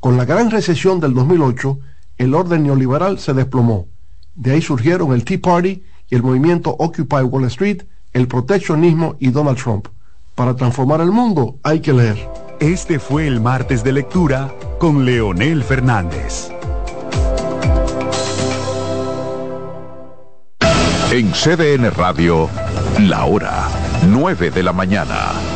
Con la gran recesión del 2008, el orden neoliberal se desplomó. De ahí surgieron el Tea Party y el movimiento Occupy Wall Street, el proteccionismo y Donald Trump. Para transformar el mundo hay que leer. Este fue el martes de lectura con Leonel Fernández. En CDN Radio, la hora 9 de la mañana.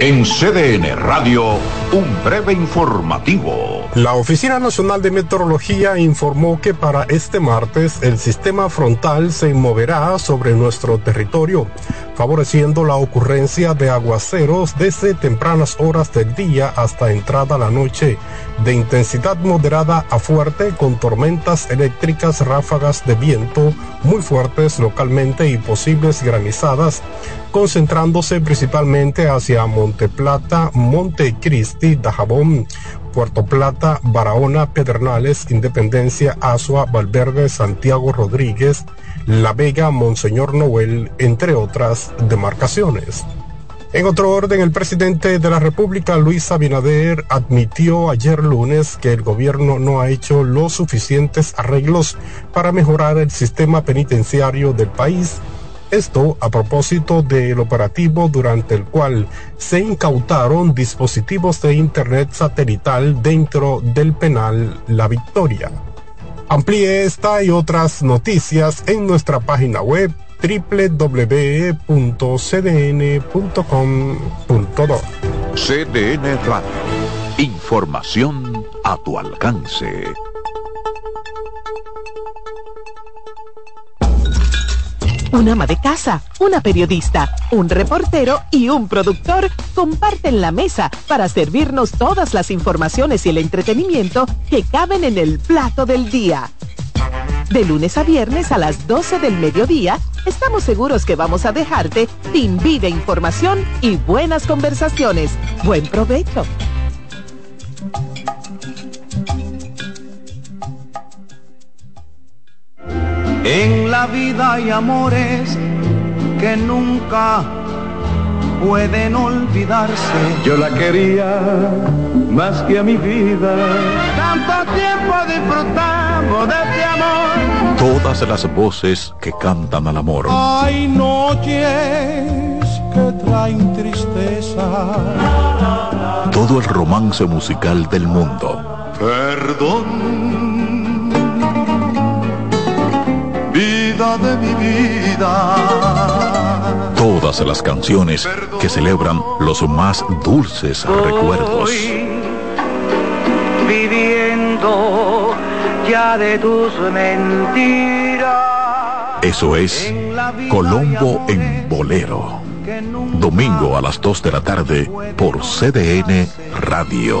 En CDN Radio, un breve informativo. La Oficina Nacional de Meteorología informó que para este martes el sistema frontal se moverá sobre nuestro territorio, favoreciendo la ocurrencia de aguaceros desde tempranas horas del día hasta entrada la noche, de intensidad moderada a fuerte con tormentas eléctricas, ráfagas de viento muy fuertes localmente y posibles granizadas concentrándose principalmente hacia Monte Plata, Montecristi, Dajabón, Puerto Plata, Barahona, Pedernales, Independencia, Asua, Valverde, Santiago Rodríguez, La Vega, Monseñor Noel, entre otras demarcaciones. En otro orden, el presidente de la República, Luis Abinader, admitió ayer lunes que el gobierno no ha hecho los suficientes arreglos para mejorar el sistema penitenciario del país esto a propósito del operativo durante el cual se incautaron dispositivos de Internet satelital dentro del penal La Victoria. Amplíe esta y otras noticias en nuestra página web www.cdn.com.do. CDN Radio. Información a tu alcance. Un ama de casa, una periodista, un reportero y un productor comparten la mesa para servirnos todas las informaciones y el entretenimiento que caben en el plato del día. De lunes a viernes a las 12 del mediodía, estamos seguros que vamos a dejarte sin vida, información y buenas conversaciones. Buen provecho. En la vida hay amores que nunca pueden olvidarse. Yo la quería más que a mi vida. Tanto tiempo disfrutamos de este amor. Todas las voces que cantan al amor. Hay noches que traen tristeza. Todo el romance musical del mundo. Perdón vida de mi vida. Todas las canciones que celebran los más dulces recuerdos. Viviendo ya de tus mentiras. Eso es Colombo en Bolero. Domingo a las 2 de la tarde por CDN Radio.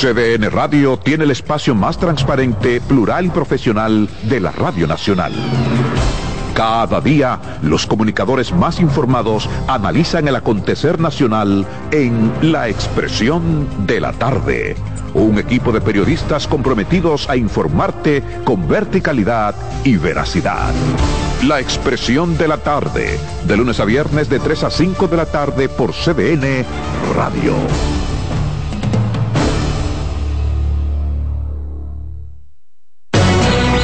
CDN Radio tiene el espacio más transparente, plural y profesional de la Radio Nacional. Cada día, los comunicadores más informados analizan el acontecer nacional en La Expresión de la Tarde. Un equipo de periodistas comprometidos a informarte con verticalidad y veracidad. La Expresión de la Tarde, de lunes a viernes de 3 a 5 de la tarde por CDN Radio.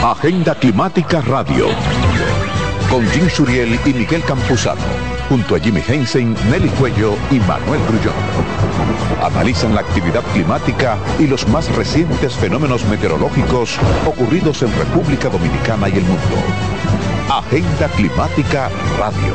Agenda Climática Radio. Con Jim Suriel y Miguel Campuzano. Junto a Jimmy Hensen, Nelly Cuello y Manuel Grullón. Analizan la actividad climática y los más recientes fenómenos meteorológicos ocurridos en República Dominicana y el mundo. Agenda Climática Radio.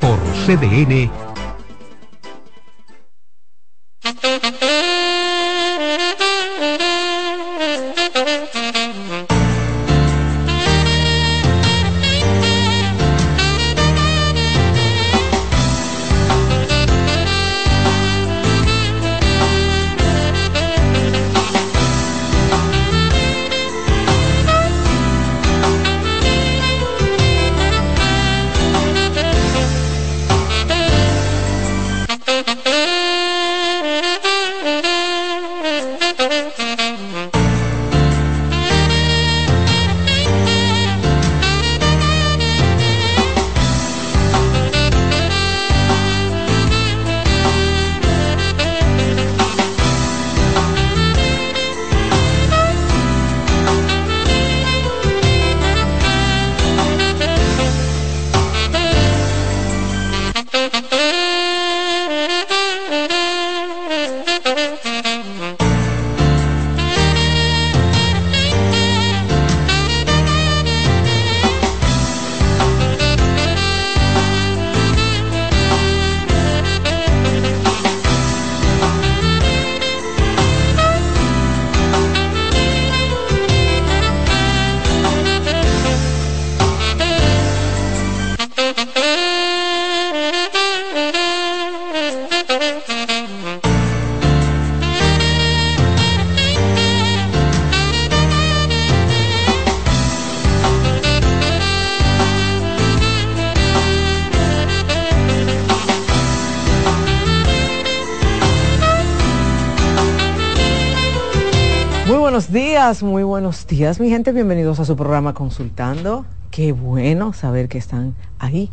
por CDN días, mi gente. Bienvenidos a su programa Consultando. Qué bueno saber que están ahí,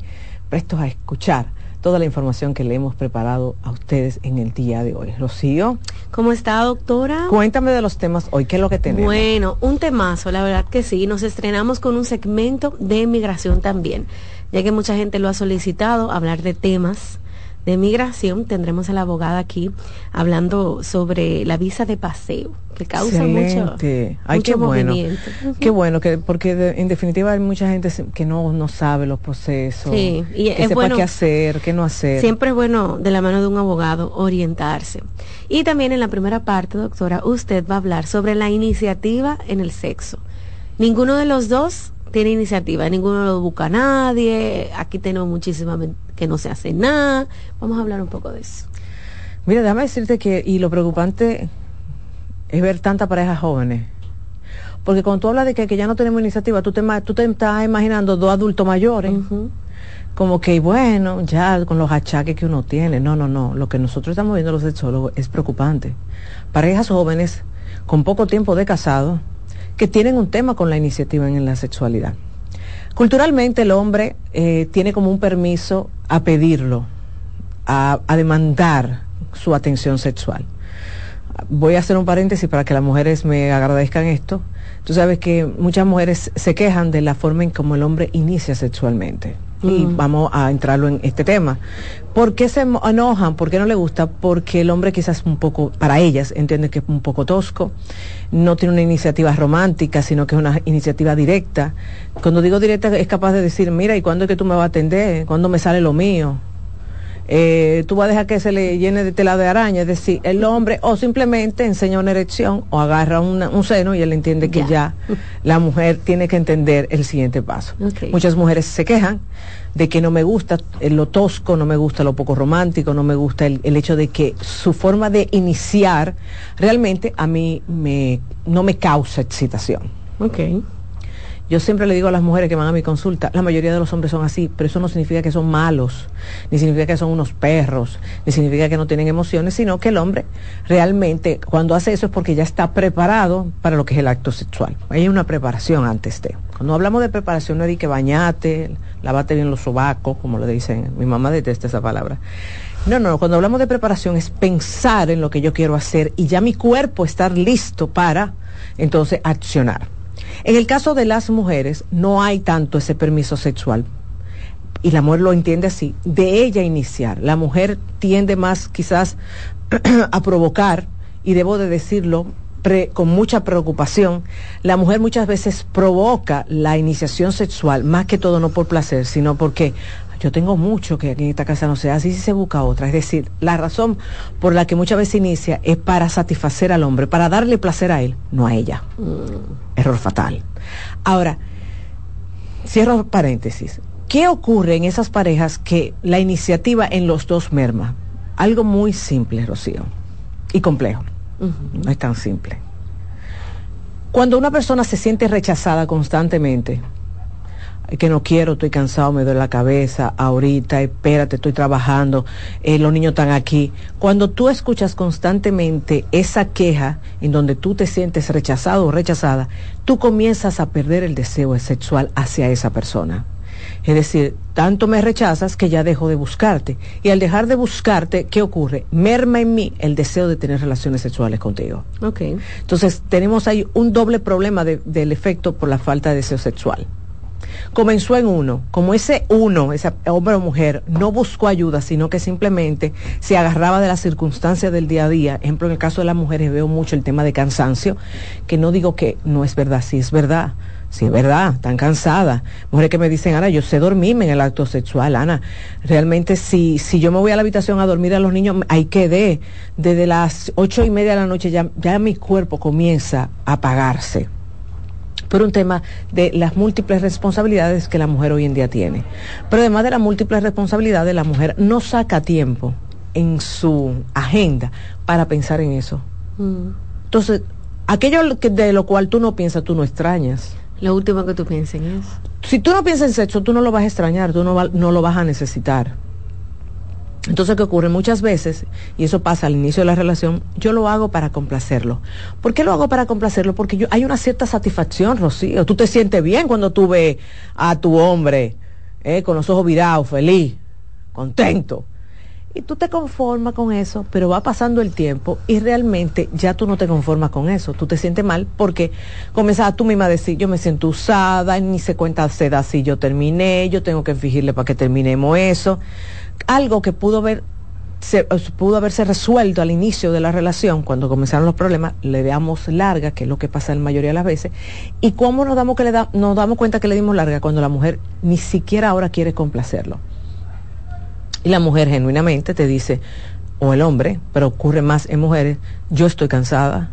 prestos a escuchar toda la información que le hemos preparado a ustedes en el día de hoy. Rocío. ¿Cómo está, doctora? Cuéntame de los temas hoy, ¿qué es lo que tenemos? Bueno, un temazo, la verdad que sí. Nos estrenamos con un segmento de migración también, ya que mucha gente lo ha solicitado, hablar de temas de migración, tendremos a la abogada aquí hablando sobre la visa de paseo, que causa mucho, movimiento. Qué bueno, que, porque en definitiva hay mucha gente que no, no sabe los procesos, sí, y que es sepa qué hacer, qué no hacer. Siempre es bueno, de la mano de un abogado, orientarse. Y también en la primera parte, doctora, usted va a hablar sobre la iniciativa en el sexo. Ninguno de los dos tiene iniciativa, ninguno lo busca a nadie, aquí tenemos muchísima que no se hace nada. Vamos a hablar un poco de eso. Mira, déjame decirte que, y lo preocupante es ver tantas parejas jóvenes. Porque cuando tú hablas de que, ya no tenemos iniciativa, tú te, tú te estás imaginando dos adultos mayores. Como que, bueno, ya con los achaques que uno tiene. No, no, no. Lo que nosotros estamos viendo los sexólogos es preocupante. Parejas jóvenes con poco tiempo de casado que tienen un tema con la iniciativa en la sexualidad. Culturalmente el hombre eh, tiene como un permiso a pedirlo, a, demandar su atención sexual. Voy a hacer un paréntesis para que las mujeres me agradezcan esto. Tú sabes que muchas mujeres se quejan de la forma en cómo el hombre inicia sexualmente. Y vamos a entrarlo en este tema. ¿Por qué se enojan? ¿Por qué no le gusta? Porque el hombre quizás un poco, para ellas, entiende que es un poco tosco, no tiene una iniciativa romántica, sino que es una iniciativa directa. Cuando digo directa es capaz de decir, mira, ¿y cuándo es que tú me vas a atender? ¿Cuándo me sale lo mío? Eh, tú vas a dejar que se le llene de tela de araña, es decir, el hombre o simplemente enseña una erección o agarra un seno y él entiende que ya. la mujer tiene que entender el siguiente paso. Muchas mujeres se quejan de que no me gusta lo tosco, no me gusta lo poco romántico, no me gusta el, hecho de que su forma de iniciar realmente a mí me, no me causa excitación. Okay. Yo siempre le digo a las mujeres que van a mi consulta, la mayoría de los hombres son así, pero eso no significa que son malos, ni significa que son unos perros, ni significa que no tienen emociones, sino que el hombre realmente cuando hace eso es porque ya está preparado para lo que es el acto sexual. Hay una preparación antes de. Cuando hablamos de preparación no es de que bañate, lavate bien los sobacos, como le dicen, mi mamá detesta esa palabra. No, no, cuando hablamos de preparación es pensar en lo que yo quiero hacer y ya mi cuerpo estar listo para entonces accionar. En el caso de las mujeres no hay tanto ese permiso sexual y la mujer lo entiende así, de ella iniciar. La mujer tiende más quizás a provocar, y debo de decirlo con mucha preocupación, la mujer muchas veces provoca la iniciación sexual, más que todo no por placer, sino porque yo tengo mucho que en esta casa no se hace y si se busca otra. Es decir, la razón por la que muchas veces inicia es para satisfacer al hombre, para darle placer a él, no a ella. Mm. Error fatal. Ahora, cierro paréntesis. ¿Qué ocurre en esas parejas que la iniciativa en los dos merma? Algo muy simple, Rocío, y complejo. No es tan simple. Cuando una persona se siente rechazada constantemente, que no quiero, estoy cansado, me duele la cabeza, ahorita, espérate, estoy trabajando, eh, los niños están aquí. Cuando tú escuchas constantemente esa queja en donde tú te sientes rechazado o rechazada, tú comienzas a perder el deseo sexual hacia esa persona. Es decir, tanto me rechazas que ya dejo de buscarte. Y al dejar de buscarte, ¿qué ocurre? Merma en mí el deseo de tener relaciones sexuales contigo. Ok. Entonces, tenemos ahí un doble problema del efecto por la falta de deseo sexual comenzó en uno. Como ese uno, ese hombre o mujer, no buscó ayuda, sino que simplemente se agarraba de las circunstancias del día a día. Ejemplo, en el caso de las mujeres veo mucho el tema de cansancio, que no digo que no es verdad, sí es verdad. Sí, es verdad, están cansadas. Mujeres que me dicen, Ana, yo sé dormirme en el acto sexual, Ana. Realmente, si, si yo me voy a la habitación a dormir a los niños, ahí quedé. Desde las ocho y media de la noche ya, ya mi cuerpo comienza a apagarse por un tema de las múltiples responsabilidades que la mujer hoy en día tiene. Pero además de las múltiples responsabilidades, la mujer no saca tiempo en su agenda para pensar en eso. Mm. Entonces, aquello de lo cual tú no piensas, tú no extrañas. Lo último que tú piensas en eso. Si tú no piensas en sexo, tú no lo vas a extrañar, tú no, no lo vas a necesitar. Entonces, ¿qué ocurre? Muchas veces, y eso pasa al inicio de la relación, yo lo hago para complacerlo. ¿Por qué lo hago para complacerlo? Porque yo, hay una cierta satisfacción, Rocío. Tú te sientes bien cuando tú ves a tu hombre eh, con los ojos virados, feliz, contento. Y tú te conformas con eso, pero va pasando el tiempo y realmente ya tú no te conformas con eso. Tú te sientes mal porque comenzas tú misma a decir, yo me siento usada, ni se cuenta se da si yo terminé, yo tengo que fingirle para que terminemos eso algo que pudo haber pudo haberse resuelto al inicio de la relación, cuando comenzaron los problemas, le damos larga, que es lo que pasa en la mayoría de las veces, y cómo nos damos, que le da, nos damos cuenta que le dimos larga cuando la mujer ni siquiera ahora quiere complacerlo. Y la mujer genuinamente te dice, o el hombre, pero ocurre más en mujeres, yo estoy cansada,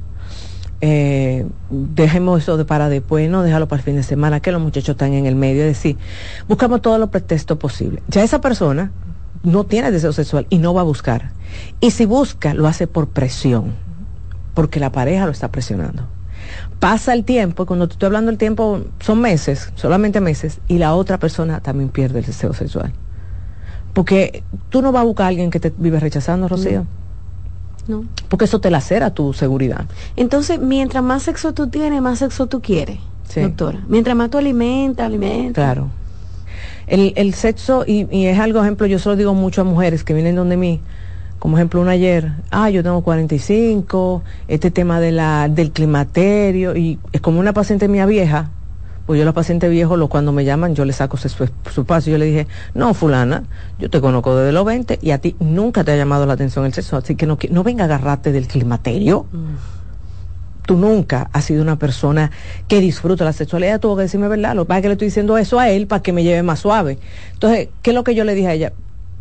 eh, dejemos eso de para después, no déjalo para el fin de semana, que los muchachos están en el medio, es decir, buscamos todos los pretextos posibles. Ya esa persona no tiene deseo sexual y no va a buscar. Y si busca, lo hace por presión, porque la pareja lo está presionando. Pasa el tiempo, cuando te estoy hablando del tiempo, son meses, solamente meses, y la otra persona también pierde el deseo sexual. Porque tú no vas a buscar a alguien que te vive rechazando, Rocío. No. Porque eso te lacera tu seguridad. Entonces, mientras más sexo tú tienes, más sexo tú quieres, doctora. Mientras más tú alimentas, alimentas. Claro el, el sexo, y, y, es algo, ejemplo, yo se lo digo mucho a mujeres que vienen donde mí, como ejemplo una ayer, ah, yo tengo 45, este tema de la, del climaterio, y es como una paciente mía vieja, pues yo la paciente viejo, lo, cuando me llaman, yo le saco su, su paso. Yo le dije, no, fulana, yo te conozco desde los 20 y a ti nunca te ha llamado la atención el sexo, así que no, no venga a agarrarte del climaterio. Mm tú nunca has sido una persona que disfruta la sexualidad, tuvo que decirme verdad. Lo que pasa es que le estoy diciendo eso a él para que me lleve más suave. Entonces, ¿qué es lo que yo le dije a ella?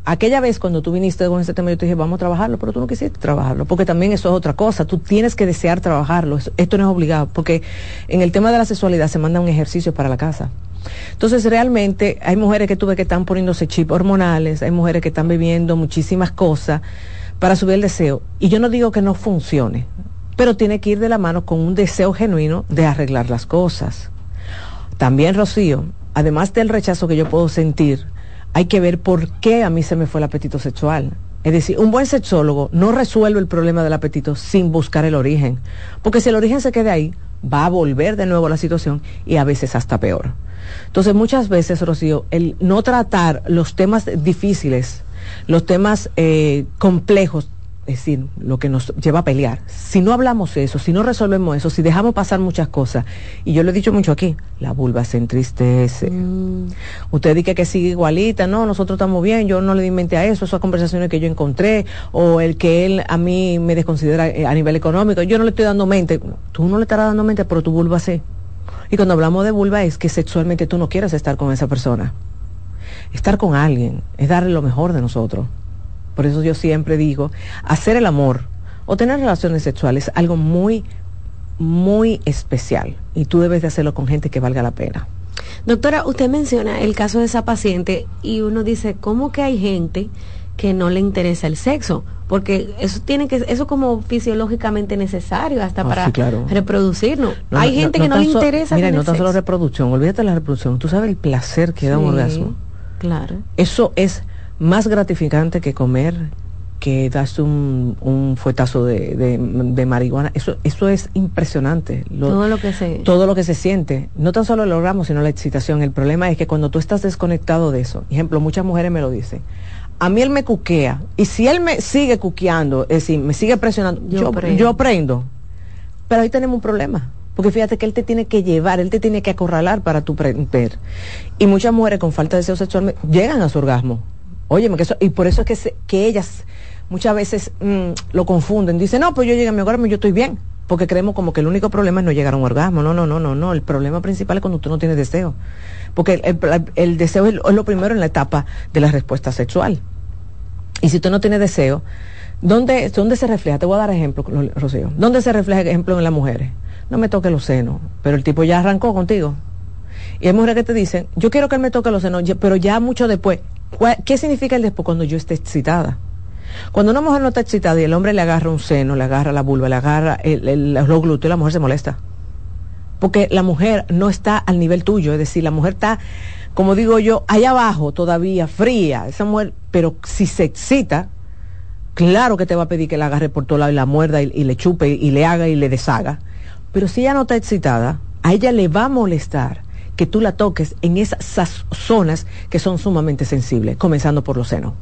Aquella vez cuando tú viniste con ese tema, yo te dije, vamos a trabajarlo, pero tú no quisiste trabajarlo, porque también eso es otra cosa. Tú tienes que desear trabajarlo. Esto no es obligado, porque en el tema de la sexualidad se manda un ejercicio para la casa. Entonces, realmente hay mujeres que tuve que están poniéndose chip hormonales, hay mujeres que están viviendo muchísimas cosas para subir el deseo. Y yo no digo que no funcione pero tiene que ir de la mano con un deseo genuino de arreglar las cosas. También, Rocío, además del rechazo que yo puedo sentir, hay que ver por qué a mí se me fue el apetito sexual. Es decir, un buen sexólogo no resuelve el problema del apetito sin buscar el origen, porque si el origen se queda ahí, va a volver de nuevo a la situación y a veces hasta peor. Entonces, muchas veces, Rocío, el no tratar los temas difíciles los temas eh, complejos es decir, lo que nos lleva a pelear. Si no hablamos eso, si no resolvemos eso, si dejamos pasar muchas cosas, y yo lo he dicho mucho aquí, la vulva se entristece. Mm. Usted dice que sigue igualita, no, nosotros estamos bien, yo no le di mente a eso, esas conversaciones que yo encontré, o el que él a mí me desconsidera eh, a nivel económico, yo no le estoy dando mente. Tú no le estarás dando mente, pero tu vulva sí. Y cuando hablamos de vulva es que sexualmente tú no quieras estar con esa persona. Estar con alguien es darle lo mejor de nosotros. Por eso yo siempre digo, hacer el amor o tener relaciones sexuales es algo muy, muy especial. Y tú debes de hacerlo con gente que valga la pena. Doctora, usted menciona el caso de esa paciente y uno dice, ¿cómo que hay gente que no le interesa el sexo? Porque eso tiene que eso como fisiológicamente necesario hasta Ah, para sí, claro. reproducirnos. No, hay no, gente no que no, le so- interesa Mira, no tan solo reproducción, olvídate de la reproducción. Tú sabes el placer que da un orgasmo. Claro. Eso es más gratificante que comer, que darse un, un fuetazo de, de- de marihuana. Eso, eso es impresionante. Lo- Todo lo que se todo lo que se siente, no tan solo el orgasmo, sino la excitación. El problema es que cuando tú estás desconectado de eso, ejemplo, muchas mujeres me lo dicen, a mí él me cuquea, y si él me sigue cuqueando, es decir, me sigue presionando, Yo yo, prendo. yo prendo. Pero ahí tenemos un problema. Porque fíjate que él te tiene que llevar, él te tiene que acorralar para tu prender. Y muchas mujeres con falta de deseo sexual llegan a su orgasmo. Óyeme, que eso, y por eso es que, se- que ellas muchas veces mm, lo confunden. Dicen, no, pues yo llegué a mi orgasmo y yo estoy bien. Porque creemos como que el único problema es no llegar a un orgasmo. No, no, no, no, no. El problema principal es cuando tú no tienes deseo. Porque el, deseo es lo, primero en la etapa de la respuesta sexual. Y si tú no tienes deseo, ¿dónde, ¿dónde se refleja? Te voy a dar ejemplo, Rocío. ¿Dónde se refleja, ejemplo, en las mujeres? No me toque los senos, pero el tipo ya arrancó contigo. Y hay mujeres que te dicen, yo quiero que él me toque los senos, pero ya mucho después. ¿Cuál- ¿Qué significa el después cuando yo esté excitada? Cuando una mujer no está excitada y el hombre le agarra un seno, le agarra la vulva, le agarra el, el- los glúteos, la mujer se molesta. Porque la mujer no está al nivel tuyo, es decir, la mujer está, como digo yo, allá abajo todavía, fría, esa mujer, pero si se excita, claro que te va a pedir que la agarre por todo lado y la muerda y, y le chupe y, le haga y le deshaga. Pero si ella no está excitada, a ella le va a molestar que tú la toques en esas zonas que son sumamente sensibles, comenzando por los senos.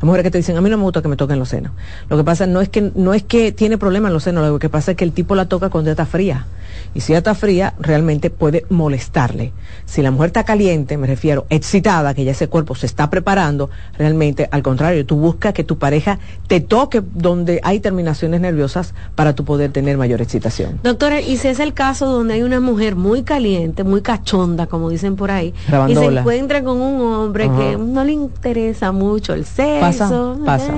Hay mujeres que te dicen, a mí no me gusta que me toquen los senos. Lo que pasa no es que, no es que tiene problema en los senos, lo que pasa es que el tipo la toca cuando está fría. Y si ella está fría, realmente puede molestarle. Si la mujer está caliente, me refiero, excitada, que ya ese cuerpo se está preparando, realmente, al contrario, tú buscas que tu pareja te toque donde hay terminaciones nerviosas para tú poder tener mayor excitación. Doctora, y si es el caso donde hay una mujer muy caliente, muy cachonda, como dicen por ahí, y se encuentra con un hombre Ajá. que no le interesa mucho el sexo. Pasa, pasa.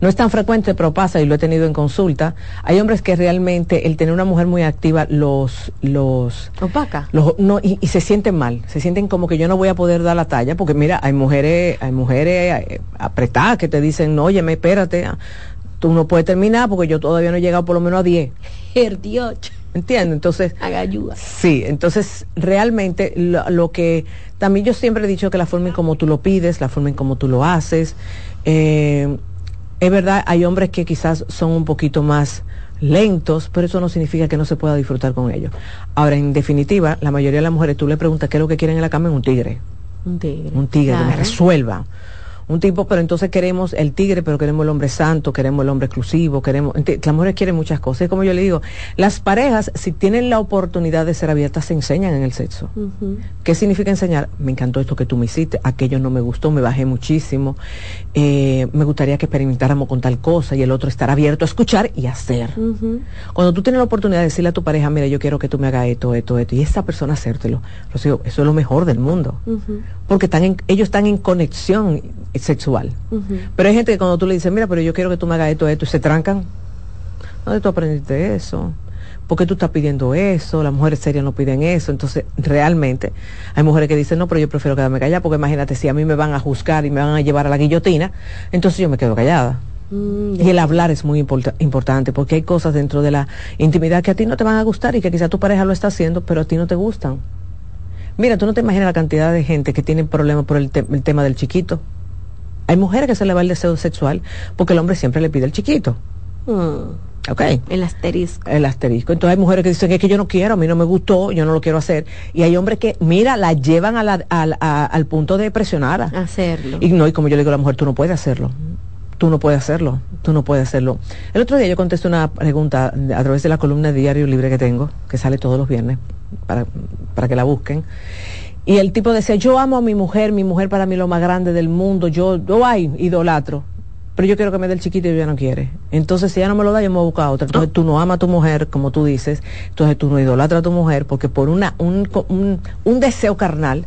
No es tan frecuente, pero pasa y lo he tenido en consulta. Hay hombres que realmente el tener una mujer muy activa los los Opaca. los- no, y, y se sienten mal, se sienten como que yo no voy a poder dar la talla, porque mira, hay mujeres, hay mujeres eh, apretadas que te dicen, no, óyeme, espérate, ah, tú no puedes terminar porque yo todavía no he llegado por lo menos a 10. El Dios. ¿Entiendes? Entonces, Haga ayuda. Sí, entonces realmente lo, lo que también yo siempre he dicho que la forma en como tú lo pides, la forma en como tú lo haces, eh, es verdad, hay hombres que quizás son un poquito más lentos, pero eso no significa que no se pueda disfrutar con ellos. Ahora, en definitiva, la mayoría de las mujeres tú le preguntas qué es lo que quieren en la cama en un tigre, Un tigre. un tigre que me resuelva. Un tipo, pero entonces queremos el tigre, pero queremos el hombre santo, queremos el hombre exclusivo, queremos, las mujeres quieren muchas cosas. Es como yo le digo, las parejas, si tienen la oportunidad de ser abiertas, se enseñan en el sexo. ¿Qué significa enseñar? Me encantó esto que tú me hiciste, aquello no me gustó, me bajé muchísimo, eh, me gustaría que experimentáramos con tal cosa y el otro estar abierto a escuchar y hacer. Cuando tú tienes la oportunidad de decirle a tu pareja, mira, yo quiero que tú me hagas esto, esto, esto, y esa persona hacértelo, Rocío, eso es lo mejor del mundo, porque están en- ellos están en conexión sexual. Pero hay gente que cuando tú le dices, mira, pero yo quiero que tú me hagas esto, esto, y se trancan. ¿Dónde tú aprendiste eso? ¿Por qué tú estás pidiendo eso? Las mujeres serias no piden eso. Entonces, realmente, hay mujeres que dicen, no, pero yo prefiero quedarme callada, porque imagínate, si a mí me van a juzgar y me van a llevar a la guillotina, entonces yo me quedo callada. Mm, Y el hablar es muy importa- importante, porque hay cosas dentro de la intimidad que a ti no te van a gustar y que quizá tu pareja lo está haciendo, pero a ti no te gustan. Mira, tú no te imaginas la cantidad de gente que tiene problemas por el, te- el tema del chiquito. Hay mujeres que se le va el deseo sexual porque el hombre siempre le pide el chiquito. Mm. ¿Ok? El asterisco. El asterisco. Entonces hay mujeres que dicen, es que yo no quiero, a mí no me gustó, yo no lo quiero hacer. Y hay hombres que, mira, la llevan a la- al- a- al punto de presionarla. Hacerlo. Y no, y como yo le digo a la mujer, tú no puedes hacerlo. Tú no puedes hacerlo. Tú no puedes hacerlo. El otro día yo contesté una pregunta a través de la columna de Diario Libre que tengo, que sale todos los viernes, para, para que la busquen. Y el tipo decía, yo amo a mi mujer, mi mujer para mí es lo más grande del mundo, yo, yo ay, idolatro. Pero yo quiero que me dé el chiquito y ella no quiere. Entonces, si ella no me lo da, yo me voy a buscar otra. Entonces, tú no amas a tu mujer, como tú dices. Entonces, tú no idolatras a tu mujer porque por una, un, un, un deseo carnal,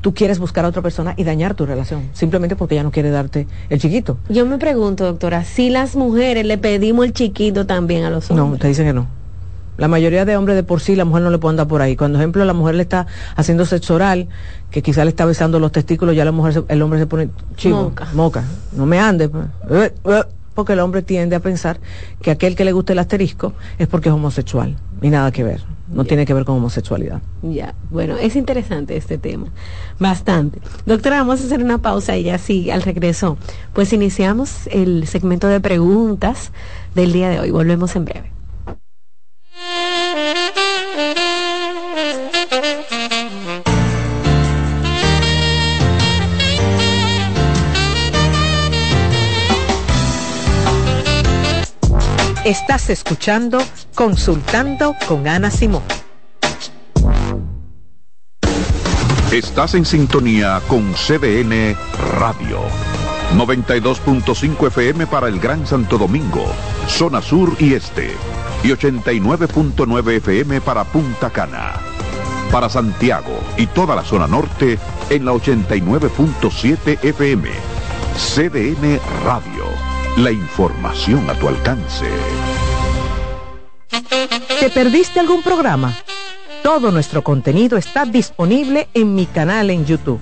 tú quieres buscar a otra persona y dañar tu relación. Simplemente porque ella no quiere darte el chiquito. Yo me pregunto, doctora, si las mujeres le pedimos el chiquito también a los No, hombres. te dicen que no. La mayoría de hombres de por sí, la mujer no le puede andar por ahí. Cuando, ejemplo, la mujer le está haciendo sexo oral, que quizá le está besando los testículos, ya la mujer, se- el hombre se pone chivo, Moca. moca. No me ande. pues. Eh, eh, Porque el hombre tiende a pensar que aquel que le gusta el asterisco es porque es homosexual. Y nada que ver. No tiene que ver con homosexualidad. Ya, bueno, es interesante este tema, bastante. Doctora, vamos a hacer una pausa y ya sí, al regreso, pues iniciamos el segmento de preguntas del día de hoy. Volvemos en breve. Estás escuchando Consultando con Ana Simón. Estás en sintonía con CDN Radio. 92.5 FM para el Gran Santo Domingo, zona sur y este. Y 89.9 FM para Punta Cana. Para Santiago y toda la zona norte en la 89.7 FM. CDN Radio. La información a tu alcance. ¿Te perdiste algún programa? Todo nuestro contenido está disponible en mi canal en YouTube,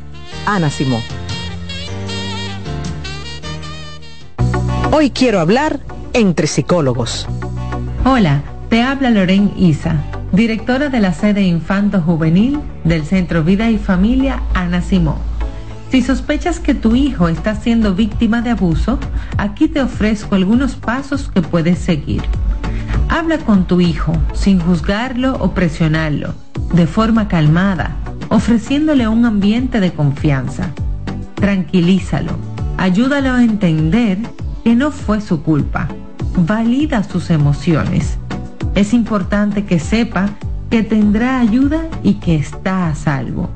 Ana Simón. Hoy quiero hablar entre psicólogos. Hola, te habla Loren Isa, directora de la sede Infanto Juvenil del Centro Vida y Familia Ana Simón. Si sospechas que tu hijo está siendo víctima de abuso, aquí te ofrezco algunos pasos que puedes seguir. Habla con tu hijo sin juzgarlo o presionarlo, de forma calmada, ofreciéndole un ambiente de confianza. Tranquilízalo, ayúdalo a entender que no fue su culpa. Valida sus emociones. Es importante que sepa que tendrá ayuda y que está a salvo.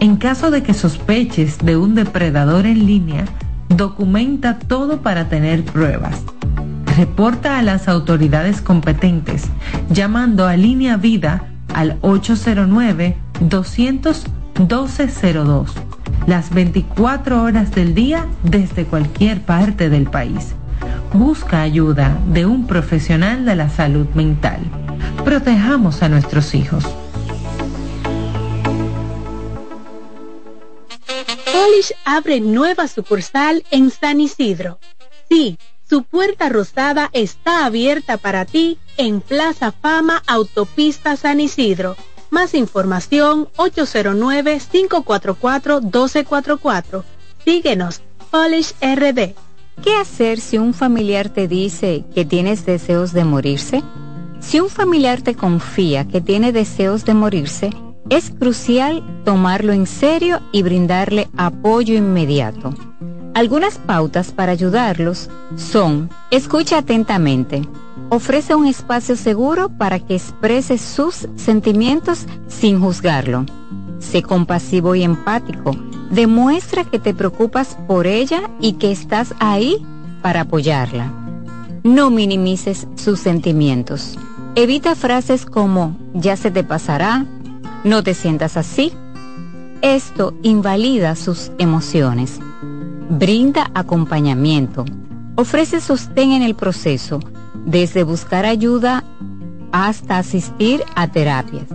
En caso de que sospeches de un depredador en línea, documenta todo para tener pruebas. Reporta a las autoridades competentes llamando a Línea Vida al 809-200-1202 las 24 horas del día desde cualquier parte del país. Busca ayuda de un profesional de la salud mental. Protejamos a nuestros hijos. Polish abre nueva sucursal en San Isidro. Sí, su puerta rosada está abierta para ti en Plaza Fama Autopista San Isidro. Más información 809-544-1244. Síguenos, Polish RD. ¿Qué hacer si un familiar te dice que tienes deseos de morirse? Si un familiar te confía que tiene deseos de morirse, es crucial tomarlo en serio y brindarle apoyo inmediato. Algunas pautas para ayudarlos son, escucha atentamente, ofrece un espacio seguro para que exprese sus sentimientos sin juzgarlo. Sé compasivo y empático, demuestra que te preocupas por ella y que estás ahí para apoyarla. No minimices sus sentimientos. Evita frases como ya se te pasará, no te sientas así. Esto invalida sus emociones. Brinda acompañamiento. Ofrece sostén en el proceso, desde buscar ayuda hasta asistir a terapias.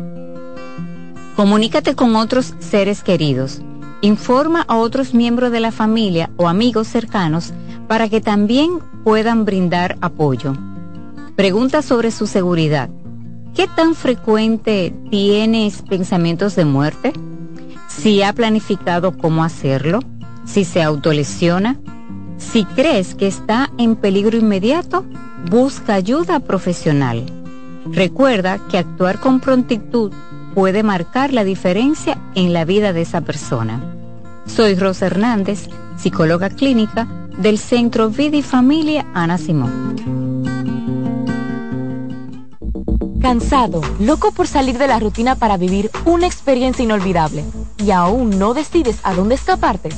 Comunícate con otros seres queridos. Informa a otros miembros de la familia o amigos cercanos para que también puedan brindar apoyo. Pregunta sobre su seguridad. ¿Qué tan frecuente tienes pensamientos de muerte? Si ha planificado cómo hacerlo, si se autolesiona, si crees que está en peligro inmediato, busca ayuda profesional. Recuerda que actuar con prontitud puede marcar la diferencia en la vida de esa persona. Soy Rosa Hernández, psicóloga clínica del Centro Vida y Familia Ana Simón. Cansado, loco por salir de la rutina para vivir una experiencia inolvidable y aún no decides a dónde escaparte.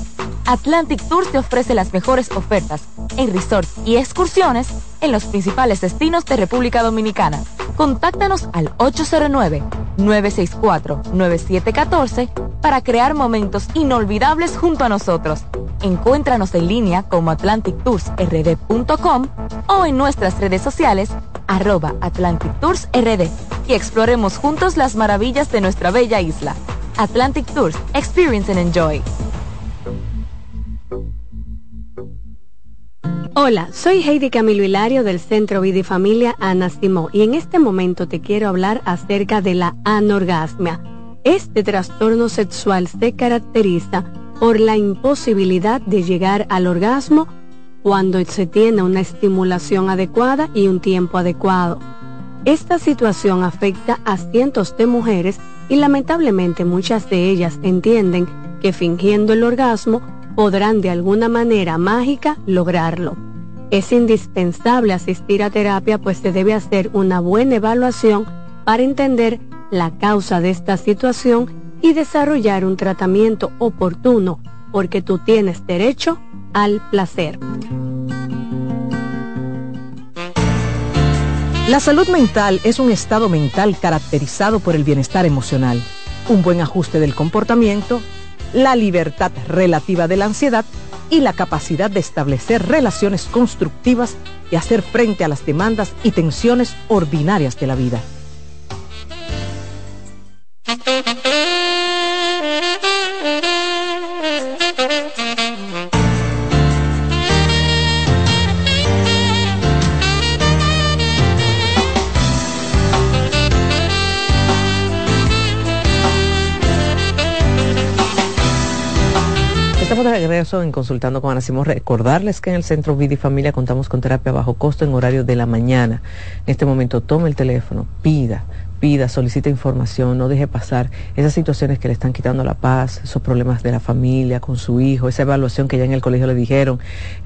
Atlantic Tours te ofrece las mejores ofertas en resorts y excursiones en los principales destinos de República Dominicana. Contáctanos al 809-964-9714 para crear momentos inolvidables junto a nosotros. Encuéntranos en línea como atlantictoursrd.com o en nuestras redes sociales arroba Atlantic Tours RD y exploremos juntos las maravillas de nuestra bella isla. Atlantic Tours, Experience and Enjoy. Hola, soy Heidi Camilo Hilario del Centro Vida y Familia Ana Simó y en este momento te quiero hablar acerca de la anorgasmia. Este trastorno sexual se caracteriza por la imposibilidad de llegar al orgasmo cuando se tiene una estimulación adecuada y un tiempo adecuado. Esta situación afecta a cientos de mujeres y lamentablemente muchas de ellas entienden que fingiendo el orgasmo podrán de alguna manera mágica lograrlo. Es indispensable asistir a terapia pues se debe hacer una buena evaluación para entender la causa de esta situación y desarrollar un tratamiento oportuno porque tú tienes derecho al placer. La salud mental es un estado mental caracterizado por el bienestar emocional, un buen ajuste del comportamiento, la libertad relativa de la ansiedad y la capacidad de establecer relaciones constructivas y hacer frente a las demandas y tensiones ordinarias de la vida. En Consultando con Ana Simón. Recordarles que en el Centro Vida y Familia contamos con terapia bajo costo en horario de la mañana. En este momento tome el teléfono, pida, pida, solicite información, no deje pasar esas situaciones que le están quitando la paz, esos problemas de la familia, con su hijo, esa evaluación que ya en el colegio le dijeron,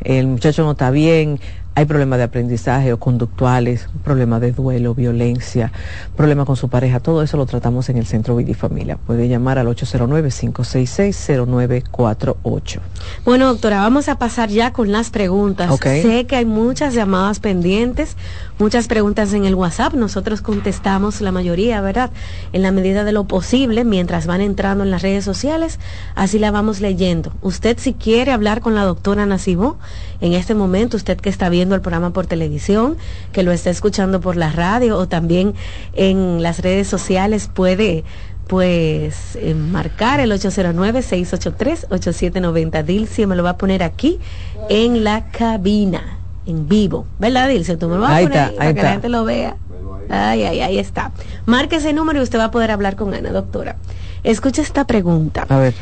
el muchacho no está bien, hay problemas de aprendizaje o conductuales, problemas de duelo, violencia, problemas con su pareja, todo eso lo tratamos en el Centro Vida y Familia. Puede llamar al 809-566-0948. Bueno, doctora, vamos a pasar ya con las preguntas. Sé que hay muchas llamadas pendientes, muchas preguntas en el WhatsApp. Nosotros contestamos la mayoría, ¿verdad? En la medida de lo posible, mientras van entrando en las redes sociales, así la vamos leyendo. Usted si quiere hablar con la doctora Nacibó, en este momento, usted que está viendo el programa por televisión, que lo está escuchando por la radio o también en las redes sociales, puede pues eh, marcar el 809-683-8790. Dilcia me lo va a poner aquí en la cabina, en vivo. ¿Verdad, Dilcia? Tú me lo vas a poner ahí para que la gente lo vea. Ay, ay, ahí está. Marque ese número y usted va a poder hablar con Ana, doctora. Escucha esta pregunta. A ver.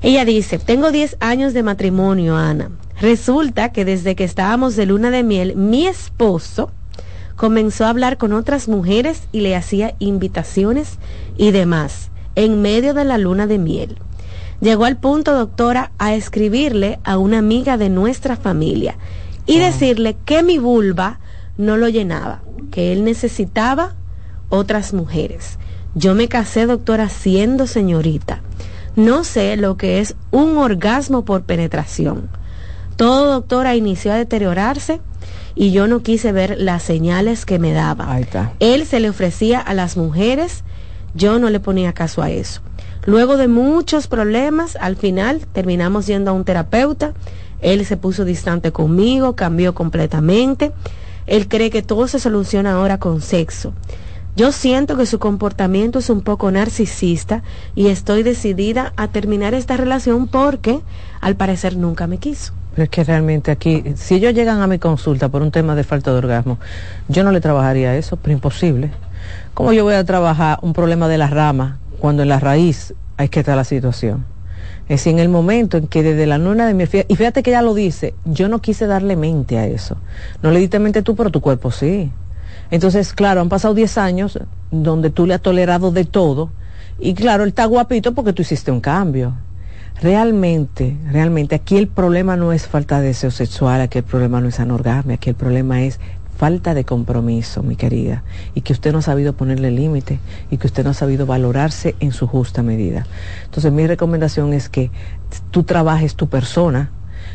Ella dice, tengo 10 años de matrimonio, Ana. Resulta que desde que estábamos de luna de miel, mi esposo comenzó a hablar con otras mujeres y le hacía invitaciones y demás en medio de la luna de miel. Llegó al punto, doctora, a escribirle a una amiga de nuestra familia y decirle que mi vulva no lo llenaba, que él necesitaba otras mujeres. Yo me casé, doctora, siendo señorita no sé lo que es un orgasmo por penetración. Todo, doctora, inició a deteriorarse y yo no quise ver las señales que me daba. Él se le ofrecía a las mujeres, yo no le ponía caso a eso. Luego de muchos problemas, al final terminamos yendo a un terapeuta. Él se puso distante conmigo, cambió completamente. Él cree que todo se soluciona ahora con sexo. Yo siento que su comportamiento es un poco narcisista y estoy decidida a terminar esta relación porque al parecer nunca me quiso. Pero es que realmente aquí, si ellos llegan a mi consulta por un tema de falta de orgasmo, yo no le trabajaría eso, pero imposible. ¿Cómo yo voy a trabajar un problema de la rama cuando en la raíz hay que estar la situación? Es decir, en el momento en que desde la luna de mi y fíjate que ella lo dice, yo no quise darle mente a eso. No le diste mente tú, pero tu cuerpo sí. Entonces, claro, han pasado 10 años donde tú le has tolerado de todo. Y claro, él está guapito porque tú hiciste un cambio. Realmente, realmente, aquí el problema no es falta de deseo sexual, aquí el problema no es anorgasmia, aquí el problema es falta de compromiso, mi querida, y que usted no ha sabido ponerle límite y que usted no ha sabido valorarse en su justa medida. Entonces mi recomendación es que tú trabajes tu persona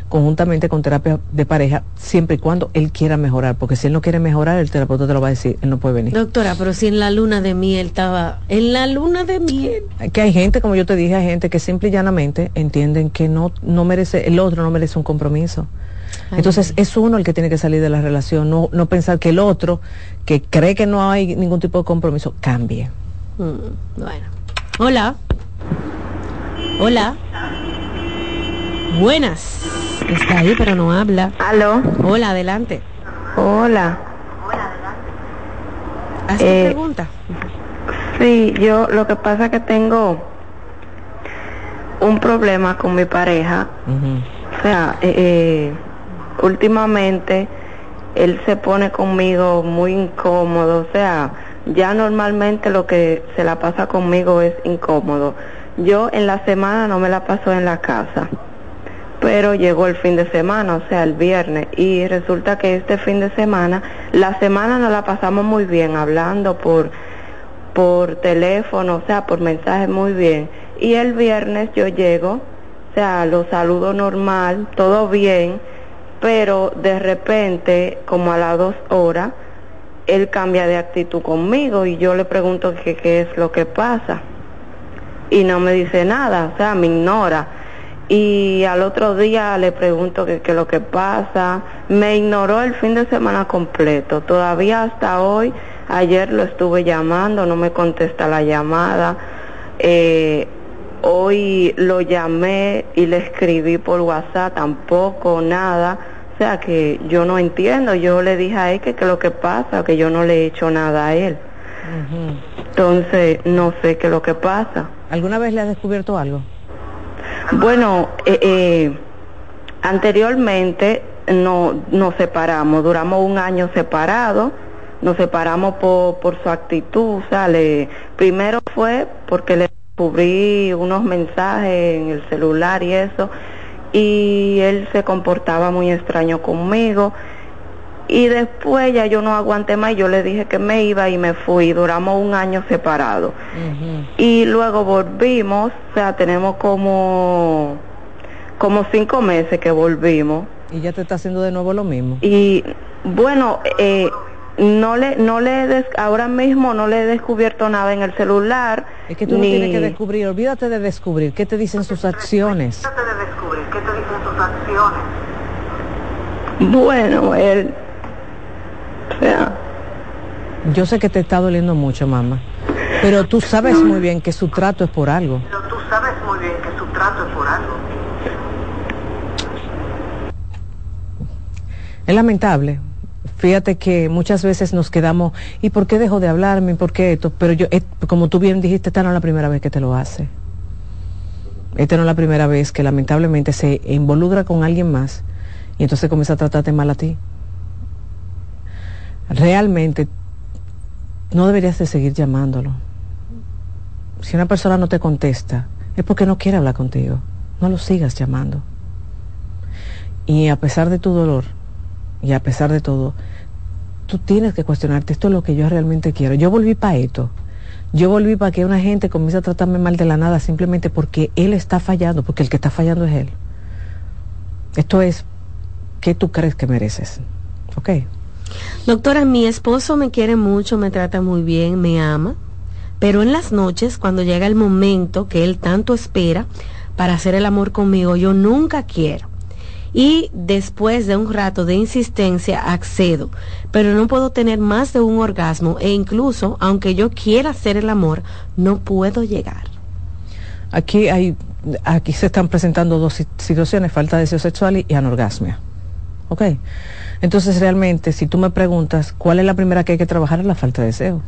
conjuntamente con terapia de pareja, siempre y cuando él quiera mejorar, porque si él no quiere mejorar, el terapeuta te lo va a decir, él no puede venir. Doctora, pero si en la luna de miel estaba, en la luna de miel. Que hay gente, como yo te dije, hay gente que simple y llanamente entienden que no, no merece, el otro no merece un compromiso. Entonces es uno el que tiene que salir de la relación, no, no pensar que el otro, que cree que no hay ningún tipo de compromiso, cambie. Mm, bueno. Hola. Hola. Buenas. Está ahí, pero no habla. Aló. Hola, adelante. Hola. Haz eh, pregunta. Sí, yo lo que pasa es que tengo un problema con mi pareja. O sea, eh, eh últimamente él se pone conmigo muy incómodo, o sea, ya normalmente lo que se la pasa conmigo es incómodo. Yo en la semana no me la paso en la casa, pero llegó el fin de semana, o sea, el viernes, y resulta que este fin de semana, la semana nos la pasamos muy bien, hablando por, por teléfono, o sea, por mensaje muy bien. Y el viernes yo llego, o sea, lo saludo normal, todo bien, pero de repente, como a las dos horas, él cambia de actitud conmigo y yo le pregunto qué es lo que pasa. Y no me dice nada, o sea, me ignora. Y al otro día le pregunto qué es lo que pasa. Me ignoró el fin de semana completo. Todavía hasta hoy, ayer lo estuve llamando, no me contesta la llamada. Eh, Hoy lo llamé y le escribí por WhatsApp, tampoco, nada. O sea que yo no entiendo. Yo le dije a él que, que lo que pasa, que yo no le he hecho nada a él. Entonces, no sé qué es lo que pasa. ¿Alguna vez le has descubierto algo? Bueno, eh, eh, anteriormente no, nos separamos, duramos un año separados, nos separamos por, por su actitud, sea, primero fue porque le descubrí unos mensajes en el celular y eso, y él se comportaba muy extraño conmigo. Y después ya yo no aguanté más y yo le dije que me iba y me fui. Duramos un año separados. Y luego volvimos, o sea, tenemos como, como cinco meses que volvimos. ¿Y ya te está haciendo de nuevo lo mismo? Y bueno, eh, no le no le ahora mismo no le he descubierto nada en el celular es que tú no tienes que descubrir olvídate de descubrir qué te dicen sus acciones olvídate de descubrir qué te dicen sus acciones bueno él o sea yo sé que te está doliendo mucho mamá pero tú sabes muy bien que su trato es por algo pero tú sabes muy bien que su trato es por algo es lamentable Fíjate que muchas veces nos quedamos, ¿y por qué dejó de hablarme? ¿Por qué esto? Pero yo, eh, como tú bien dijiste, esta no es la primera vez que te lo hace. Esta no es la primera vez que lamentablemente se involucra con alguien más y entonces comienza a tratarte mal a ti. Realmente no deberías de seguir llamándolo. Si una persona no te contesta, es porque no quiere hablar contigo. No lo sigas llamando. Y a pesar de tu dolor, y a pesar de todo, tú tienes que cuestionarte, esto es lo que yo realmente quiero. Yo volví para esto. Yo volví para que una gente comience a tratarme mal de la nada simplemente porque él está fallando, porque el que está fallando es él. Esto es, ¿qué tú crees que mereces? ¿Ok? Doctora, mi esposo me quiere mucho, me trata muy bien, me ama, pero en las noches, cuando llega el momento que él tanto espera para hacer el amor conmigo, yo nunca quiero y después de un rato de insistencia accedo, pero no puedo tener más de un orgasmo e incluso, aunque yo quiera hacer el amor, no puedo llegar. Aquí hay, aquí se están presentando dos situaciones, falta de deseo sexual y, anorgasmia. ¿Ok? Entonces realmente, si tú me preguntas, ¿cuál es la primera que hay que trabajar? Es la falta de deseo.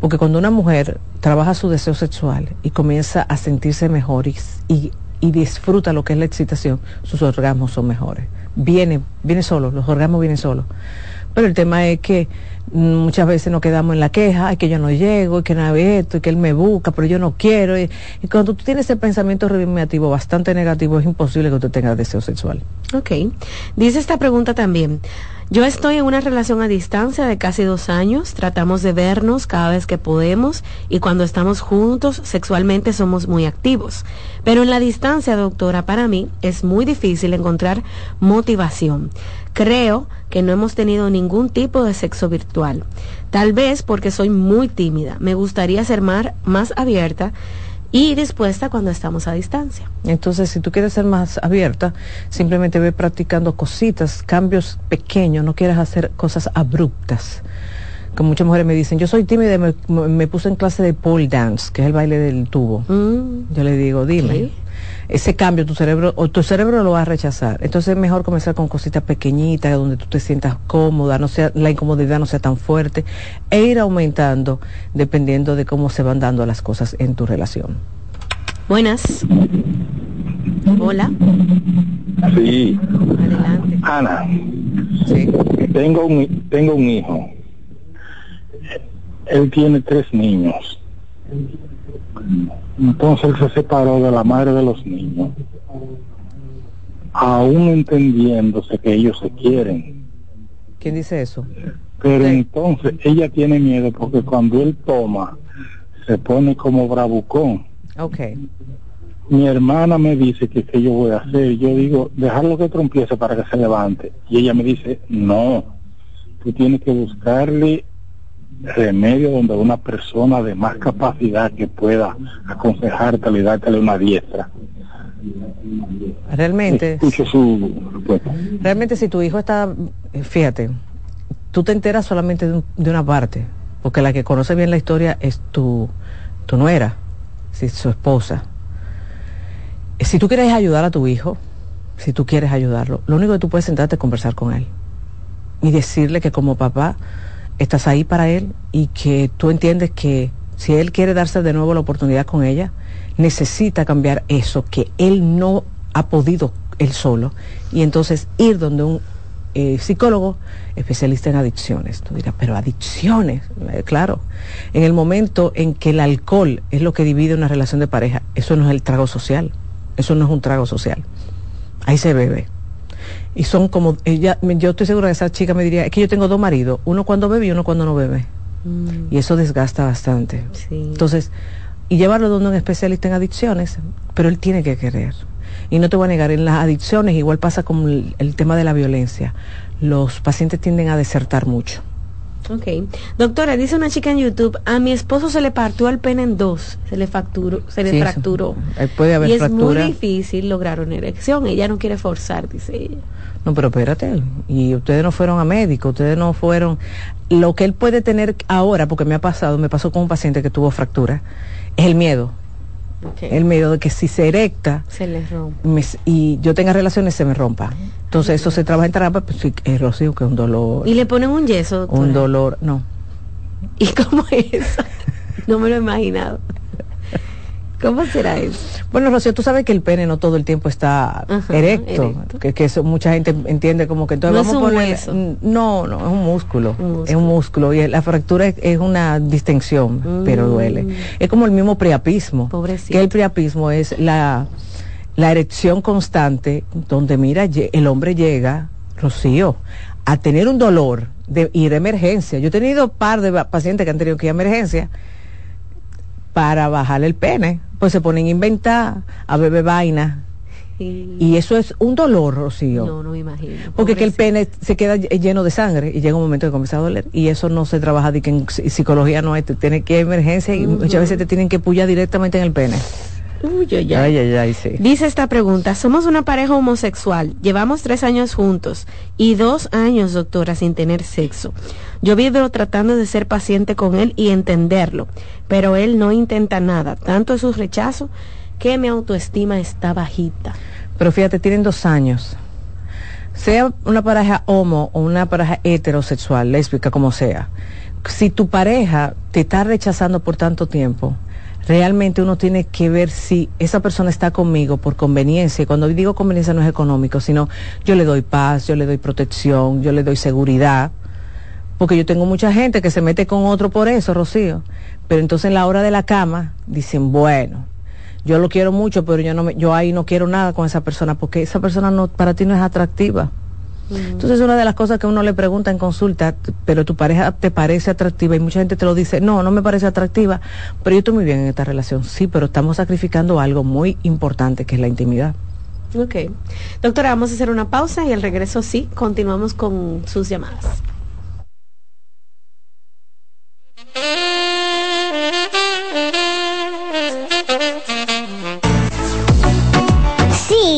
Porque cuando una mujer trabaja su deseo sexual y comienza a sentirse mejor y, y y disfruta lo que es la excitación, sus orgasmos son mejores. Viene, viene solo, los orgasmos vienen solos. Pero el tema es que muchas veces nos quedamos en la queja, ay, que yo no llego, que no esto, que él me busca, pero yo no quiero. Y, cuando tú tienes ese pensamiento rumiativo bastante negativo, es imposible que tú tengas deseo sexual. Ok. Dice esta pregunta también. Yo estoy en una relación a distancia de casi dos años, tratamos de vernos cada vez que podemos y cuando estamos juntos sexualmente somos muy activos. Pero en la distancia, doctora, para mí es muy difícil encontrar motivación. Creo que no hemos tenido ningún tipo de sexo virtual. Tal vez porque soy muy tímida. Me gustaría ser más, más abierta y dispuesta cuando estamos a distancia. Entonces, si tú quieres ser más abierta, simplemente ve practicando cositas, cambios pequeños, no quieras hacer cosas abruptas. Como muchas mujeres me dicen, yo soy tímida y me, me puse en clase de pole dance, que es el baile del tubo. Mm. Yo le digo, dime. Ese cambio tu cerebro, o tu cerebro lo va a rechazar. Entonces es mejor comenzar con cositas pequeñitas donde tú te sientas cómoda, no sea, la incomodidad no sea tan fuerte, e ir aumentando dependiendo de cómo se van dando las cosas en tu relación. Buenas. Hola. Sí. Adelante. Ana. Sí. Tengo un, tengo un hijo. Él tiene tres niños. Entonces él se separó de la madre de los niños, aún entendiéndose que ellos se quieren. ¿Quién dice eso? Pero entonces ella tiene miedo porque cuando él toma, se pone como bravucón. Ok. Mi hermana me dice que qué yo voy a hacer. Yo digo, dejarlo que trompiece para que se levante. Y ella me dice, no, tú tienes que buscarle remedio donde una persona de más capacidad que pueda aconsejarte y darte una diestra. Realmente. Escucho su Realmente si tu hijo está, fíjate, tú te enteras solamente de, una parte, porque la que conoce bien la historia es tu, tu nuera, si su esposa. Si tú quieres ayudar a tu hijo, si tú quieres ayudarlo, lo único que tú puedes sentarte es conversar con él y decirle que como papá estás ahí para él y que tú entiendes que si él quiere darse de nuevo la oportunidad con ella, necesita cambiar eso que él no ha podido él solo y entonces ir donde un eh, psicólogo especialista en adicciones. Tú dirás, pero adicciones, eh, claro. En el momento en que el alcohol es lo que divide una relación de pareja, eso no es el trago social, eso no es un trago social. Ahí se bebe y son como, ella, yo estoy segura que esa chica me diría, es que yo tengo dos maridos, uno cuando bebe y uno cuando no bebe. Mm. Y eso desgasta bastante. Entonces, y llevarlo donde un especialista en adicciones, pero él tiene que querer. Y no te voy a negar, en las adicciones igual pasa con el tema de la violencia. Los pacientes tienden a desertar mucho. Ok. Doctora, dice una chica en YouTube, a mi esposo se le partió el pene en dos, se le fracturó, se le fracturó. Puede haber y es muy difícil lograr una erección, ella no quiere forzar, dice ella. No, pero espérate, y ustedes no fueron a médico, ustedes no fueron... Lo que él puede tener ahora, porque me ha pasado, me pasó con un paciente que tuvo fractura, es el miedo. El miedo de que si se erecta se le rompa. y yo tenga relaciones se me rompa. Entonces eso se trabaja en terapia, pues sí, es Rocío, que es un dolor. ¿Y le ponen un yeso? Un dolor, no. ¿Y cómo es eso? no me lo he imaginado. ¿Cómo será eso? Bueno, Rocío, tú sabes que el pene no todo el tiempo está erecto, que, que eso, mucha gente entiende como que entonces no vamos es un No, no, es un músculo, es un músculo y la fractura es, una distensión, pero duele. Mm. Es como el mismo priapismo, que el priapismo es la, la erección constante donde mira, el hombre llega, Rocío, a tener un dolor de ir de emergencia. Yo he tenido par de pacientes que han tenido que ir a emergencia para bajar el pene, pues se ponen a inventar, a beber vaina. Y eso es un dolor, Rocío. No, no me imagino. Porque que el pene se queda lleno de sangre y llega un momento que comienza a doler. Y eso no se trabaja de que en psicología no hay, tiene que emergencia y muchas veces te tienen que pullar directamente en el pene. Uy, ay, ay. Dice esta pregunta, somos una pareja homosexual, llevamos tres años juntos y dos años, doctora, sin tener sexo. Yo vivo tratando de ser paciente con él y entenderlo, pero él no intenta nada, tanto es su rechazo que mi autoestima está bajita. Pero fíjate, tienen dos años. Sea una pareja homo o una pareja heterosexual, lésbica, como sea, si tu pareja te está rechazando por tanto tiempo, realmente uno tiene que ver si esa persona está conmigo por conveniencia. Y cuando digo conveniencia no es económico, sino yo le doy paz, yo le doy protección, yo le doy seguridad. Porque yo tengo mucha gente que se mete con otro por eso, Rocío. Pero entonces en la hora de la cama dicen, bueno, yo lo quiero mucho, pero yo no me, yo ahí no quiero nada con esa persona porque esa persona no para ti no es atractiva. Entonces una de las cosas que uno le pregunta en consulta, pero tu pareja te parece atractiva y mucha gente te lo dice, no, no me parece atractiva, pero yo estoy muy bien en esta relación. Sí, pero estamos sacrificando algo muy importante que es la intimidad. Ok. Doctora, vamos a hacer una pausa y al regreso sí, continuamos con sus llamadas.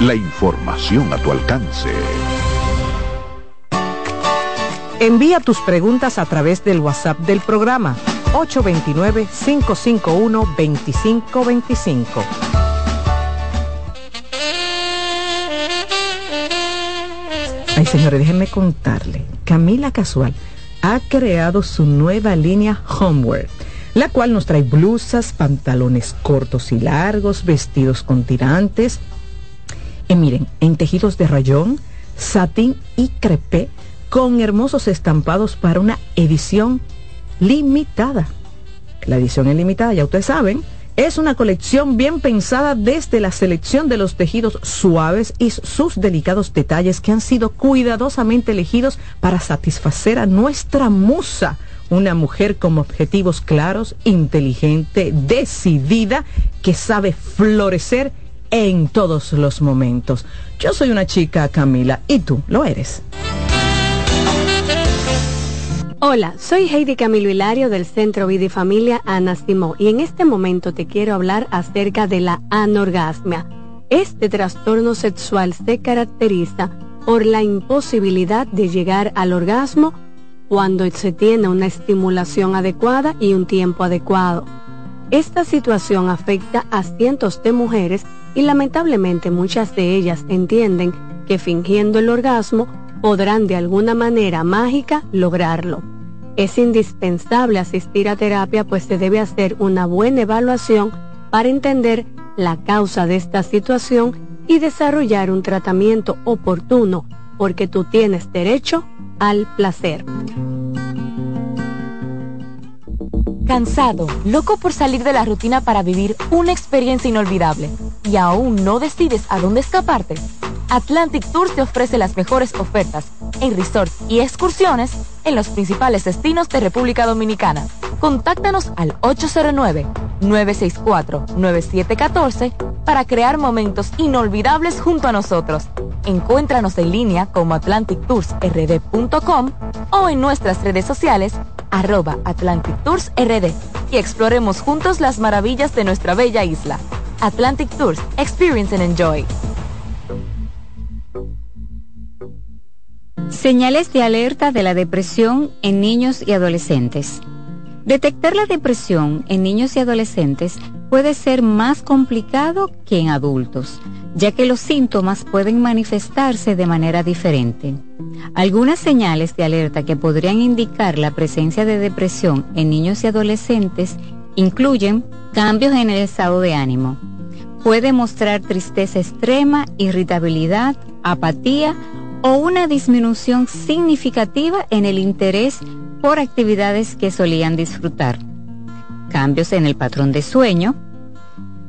La información a tu alcance. Envía tus preguntas a través del WhatsApp del programa 829-551-2525. Ay, señores, déjenme contarle. Camila Casual ha creado su nueva línea Homeware, la cual nos trae blusas, pantalones cortos y largos, vestidos con tirantes. Miren, en tejidos de rayón, satín y crepé, con hermosos estampados para una edición limitada. La edición es limitada, ya ustedes saben, es una colección bien pensada desde la selección de los tejidos suaves y sus delicados detalles que han sido cuidadosamente elegidos para satisfacer a nuestra musa, una mujer con objetivos claros, inteligente, decidida, que sabe florecer en todos los momentos. Yo soy una chica, Camila, y tú lo eres. Hola, soy Heidi Camilo Hilario del Centro Vida y Familia Ana Simó y en este momento te quiero hablar acerca de la anorgasmia. Este trastorno sexual se caracteriza por la imposibilidad de llegar al orgasmo cuando se tiene una estimulación adecuada y un tiempo adecuado. Esta situación afecta a cientos de mujeres y lamentablemente muchas de ellas entienden que fingiendo el orgasmo podrán de alguna manera mágica lograrlo. Es indispensable asistir a terapia pues se debe hacer una buena evaluación para entender la causa de esta situación y desarrollar un tratamiento oportuno porque tú tienes derecho al placer. Cansado, loco por salir de la rutina para vivir una experiencia inolvidable y aún no decides a dónde escaparte. Atlantic Tours te ofrece las mejores ofertas en resorts y excursiones en los principales destinos de República Dominicana. Contáctanos al 809-964-9714 para crear momentos inolvidables junto a nosotros. Encuéntranos en línea como atlantictoursrd.com o en nuestras redes sociales arroba Atlantic Tours RD y exploremos juntos las maravillas de nuestra bella isla. Atlantic Tours, Experience and Enjoy. Señales de alerta de la depresión en niños y adolescentes. Detectar la depresión en niños y adolescentes puede ser más complicado que en adultos, ya que los síntomas pueden manifestarse de manera diferente. Algunas señales de alerta que podrían indicar la presencia de depresión en niños y adolescentes incluyen cambios en el estado de ánimo. Puede mostrar tristeza extrema, irritabilidad, apatía o una disminución significativa en el interés por actividades que solían disfrutar. Cambios en el patrón de sueño,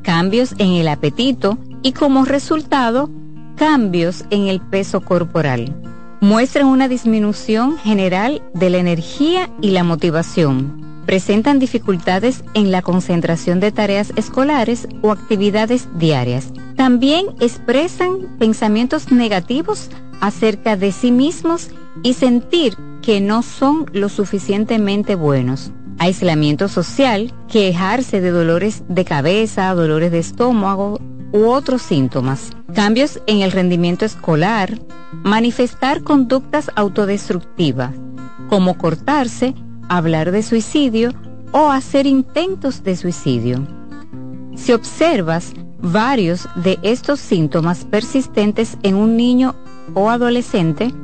cambios en el apetito y como resultado, cambios en el peso corporal. Muestran una disminución general de la energía y la motivación. Presentan dificultades en la concentración de tareas escolares o actividades diarias. También expresan pensamientos negativos acerca de sí mismos y sentir que no son lo suficientemente buenos. aislamiento social, quejarse de dolores de cabeza, dolores de estómago u otros síntomas, cambios en el rendimiento escolar, manifestar conductas autodestructivas, como cortarse, hablar de suicidio o hacer intentos de suicidio. Si observas varios de estos síntomas persistentes en un niño o adolescente,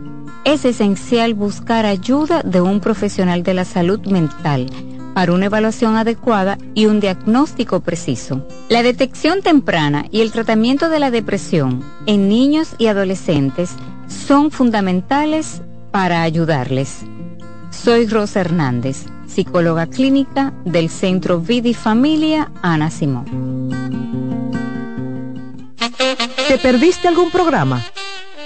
es esencial buscar ayuda de un profesional de la salud mental para una evaluación adecuada y un diagnóstico preciso. La detección temprana y el tratamiento de la depresión en niños y adolescentes son fundamentales para ayudarles. Soy Rosa Hernández, psicóloga clínica del Centro Vidi Familia Ana Simón. ¿Te perdiste algún programa?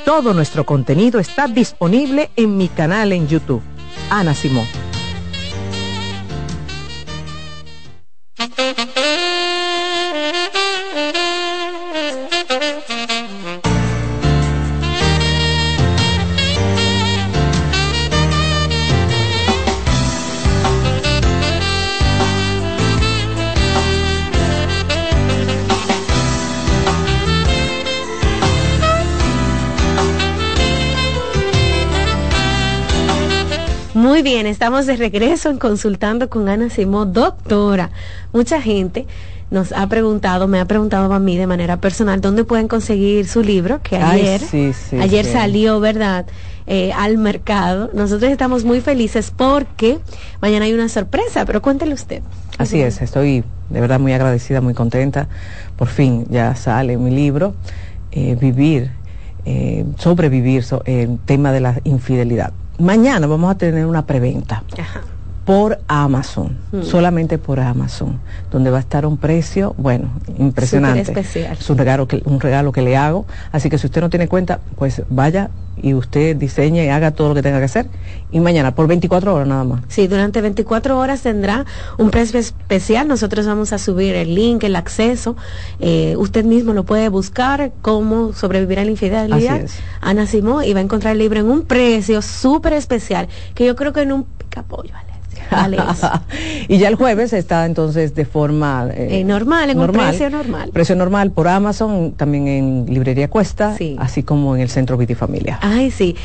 Todo nuestro contenido está disponible en mi canal en YouTube, Ana Simón. Thank you. Muy bien, estamos de regreso en consultando con Ana Simón, doctora. Mucha gente nos ha preguntado, me ha preguntado a mí de manera personal, ¿dónde pueden conseguir su libro? Que ayer, ayer salió, ¿verdad? Eh, al mercado. Nosotros estamos muy felices porque mañana hay una sorpresa, pero cuéntele usted. Así es, estoy de verdad muy agradecida, muy contenta. Por fin ya sale mi libro, eh, Vivir, eh, sobrevivir, el tema de la infidelidad mañana vamos a tener una preventa. Por Amazon, hmm. solamente por Amazon, donde va a estar un precio, bueno, impresionante. especial. Es un regalo que un regalo que le hago, así que si usted no tiene cuenta, pues vaya y usted diseñe y haga todo lo que tenga que hacer y mañana por 24 horas nada más. Sí, durante 24 horas tendrá un precio especial. Nosotros vamos a subir el link, el acceso. Eh, usted mismo lo puede buscar, cómo sobrevivir a la infidelidad. Ana Simón y va a encontrar el libro en un precio súper especial que yo creo que en un y ya el jueves está entonces de forma eh, eh, normal, en normal, un precio normal. Precio normal por Amazon, también en Librería Cuesta, así como en el Centro Vitifamilia. Ay, sí.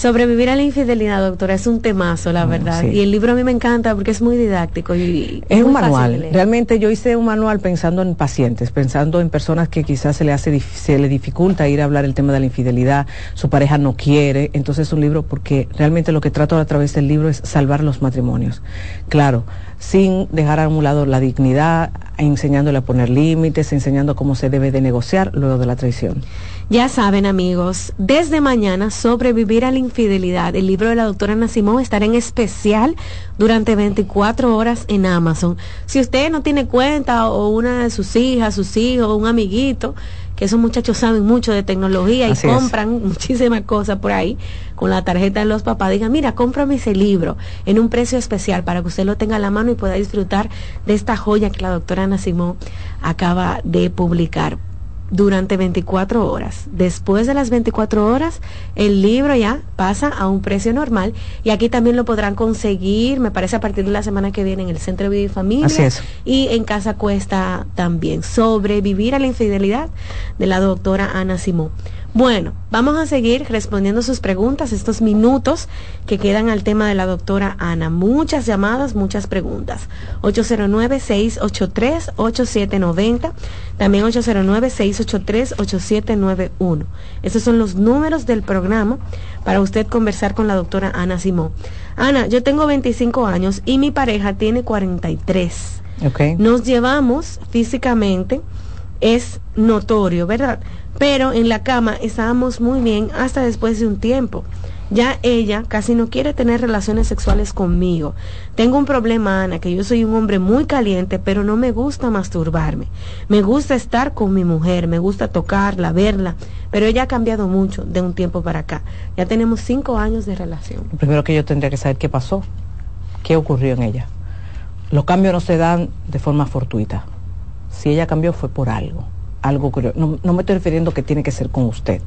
Sobrevivir a la infidelidad, doctora, es un temazo, la verdad. Y el libro a mí me encanta porque es muy didáctico. Y es un manual. Realmente yo hice un manual pensando en pacientes, pensando en personas que quizás se le hace se le dificulta ir a hablar el tema de la infidelidad, su pareja no quiere. Entonces es un libro porque realmente lo que trato a través del libro es salvar los matrimonios. Claro, sin dejar a un lado la dignidad, enseñándole a poner límites, enseñando cómo se debe de negociar luego de la traición. Ya saben amigos, desde mañana sobrevivir a la infidelidad, el libro de la doctora Nacimó estará en especial durante 24 horas en Amazon. Si usted no tiene cuenta o una de sus hijas, sus hijos, un amiguito, que esos muchachos saben mucho de tecnología y compran muchísimas cosas por ahí con la tarjeta de los papás, digan, mira, cómprame ese libro en un precio especial para que usted lo tenga a la mano y pueda disfrutar de esta joya que la doctora Ana Simón acaba de publicar durante 24 horas. Después de las 24 horas, el libro ya pasa a un precio normal y aquí también lo podrán conseguir, me parece, a partir de la semana que viene en el Centro de Vida y Familia y en Casa Cuesta también. Sobrevivir a la infidelidad de la doctora Ana Simón. Bueno, vamos a seguir respondiendo sus preguntas, estos minutos que quedan al tema de la doctora Ana. Muchas llamadas, muchas preguntas. 809-683-8790, también 809-683-8791. Esos son los números del programa para usted conversar con la doctora Ana Simón. Ana, yo tengo 25 años y mi pareja tiene 43. Okay. Nos llevamos físicamente, es notorio, ¿verdad? pero en la cama estábamos muy bien hasta después de un tiempo. Ya ella casi no quiere tener relaciones sexuales conmigo. Tengo un problema, Ana, que yo soy un hombre muy caliente, pero no me gusta masturbarme. Me gusta estar con mi mujer, me gusta tocarla, verla, pero ella ha cambiado mucho de un tiempo para acá. Ya tenemos cinco años de relación. Primero que yo tendría que saber qué pasó, qué ocurrió en ella. Los cambios no se dan de forma fortuita. Si ella cambió fue por algo algo no, no me estoy refiriendo que tiene que ser con usted.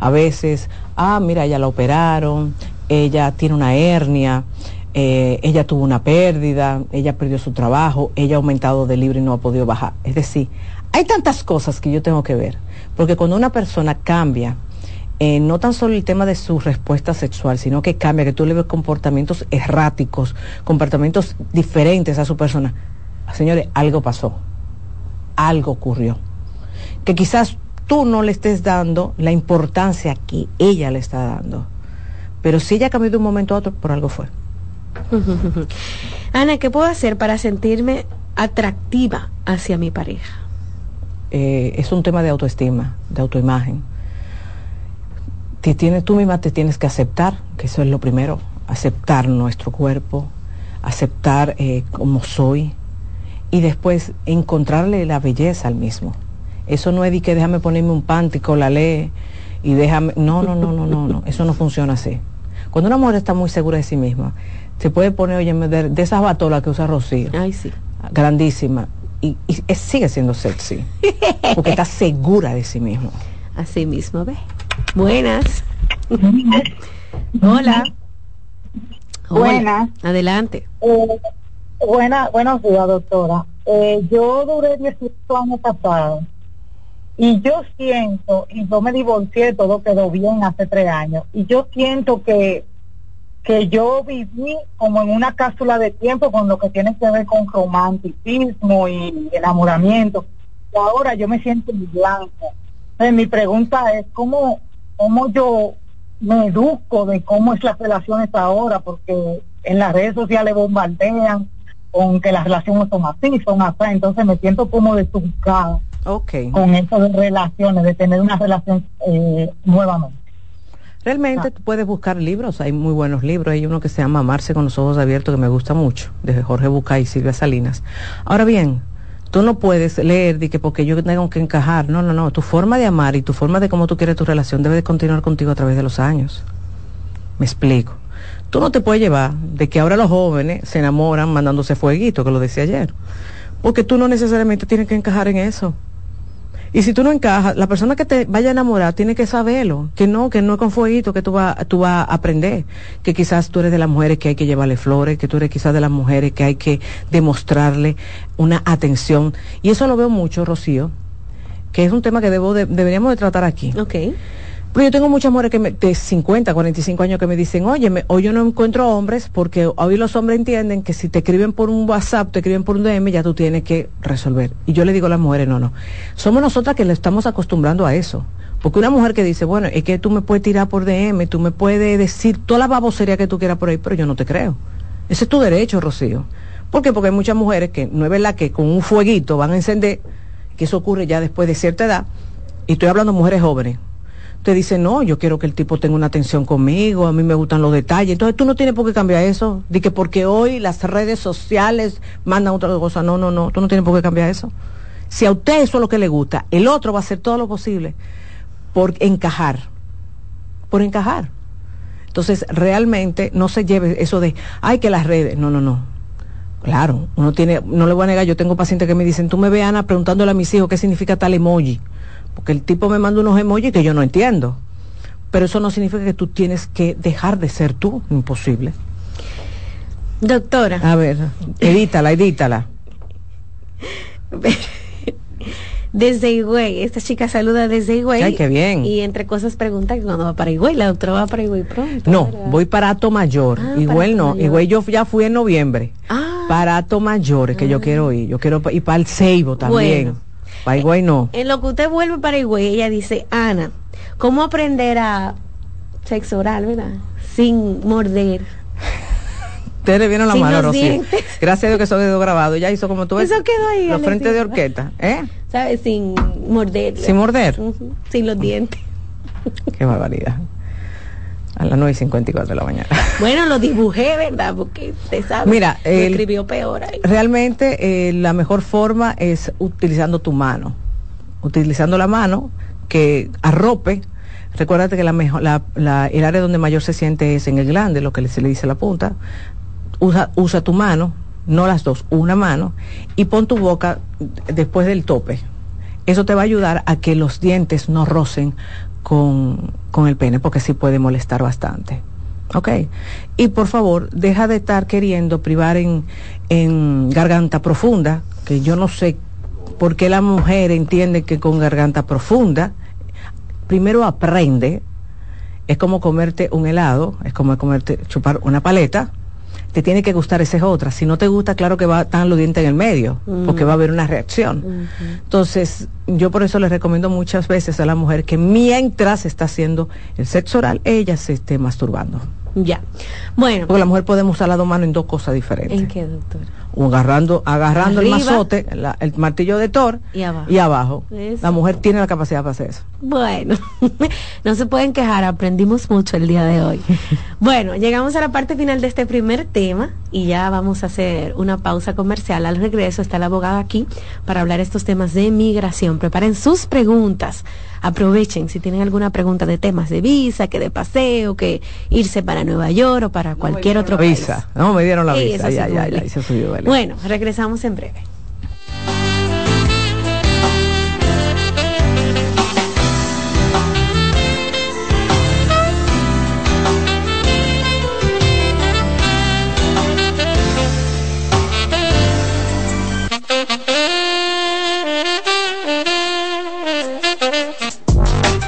A veces, ah, mira, ya la operaron, ella tiene una hernia, eh, ella tuvo una pérdida, ella perdió su trabajo, ella ha aumentado de libro y no ha podido bajar. Es decir, hay tantas cosas que yo tengo que ver, porque cuando una persona cambia, eh, no tan solo el tema de su respuesta sexual, sino que cambia, que tú le ves comportamientos erráticos, comportamientos diferentes a su persona. Señores, algo pasó, algo ocurrió, que quizás tú no le estés dando la importancia que ella le está dando, pero si ella cambió de un momento a otro, por algo fue. Ana, ¿qué puedo hacer para sentirme atractiva hacia mi pareja? Eh, es un tema de autoestima, de autoimagen. Te tienes, tú misma te tienes que aceptar, que eso es lo primero, aceptar nuestro cuerpo, aceptar eh, como soy y después encontrarle la belleza al mismo. Eso no es de que déjame ponerme un pántico, la ley y déjame... No, no, no, no, no, no, eso no funciona así. Cuando una mujer está muy segura de sí misma, se puede poner, oye, de, de esas batolas que usa Rocío. Ay, sí. Grandísima. Y, sigue siendo sexy. Porque está segura de sí mismo. Así mismo, ve. Buenas. Hola. Buenas. Adelante. Eh, buena, buenos días, doctora. Eh, yo duré 18 años casado y yo siento, y yo me divorcié, todo quedó bien hace tres años, y yo siento que que yo viví como en una cápsula de tiempo con lo que tiene que ver con romanticismo y enamoramiento. Y ahora yo me siento en blanco. Entonces, mi pregunta es, ¿cómo, ¿cómo yo me educo de cómo es las relaciones ahora? Porque en las redes sociales bombardean con que las relaciones son así, son así. Entonces me siento como desubicada okay. con eso de relaciones, de tener una relación eh, nuevamente. Realmente tú puedes buscar libros, hay muy buenos libros, hay uno que se llama Amarse con los ojos abiertos que me gusta mucho, de Jorge Bucay y Silvia Salinas. Ahora bien, tú no puedes leer de que porque yo tengo que encajar, no, no, no, tu forma de amar y tu forma de cómo tú quieres tu relación debe de continuar contigo a través de los años. Me explico. Tú no te puedes llevar de que ahora los jóvenes se enamoran mandándose fueguito, que lo decía ayer, porque tú no necesariamente tienes que encajar en eso. Y si tú no encajas, la persona que te vaya a enamorar tiene que saberlo, que no, que no es con fueguito que tú vas tú va a aprender, que quizás tú eres de las mujeres que hay que llevarle flores, que tú eres quizás de las mujeres que hay que demostrarle una atención. Y eso lo veo mucho, Rocío, que es un tema que debo deberíamos de tratar aquí. Okay. Pero yo tengo muchas mujeres que de 50, 45 años que me dicen, oye, hoy yo no encuentro hombres porque hoy los hombres entienden que si te escriben por un WhatsApp, te escriben por un DM, ya tú tienes que resolver. Y yo le digo a las mujeres, no, no. Somos nosotras que le estamos acostumbrando a eso. Porque una mujer que dice, bueno, es que tú me puedes tirar por DM, tú me puedes decir toda la babosería que tú quieras por ahí, pero yo no te creo. Ese es tu derecho, Rocío. ¿Por qué? Porque hay muchas mujeres que no es verdad que con un fueguito van a encender, que eso ocurre ya después de cierta edad, y estoy hablando de mujeres jóvenes, te dice, no, yo quiero que el tipo tenga una atención conmigo, a mí me gustan los detalles. Entonces tú no tienes por qué cambiar eso. De que porque hoy las redes sociales mandan otra cosa. No, no, no, tú no tienes por qué cambiar eso. Si a usted eso es lo que le gusta, el otro va a hacer todo lo posible por encajar. Por encajar. Entonces, realmente no se lleve eso de, ay, que las redes. No, no, no. Claro, uno tiene, no le voy a negar, yo tengo pacientes que me dicen, tú me ve, Ana, preguntándole a mis hijos qué significa tal emoji porque el tipo me manda unos emojis que yo no entiendo. Pero eso no significa que tú tienes que dejar de ser tú, imposible. Doctora. A ver, edítala, edítala. Desde Higüey, esta chica saluda desde Higüey. Ay, qué bien. Y entre cosas pregunta que cuando va para Higüey, la doctora va para Higüey pronto. No, voy para Ato Mayor. Ah, Igual no, Higüey yo ya fui en noviembre. Ah. Para Ato Mayor es que yo ah. quiero ir. Yo quiero ir para el Ceibo también. Para no. En lo que usted vuelve para Higüey, ella dice, Ana, ¿cómo aprender a sexo oral, verdad? Sin morder. Ustedes vieron la mano, Rocío. Gracias a Dios que eso quedó grabado. Ya hizo como tú ves. Eso quedó ahí. Los frentes de orquesta, ¿eh? ¿Sabes? Sin morder. Sin morder. Sin los dientes. Qué barbaridad a las 9 y 54 de la mañana. Bueno, lo dibujé, ¿verdad? Porque usted sabe, Mira, escribió peor ahí. Realmente eh, la mejor forma es utilizando tu mano, utilizando la mano que arrope. Recuérdate que la mejor, la, el área donde mayor se siente es en el glande, lo que se le dice la punta. Usa, usa tu mano, no las dos, una mano, y pon tu boca después del tope. Eso te va a ayudar a que los dientes no rocen con, con el pene porque sí puede molestar bastante. ¿ok? Y por favor, deja de estar queriendo privar en, en garganta profunda, que yo no sé por qué la mujer entiende que con garganta profunda, primero aprende, es como comerte un helado, es como comerte, chupar una paleta, te tiene que gustar, esa es otra. Si no te gusta, claro que va a estar los dientes en el medio, porque va a haber una reacción. Entonces, yo por eso les recomiendo muchas veces a la mujer que mientras está haciendo el sexo oral, ella se esté masturbando. Ya. Bueno. Porque la mujer podemos usar las dos manos en dos cosas diferentes. ¿En qué, doctora? Agarrando, agarrando el mazote, la- el martillo de Thor Y abajo. y abajo. La mujer tiene la capacidad para hacer eso. Bueno, no se pueden quejar, aprendimos mucho el día de hoy. Bueno, llegamos a la parte final de este primer tema y ya vamos a hacer una pausa comercial. Al regreso está la abogada aquí para hablar estos temas de migración. Preparen sus preguntas. Aprovechen si tienen alguna pregunta de temas de visa, que de paseo, que irse para Nueva York o para cualquier otro país. Visa. No, me dieron la Sí, visa. Ya, ya, ya. Bueno, regresamos en breve.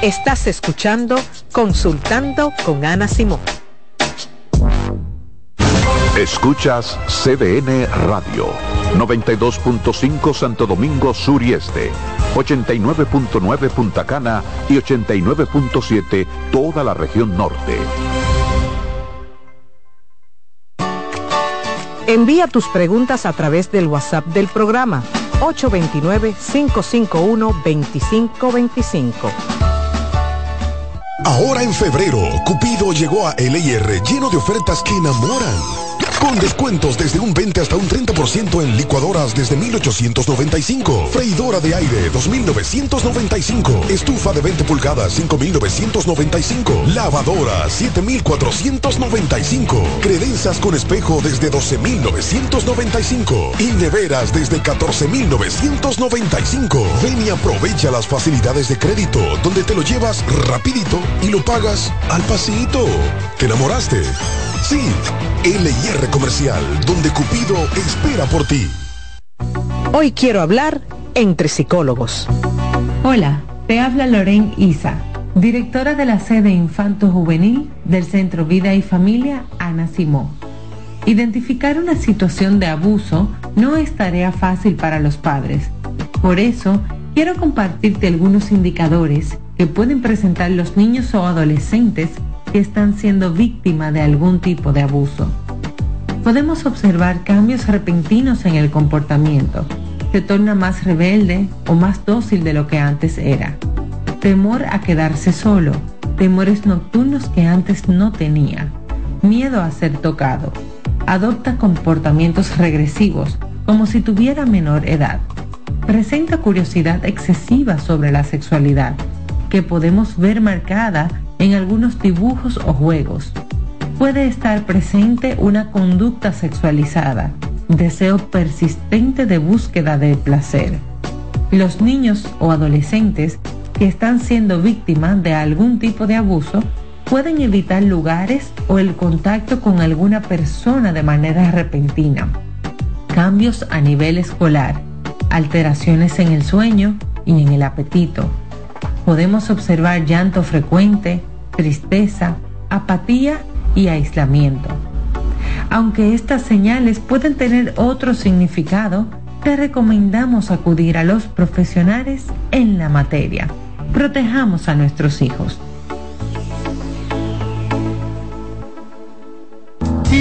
Estás escuchando Consultando con Ana Simón. Escuchas CDN Radio, 92.5 Santo Domingo Sur y Este, 89.9 Punta Cana y 89.7 toda la región norte. Envía tus preguntas a través del WhatsApp del programa 829-551-2525. Ahora en febrero, Cupido llegó a LIR lleno de ofertas que enamoran. Con descuentos desde un 20 hasta un 30% en licuadoras desde 1895. Freidora de aire 2995. Estufa de 20 pulgadas 5995. Lavadora 7495. Credenzas con espejo desde 12995. Y neveras desde 14995. Ven y aprovecha las facilidades de crédito donde te lo llevas rapidito y lo pagas al pasito. ¿Te enamoraste? Sí, LIR Comercial, donde Cupido espera por ti. Hoy quiero hablar entre psicólogos. Hola, te habla Loren Isa, directora de la sede Infanto Juvenil del Centro Vida y Familia Ana Simó. Identificar una situación de abuso no es tarea fácil para los padres. Por eso, quiero compartirte algunos indicadores que pueden presentar los niños o adolescentes están siendo víctimas de algún tipo de abuso. Podemos observar cambios repentinos en el comportamiento. Se torna más rebelde o más dócil de lo que antes era. Temor a quedarse solo. Temores nocturnos que antes no tenía. Miedo a ser tocado. Adopta comportamientos regresivos, como si tuviera menor edad. Presenta curiosidad excesiva sobre la sexualidad, que podemos ver marcada en algunos dibujos o juegos. Puede estar presente una conducta sexualizada, deseo persistente de búsqueda de placer. Los niños o adolescentes que están siendo víctimas de algún tipo de abuso pueden evitar lugares o el contacto con alguna persona de manera repentina. Cambios a nivel escolar, alteraciones en el sueño y en el apetito. Podemos observar llanto frecuente, tristeza, apatía y aislamiento. Aunque estas señales pueden tener otro significado, te recomendamos acudir a los profesionales en la materia. Protejamos a nuestros hijos.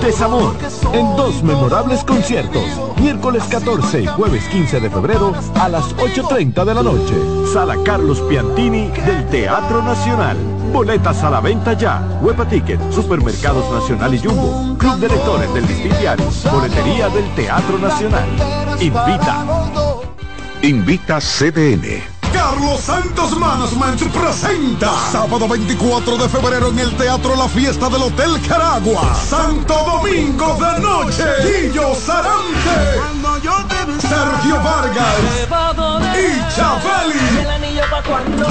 Desamor, en dos memorables conciertos, miércoles 14 y jueves 15 de febrero a las 8.30 de la noche. Sala Carlos Piantini del Teatro Nacional. Boletas a la venta ya. Huepa Ticket, Supermercados Nacional y Jumbo. Club de Lectores del Diario. Boletería del Teatro Nacional. Invita. Invita CDN. Carlos Santos Management presenta sábado 24 de febrero en el Teatro La Fiesta del Hotel Caragua. Santo Domingo de Noche. Guillo Sarante. Sergio Vargas. Y Chabeli.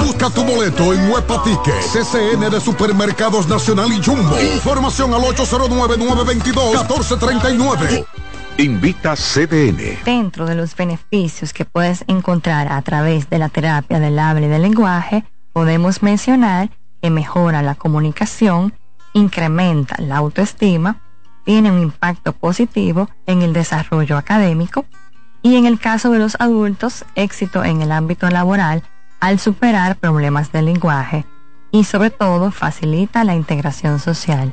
Busca tu boleto en Huepa Ticket. CCN de Supermercados Nacional y Jumbo. Información al 809-922-1439. Invita CDN. Dentro de los beneficios que puedes encontrar a través de la terapia del habla y del lenguaje, podemos mencionar que mejora la comunicación, incrementa la autoestima, tiene un impacto positivo en el desarrollo académico y en el caso de los adultos, éxito en el ámbito laboral al superar problemas del lenguaje y sobre todo facilita la integración social.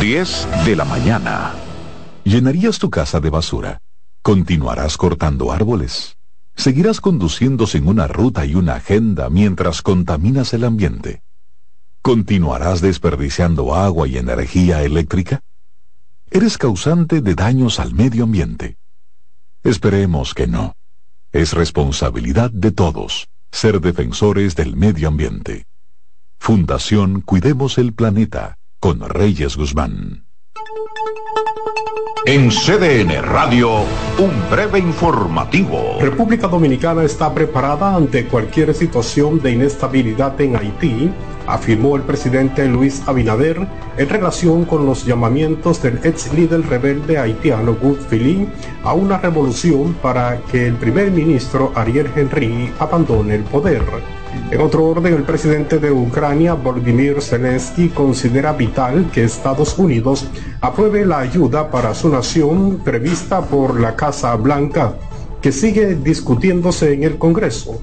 10 de la mañana. ¿Llenarías tu casa de basura? ¿Continuarás cortando árboles? ¿Seguirás conduciendo sin una ruta y una agenda mientras contaminas el ambiente? ¿Continuarás desperdiciando agua y energía eléctrica? ¿Eres causante de daños al medio ambiente? Esperemos que no. Es responsabilidad de todos ser defensores del medio ambiente. Fundación Cuidemos el Planeta con Reyes Guzmán. En CDN Radio, un breve informativo. República Dominicana está preparada ante cualquier situación de inestabilidad en Haití, afirmó el presidente Luis Abinader en relación con los llamamientos del ex líder rebelde haitiano Good Philly a una revolución para que el primer ministro Ariel Henry abandone el poder. En otro orden, el presidente de Ucrania, Volodymyr Zelensky, considera vital que Estados Unidos apruebe la ayuda para su nación prevista por la Casa Blanca, que sigue discutiéndose en el Congreso.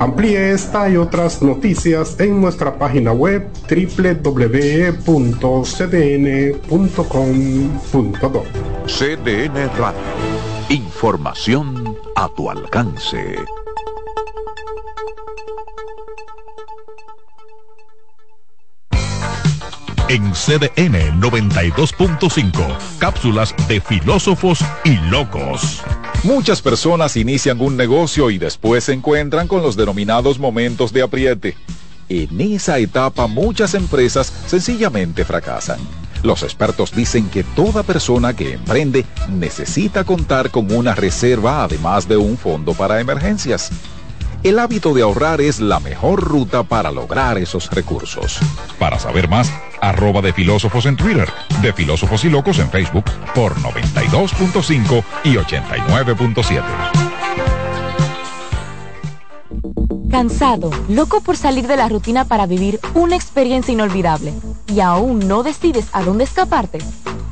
Amplíe esta y otras noticias en nuestra página web www.cdn.com.do. CDN Radio. Información a tu alcance. En CDN 92.5. Cápsulas de filósofos y locos. Muchas personas inician un negocio y después se encuentran con los denominados momentos de apriete. En esa etapa muchas empresas sencillamente fracasan. Los expertos dicen que toda persona que emprende necesita contar con una reserva además de un fondo para emergencias. El hábito de ahorrar es la mejor ruta para lograr esos recursos. Para saber más, arroba de filósofos en Twitter, de filósofos y locos en Facebook por 92.5 y 89.7. Cansado, loco por salir de la rutina para vivir una experiencia inolvidable y aún no decides a dónde escaparte.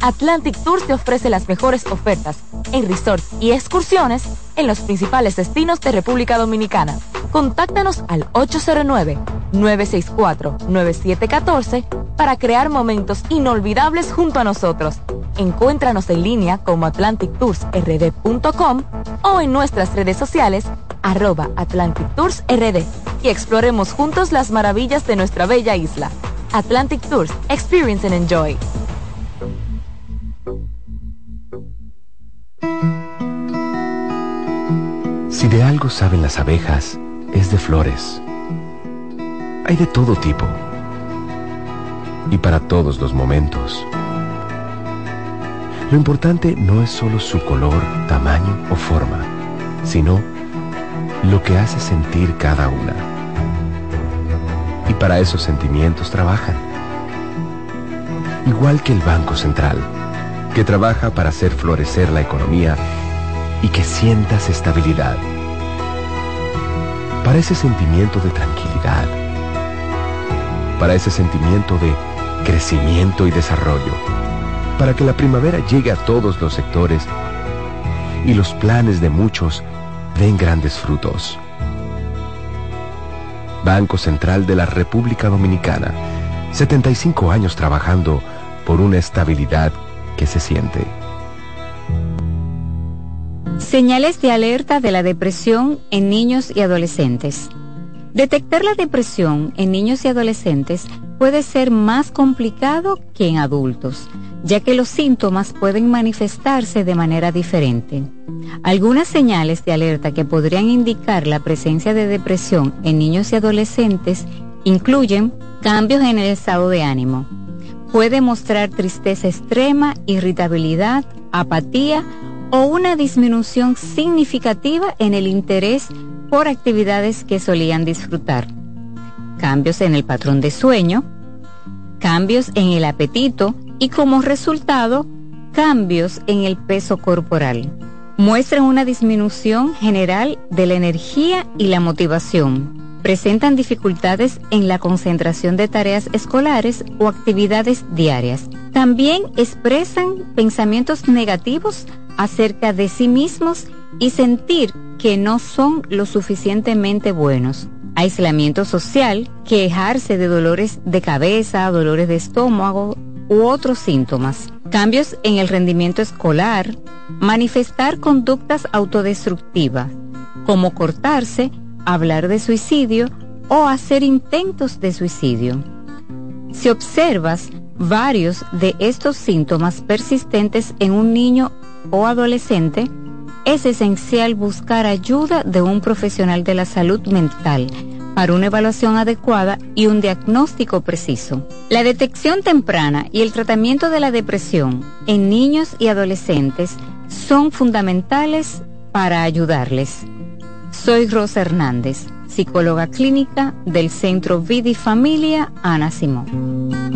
Atlantic Tours te ofrece las mejores ofertas en resorts y excursiones en los principales destinos de República Dominicana. Contáctanos al 809-964-9714 para crear momentos inolvidables junto a nosotros. Encuéntranos en línea como atlantictoursrd.com o en nuestras redes sociales arroba Atlantic Tours RD y exploremos juntos las maravillas de nuestra bella isla. Atlantic Tours, Experience and Enjoy. Si de algo saben las abejas, es de flores. Hay de todo tipo y para todos los momentos. Lo importante no es solo su color, tamaño o forma, sino lo que hace sentir cada una. Y para esos sentimientos trabajan. Igual que el Banco Central, que trabaja para hacer florecer la economía y que sientas estabilidad. Para ese sentimiento de tranquilidad. Para ese sentimiento de crecimiento y desarrollo. Para que la primavera llegue a todos los sectores y los planes de muchos den grandes frutos. Banco Central de la República Dominicana. 75 años trabajando por una estabilidad que se siente. Señales de alerta de la depresión en niños y adolescentes. Detectar la depresión en niños y adolescentes puede ser más complicado que en adultos, ya que los síntomas pueden manifestarse de manera diferente. Algunas señales de alerta que podrían indicar la presencia de depresión en niños y adolescentes incluyen cambios en el estado de ánimo. Puede mostrar tristeza extrema, irritabilidad, apatía o una disminución significativa en el interés por actividades que solían disfrutar. Cambios en el patrón de sueño, cambios en el apetito y como resultado, cambios en el peso corporal. Muestran una disminución general de la energía y la motivación. Presentan dificultades en la concentración de tareas escolares o actividades diarias. También expresan pensamientos negativos acerca de sí mismos y sentir que no son lo suficientemente buenos. Aislamiento social, quejarse de dolores de cabeza, dolores de estómago u otros síntomas. Cambios en el rendimiento escolar, manifestar conductas autodestructivas, como cortarse, hablar de suicidio o hacer intentos de suicidio. Si observas varios de estos síntomas persistentes en un niño o adolescente, es esencial buscar ayuda de un profesional de la salud mental para una evaluación adecuada y un diagnóstico preciso. La detección temprana y el tratamiento de la depresión en niños y adolescentes son fundamentales para ayudarles. Soy Rosa Hernández, psicóloga clínica del Centro Vida Familia Ana Simón.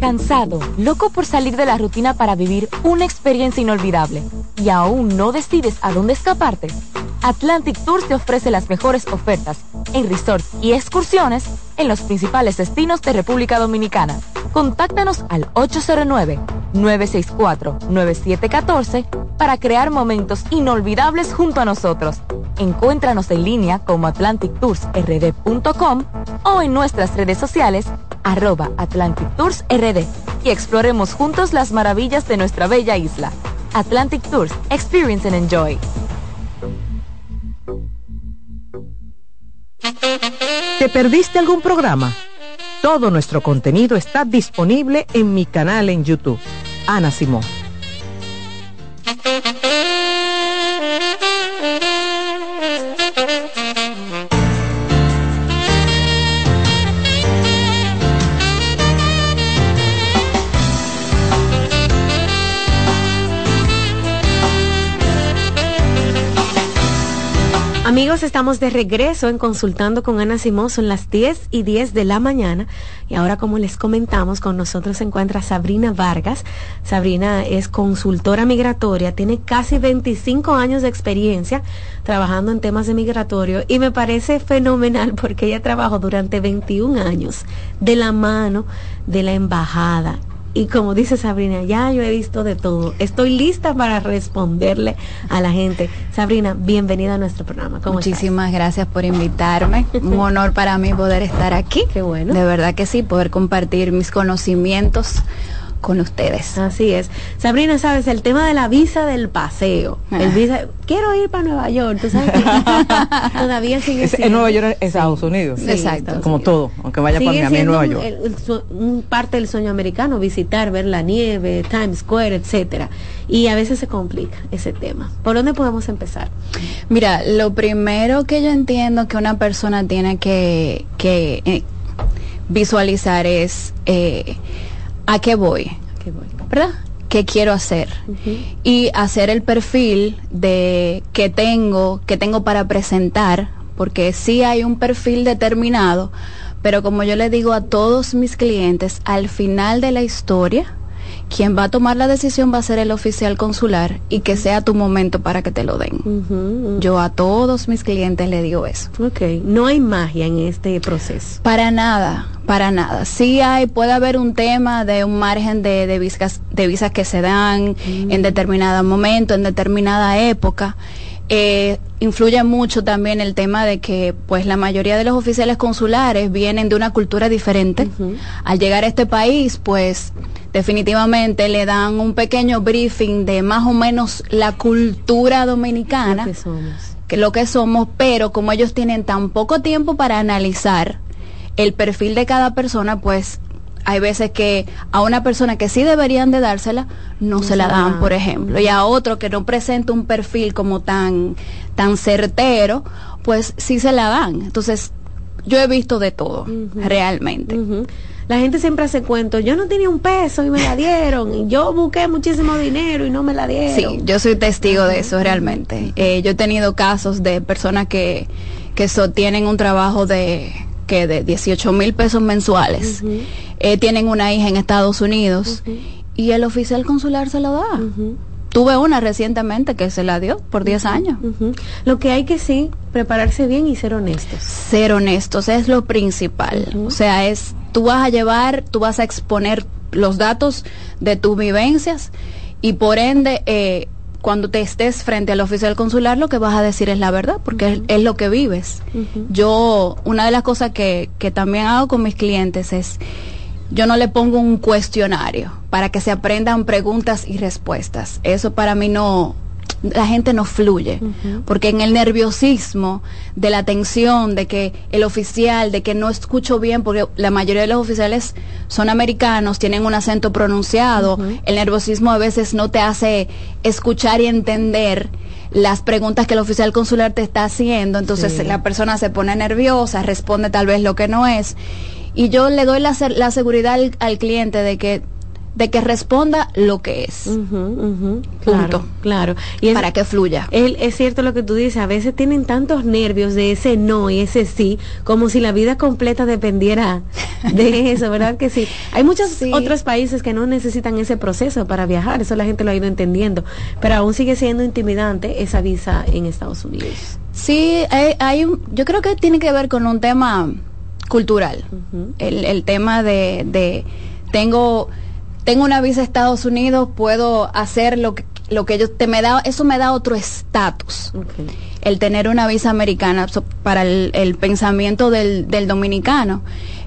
Cansado, loco por salir de la rutina para vivir una experiencia inolvidable y aún no decides a dónde escaparte. Atlantic Tours te ofrece las mejores ofertas en resorts y excursiones en los principales destinos de República Dominicana. Contáctanos al 809-964-9714 para crear momentos inolvidables junto a nosotros. Encuéntranos en línea como atlantictoursrd.com o en nuestras redes sociales arroba Atlantic y exploremos juntos las maravillas de nuestra bella isla. Atlantic Tours, Experience and Enjoy. ¿Te perdiste algún programa? Todo nuestro contenido está disponible en mi canal en YouTube. Ana Simón. Amigos, estamos de regreso en Consultando con Ana Simón, son las 10 y 10 de la mañana y ahora como les comentamos, con nosotros se encuentra Sabrina Vargas. Sabrina es consultora migratoria, tiene casi 25 años de experiencia trabajando en temas de migratorio y me parece fenomenal porque ella trabajó durante 21 años de la mano de la embajada y como dice Sabrina, ya yo he visto de todo. Estoy lista para responderle a la gente. Sabrina, bienvenida a nuestro programa. Muchísimas gracias por invitarme. Un honor para mí poder estar aquí. Qué bueno. De verdad que sí, poder compartir mis conocimientos con ustedes. Así es. Sabrina, sabes, el tema de la visa del paseo. El visa, quiero ir para Nueva York, tú sabes que todavía sigue Es- siendo. en Nueva York, es Estados Unidos. Sí, Exacto. Como todo, aunque vaya para Sigue Miami, en siendo Nueva York. el- el su- un parte del sueño americano, visitar, ver la nieve, Times Square, etcétera. Y a veces se complica ese tema. ¿Por dónde podemos empezar? Mira, lo primero que yo entiendo que una persona tiene que, que eh, visualizar es eh, a qué voy, ¿verdad? ¿Qué quiero hacer? Y hacer el perfil de que tengo, que tengo para presentar, porque sí hay un perfil determinado, pero como yo le digo a todos mis clientes, al final de la historia, quien va a tomar la decisión va a ser el oficial consular y que sea tu momento para que te lo den. Yo a todos mis clientes le digo eso. Ok, no hay magia en este proceso. Para nada, para nada. Sí hay, puede haber un tema de un margen de, de visas, de visas que se dan en determinado momento, en determinada época. Eh, influye mucho también el tema de que pues la mayoría de los oficiales consulares vienen de una cultura diferente. Al llegar a este país, pues definitivamente le dan un pequeño briefing de más o menos la cultura dominicana que somos. que lo que somos, pero como ellos tienen tan poco tiempo para analizar el perfil de cada persona, pues hay veces que a una persona que sí deberían de dársela, no, se la dan, por ejemplo, y a otro que no presenta un perfil como tan, tan certero, pues sí se la dan. Entonces, yo he visto de todo, realmente. La gente siempre hace cuentos, yo no tenía un peso y me la dieron, y yo busqué muchísimo dinero y no me la dieron. Sí, yo soy testigo de eso realmente. Eh, yo he tenido casos de personas que, que so- tienen un trabajo de que de 18 mil pesos mensuales, Eh, tienen una hija en Estados Unidos y el oficial consular se lo da. Tuve una recientemente que se la dio por 10 años. Lo que hay que sí, prepararse bien y ser honestos. Ser honestos es lo principal. O sea, es tú vas a llevar, tú vas a exponer los datos de tus vivencias y por ende, eh, cuando te estés frente al oficial consular, lo que vas a decir es la verdad, porque es, es lo que vives. Yo, una de las cosas que, que también hago con mis clientes es, yo no le pongo un cuestionario para que se aprendan preguntas y respuestas. Eso para mí no, la gente no fluye, porque en el nerviosismo de la tensión, de que el oficial, de que no escucho bien, porque la mayoría de los oficiales son americanos, tienen un acento pronunciado, el nerviosismo a veces no te hace escuchar y entender las preguntas que el oficial consular te está haciendo, entonces Sí. la persona se pone nerviosa, responde tal vez lo que no es. Y yo le doy la, la seguridad al, al cliente de que de que responda lo que es. Claro, claro. Y es- Para que fluya. él- es cierto lo que tú dices, a veces tienen tantos nervios de ese no y ese sí, como si la vida completa dependiera de eso, ¿verdad que sí? Hay muchos otros países que no necesitan ese proceso para viajar, eso la gente lo ha ido entendiendo, pero aún sigue siendo intimidante esa visa en Estados Unidos. Sí, hay, hay yo creo que tiene que ver con un tema cultural. el, el tema de, de tengo tengo una visa a Estados Unidos, puedo hacer lo que lo que yo te me da eso me da otro estatus. El tener una visa americana para el, el pensamiento del, del dominicano.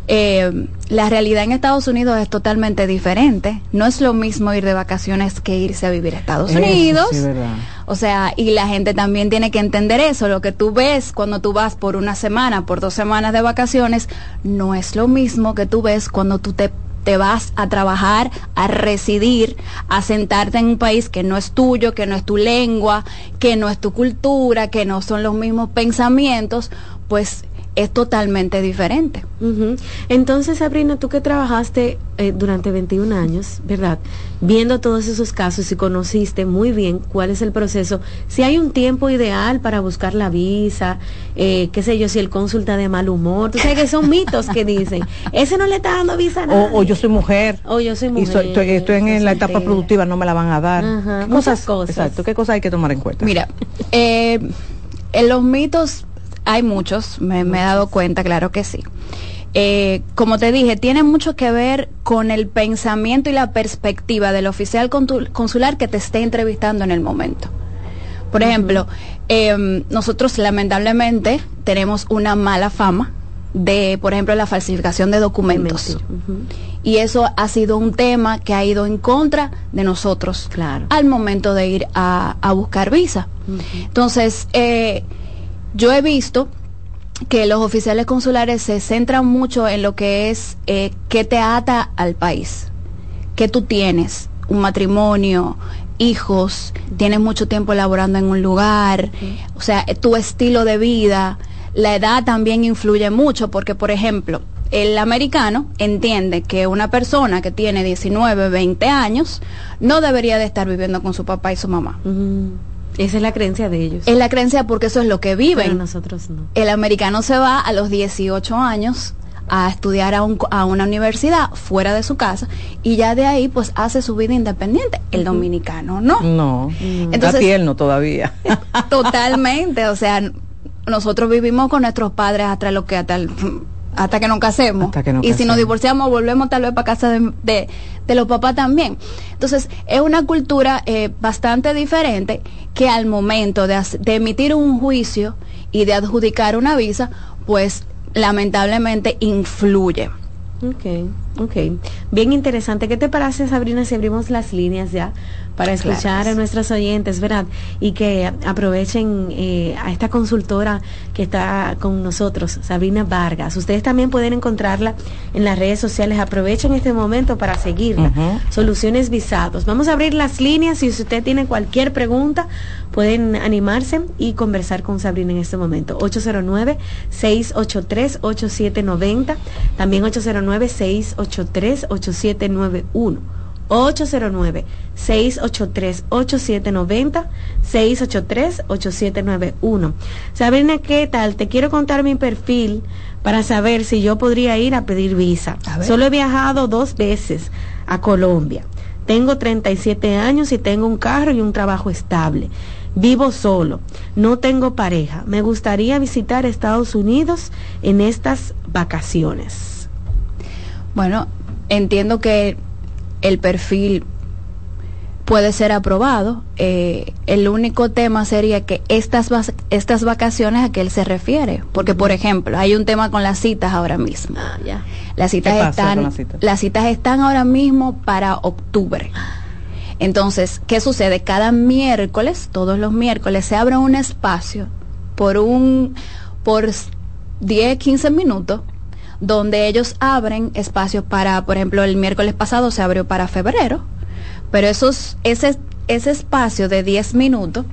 Eh, la realidad en Estados Unidos es totalmente diferente. No es lo mismo ir de vacaciones que irse a vivir a Estados Unidos. sí, verdad. O sea, y la gente también tiene que entender eso. Lo que tú ves cuando tú vas por una semana, por dos semanas de vacaciones, no es lo mismo que tú ves cuando tú te, te vas a trabajar, a residir, a sentarte en un país que no es tuyo, que no es tu lengua, que no es tu cultura, que no son los mismos pensamientos, pues es totalmente diferente. Entonces, Sabrina, tú que trabajaste eh, durante 21 años, ¿verdad? Viendo todos esos casos y conociste muy bien cuál es el proceso, si hay un tiempo ideal para buscar la visa, eh, qué sé yo, si el cónsul está de mal humor, tú sabes que son mitos que dicen, ese no le está dando visa a nadie. O, o yo soy mujer. O yo soy Y mujer. soy- estoy, estoy en soy la etapa productiva, no me la van a dar. Ajá, ¿Qué muchas cosas. Exacto, ¿qué cosas hay que tomar en cuenta? Mira, eh, en los mitos hay muchos, me, me he dado cuenta, claro que sí. Eh, como te dije, tiene mucho que ver con el pensamiento y la perspectiva del oficial consular que te esté entrevistando en el momento. Por ejemplo, eh, nosotros lamentablemente tenemos una mala fama de, por ejemplo, la falsificación de documentos. Y eso ha sido un tema que ha ido en contra de nosotros al momento de ir a, buscar visa. Entonces, eh, yo he visto que los oficiales consulares se centran mucho en lo que es eh, qué te ata al país, qué tú tienes, un matrimonio, hijos, tienes mucho tiempo laborando en un lugar, o sea, tu estilo de vida, la edad también influye mucho porque, por ejemplo, el americano entiende que una persona que tiene 19, 20 años no debería de estar viviendo con su papá y su mamá. Esa es la creencia de ellos. Es la creencia porque eso es lo que viven. Pero nosotros no. El americano se va a los 18 años a estudiar a, una universidad fuera de su casa y ya de ahí pues hace su vida independiente. El dominicano no. No, Entonces, está tierno todavía. Totalmente, o sea, nosotros vivimos con nuestros padres hasta lo que hasta hasta que nos casemos. y si nos divorciamos, volvemos tal vez para casa de, los papás también. Entonces, es una cultura eh, bastante diferente que al momento de, de emitir un juicio y de adjudicar una visa, pues lamentablemente influye. Ok, ok. Bien interesante. ¿Qué te parece, Sabrina, si abrimos las líneas ya para escuchar a nuestros oyentes, ¿verdad? Y que aprovechen eh, a esta consultora que está con nosotros, Sabrina Vargas. Ustedes también pueden encontrarla en las redes sociales. Aprovechen este momento para seguirla. Soluciones Visados. Vamos a abrir las líneas. Si usted tiene cualquier pregunta, pueden animarse y conversar con Sabrina en este momento. 809-683-8790. También 809-683-8791. 809-683-8790, 683-8791. Sabrina, ¿qué tal? Te quiero contar mi perfil para saber si yo podría ir a pedir visa. Solo he viajado dos veces a Colombia. Tengo 37 años y tengo un carro y un trabajo estable. Vivo solo, no tengo pareja. Me gustaría visitar Estados Unidos en estas vacaciones. Bueno, entiendo que el perfil puede ser aprobado. Eh, el único tema sería que estas, estas vacaciones a que él se refiere. Porque, por ejemplo, hay un tema con las citas ahora mismo. Ah, las, citas están, las citas están ahora mismo para octubre. Entonces, ¿qué sucede? Cada miércoles, todos los miércoles, se abre un espacio por un por 10, 15 minutos donde ellos abren espacios para, por ejemplo, el miércoles pasado se abrió para febrero, pero esos, ese, ese espacio de 10 minutos,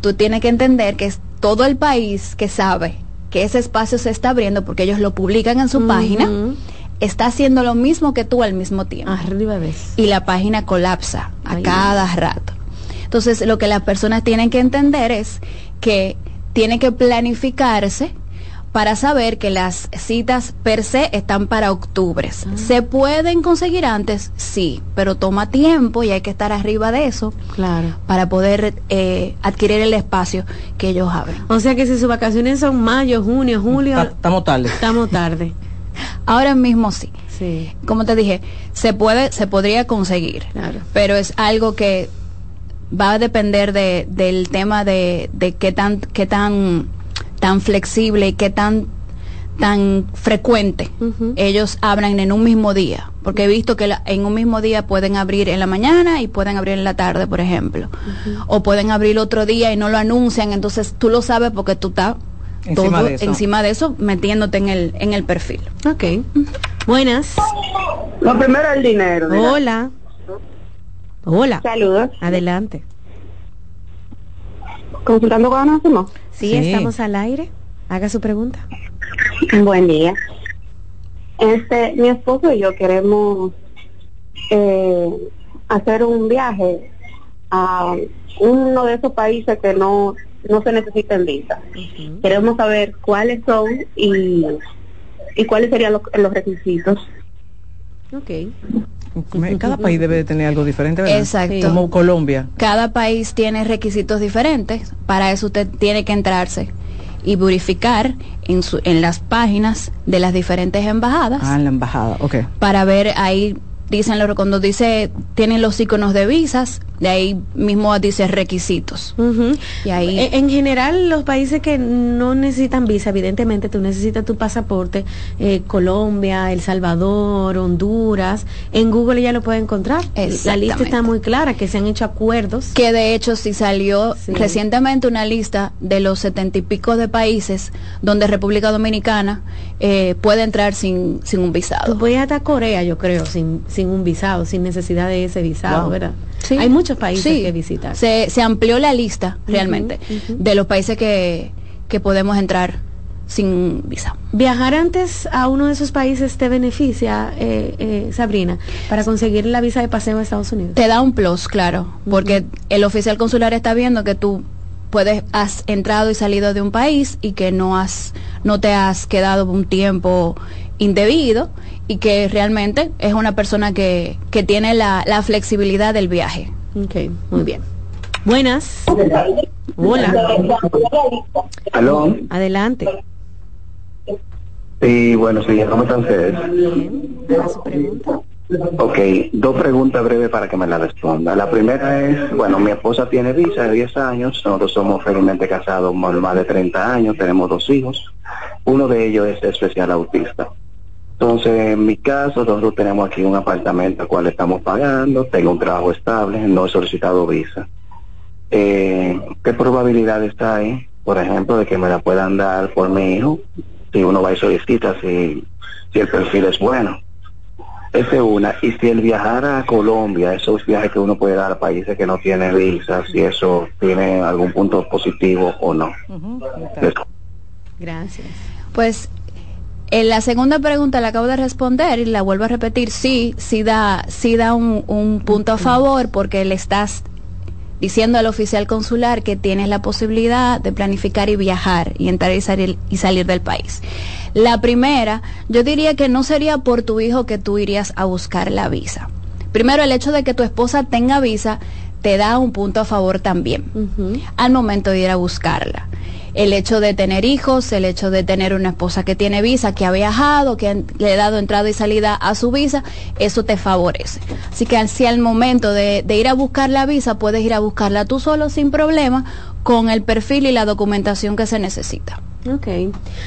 tú tienes que entender que es todo el país que sabe que ese espacio se está abriendo porque ellos lo publican en su página, está haciendo lo mismo que tú al mismo tiempo. Arriba ves. Y la página colapsa a cada rato. Entonces, lo que las personas tienen que entender es que tiene que planificarse para saber que las citas per se están para octubre. Ah. ¿Se pueden conseguir antes? Sí, pero toma tiempo y hay que estar arriba de eso claro. para poder eh, adquirir el espacio que ellos abren. O sea que si sus vacaciones son mayo, junio, julio... Estamos tarde. Estamos tarde. Ahora mismo sí. Sí. Como te dije, se puede, se podría conseguir, claro. pero es algo que va a depender de, del tema de, de qué tan, qué tan tan flexible y que tan tan frecuente ellos abran en un mismo día. Porque he visto que en un mismo día pueden abrir en la mañana y pueden abrir en la tarde por ejemplo. O pueden abrir otro día y no lo anuncian. Entonces tú lo sabes porque tú estás encima, de, eso. encima de eso metiéndote en el en el perfil. Ok. Buenas. Lo primero es el dinero hola. Hola. Saludos. Adelante consultando con Anásimo Sí, estamos al aire. Haga su pregunta. Buen día. Este, mi esposo y yo queremos eh, hacer un viaje a uno de esos países que no no se necesitan visa. Queremos saber cuáles son y, y cuáles serían los, los requisitos. Ok. Cada país debe de tener algo diferente, ¿verdad? Exacto. Como Colombia. Cada país tiene requisitos diferentes. Para eso usted tiene que entrarse y verificar en, su, en las páginas de las diferentes embajadas. Ah, en la embajada, ok. Para ver ahí dicen cuando dice tienen los iconos de visas De ahí mismo dice requisitos. Y ahí En, en general, los países que no necesitan visa, evidentemente tú necesitas tu pasaporte, eh, Colombia, El Salvador, Honduras, en Google ya lo puedes encontrar. La lista está muy clara, que se han hecho acuerdos. que de hecho sí salió Sí. recientemente una lista de los setenta y pico de países donde República Dominicana eh, puede entrar sin, sin un visado. Tú puedes hasta Corea, yo creo, sin, sin un visado, sin necesidad de ese visado, Wow. ¿verdad? Sí. Hay muchos países Sí. que visitar. Se, se amplió la lista realmente de los países que, que podemos entrar sin visa. Viajar antes a uno de esos países te beneficia, eh, eh, Sabrina, para conseguir la visa de paseo a Estados Unidos. Te da un plus, claro, porque el oficial consular está viendo que tú puedes has entrado y salido de un país y que no has no te has quedado un tiempo indebido y que realmente es una persona que, que tiene la, la flexibilidad del viaje. Ok, muy bien. Buenas. Hola. Aló. Adelante. Sí, bueno, sí, ¿cómo están ustedes? Ok, dos preguntas breves para que me la responda. La primera es, bueno, mi esposa tiene visa de 10 años, nosotros somos felizmente casados más de 30 años, tenemos dos hijos, uno de ellos es especial autista. Entonces, en mi caso, nosotros tenemos aquí un apartamento al cual estamos pagando, tengo un trabajo estable, no he solicitado visa. Eh, ¿Qué probabilidades hay, por ejemplo, de que me la puedan dar por mi hijo? Si uno va y solicita, si, si el perfil es bueno. Esa es una. Y si el viajar a Colombia, esos viajes que uno puede dar a países que no tienen visa, si eso tiene algún punto positivo o no. Gracias. Pues en la segunda pregunta la acabo de responder y la vuelvo a repetir, sí, sí da, sí da un, un punto a favor porque le estás diciendo al oficial consular que tienes la posibilidad de planificar y viajar y entrar y salir, y salir del país. La primera, yo diría que no sería por tu hijo que tú irías a buscar la visa. Primero, el hecho de que tu esposa tenga visa te da un punto a favor también al momento de ir a buscarla. El hecho de tener hijos, el hecho de tener una esposa que tiene visa, que ha viajado, que le ha dado entrada y salida a su visa, eso te favorece. Así que si al momento de, ir a buscar la visa, puedes ir a buscarla tú solo sin problema, con el perfil y la documentación que se necesita. Ok.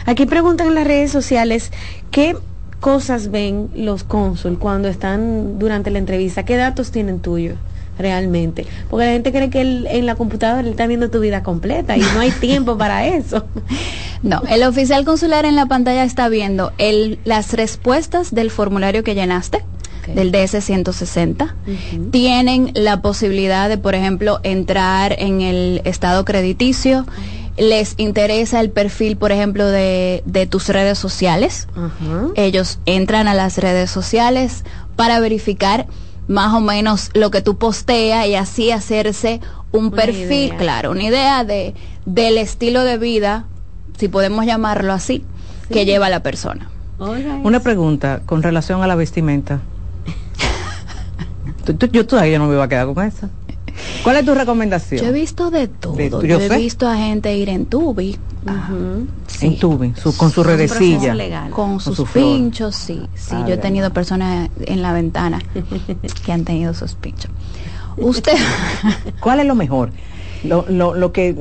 Aquí preguntan en las redes sociales qué cosas ven los cónsul cuando están durante la entrevista, qué datos tienen tuyos realmente. Porque la gente cree que él, en la computadora está viendo tu vida completa y no hay tiempo para eso. No, el oficial consular en la pantalla está viendo el, las respuestas del formulario que llenaste, del DS-160. Tienen la posibilidad de, por ejemplo, entrar en el estado crediticio. Les interesa el perfil, por ejemplo, de, de tus redes sociales. Ellos entran a las redes sociales para verificar más o menos lo que tú posteas y así hacerse un Una perfil, idea. claro, una idea de del estilo de vida, si podemos llamarlo así, que lleva la persona. Una pregunta con relación a la vestimenta. Tú- tú- yo todavía no me voy a quedar con esa. ¿Cuál es tu recomendación? Yo he visto de todo. De- yo yo he visto a gente ir en tubi. En tubing, su- con su redecilla. Con Con sus su pinchos, sí. Sí, Ah, yo he tenido personas en la ventana que han tenido sus pinchos. Usted. ¿Cuál es lo mejor? Lo, lo, lo que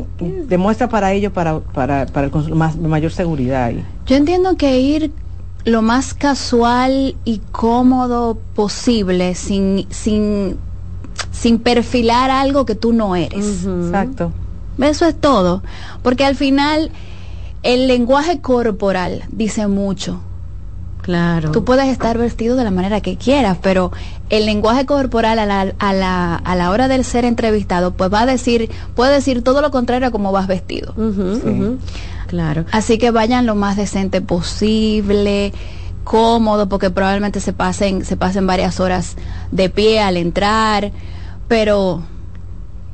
demuestra para ellos, para, para, para el más, mayor seguridad. ahí. Yo entiendo que ir lo más casual y cómodo posible, sin, sin, sin perfilar algo que tú no eres. Exacto. Eso es todo. Porque al final el lenguaje corporal dice mucho. Claro. Tú puedes estar vestido de la manera que quieras, pero el lenguaje corporal a la, a la, a la hora del ser entrevistado, pues va a decir, puede decir todo lo contrario a cómo vas vestido. Claro. Así que vayan lo más decente posible, cómodo, porque probablemente se pasen, se pasen varias horas de pie al entrar, pero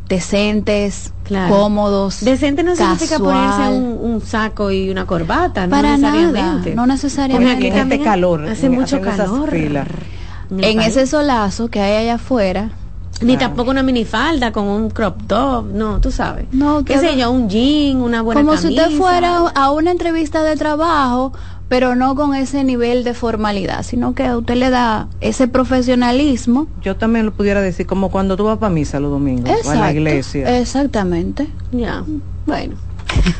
decentes, Claro. cómodos. Decente no significa ponerse un, un saco y una corbata, no Para nada, necesariamente. no necesariamente. Porque aquí Este calor, hace en- mucho calor. En ese solazo que hay allá afuera. Ni tampoco una minifalda con un crop top, no, tú sabes. No, qué que sé yo, un jean, una buena Como si usted fuera a una entrevista de trabajo, pero no con ese nivel de formalidad, sino que a usted le da ese profesionalismo. Yo también lo pudiera decir como cuando tú vas para misa los domingos, o a la iglesia. Exactamente. Ya, bueno.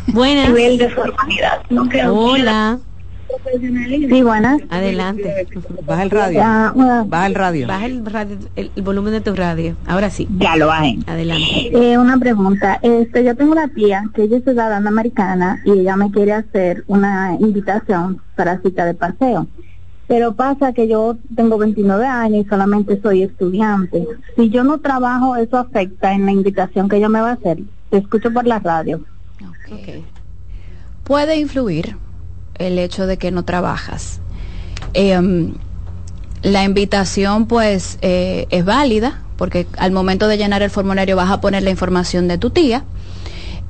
Buenas. Nivel de formalidad. No creo Sí, buenas. Adelante. Baja el radio. Ya, bueno. Baja el radio. Baja el, radio- el, el volumen de tu radio. Ahora sí. Ya lo bajé. Adelante. Eh, una pregunta. Este, yo tengo una tía que ella es ciudadana americana y ella me quiere hacer una invitación para cita de paseo. Pero pasa que yo tengo 29 años y solamente soy estudiante. Si yo no trabajo, eso afecta en la invitación que ella me va a hacer. Te escucho por la radio. Puede influir el hecho de que no trabajas. Em, la invitación pues eh, es válida porque al momento de llenar el formulario vas a poner la información de tu tía.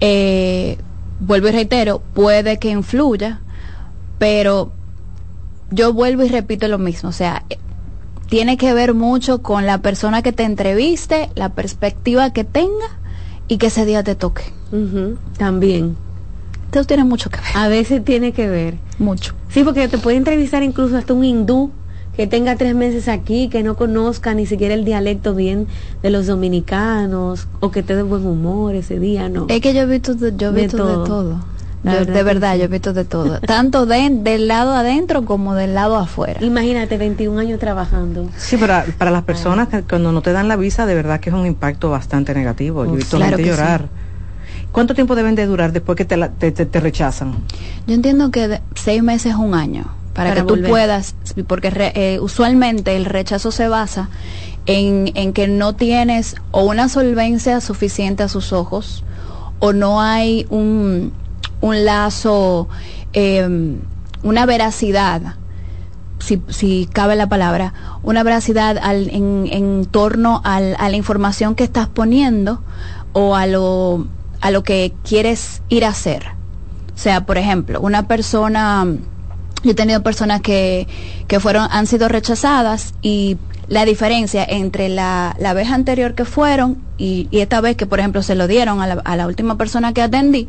Eh, vuelvo y reitero, puede que influya, pero yo vuelvo y repito lo mismo, o sea, eh, tiene que ver mucho con la persona que te entreviste, la perspectiva que tenga y que ese día te toque. También. Entonces tiene mucho que ver. A veces tiene que ver. Mucho. Sí, porque te puede entrevistar incluso hasta un hindú que tenga tres meses aquí, que no conozca ni siquiera el dialecto bien de los dominicanos, o que esté de buen humor ese día, ¿no? Es que yo he visto de, yo he De visto de todo. todo. La Yo- verdad de verdad, sí. yo he visto de todo. Tanto de- del lado adentro como del lado afuera. Imagínate, 21 años trabajando. Sí, para, para las personas que cuando no te dan la visa, de verdad que es un impacto bastante negativo. Yo he visto Claro gente sí. ¿Cuánto tiempo deben de durar después que te, la- te, te- te rechazan? Yo entiendo que de- seis meses es un año para, Para que tú volver. puedas, porque re- eh, usualmente el rechazo se basa en, en que no tienes o una solvencia suficiente a sus ojos o no hay un, un lazo, eh, una veracidad si, si cabe la palabra, una veracidad al- en, en torno al- a la información que estás poniendo o a lo, a lo que quieres ir a hacer. O sea, por ejemplo, una persona, yo he tenido personas que, que fueron, han sido rechazadas y la diferencia entre la, la vez anterior que fueron y, y esta vez que, por ejemplo, se lo dieron a la, a la última persona que atendí,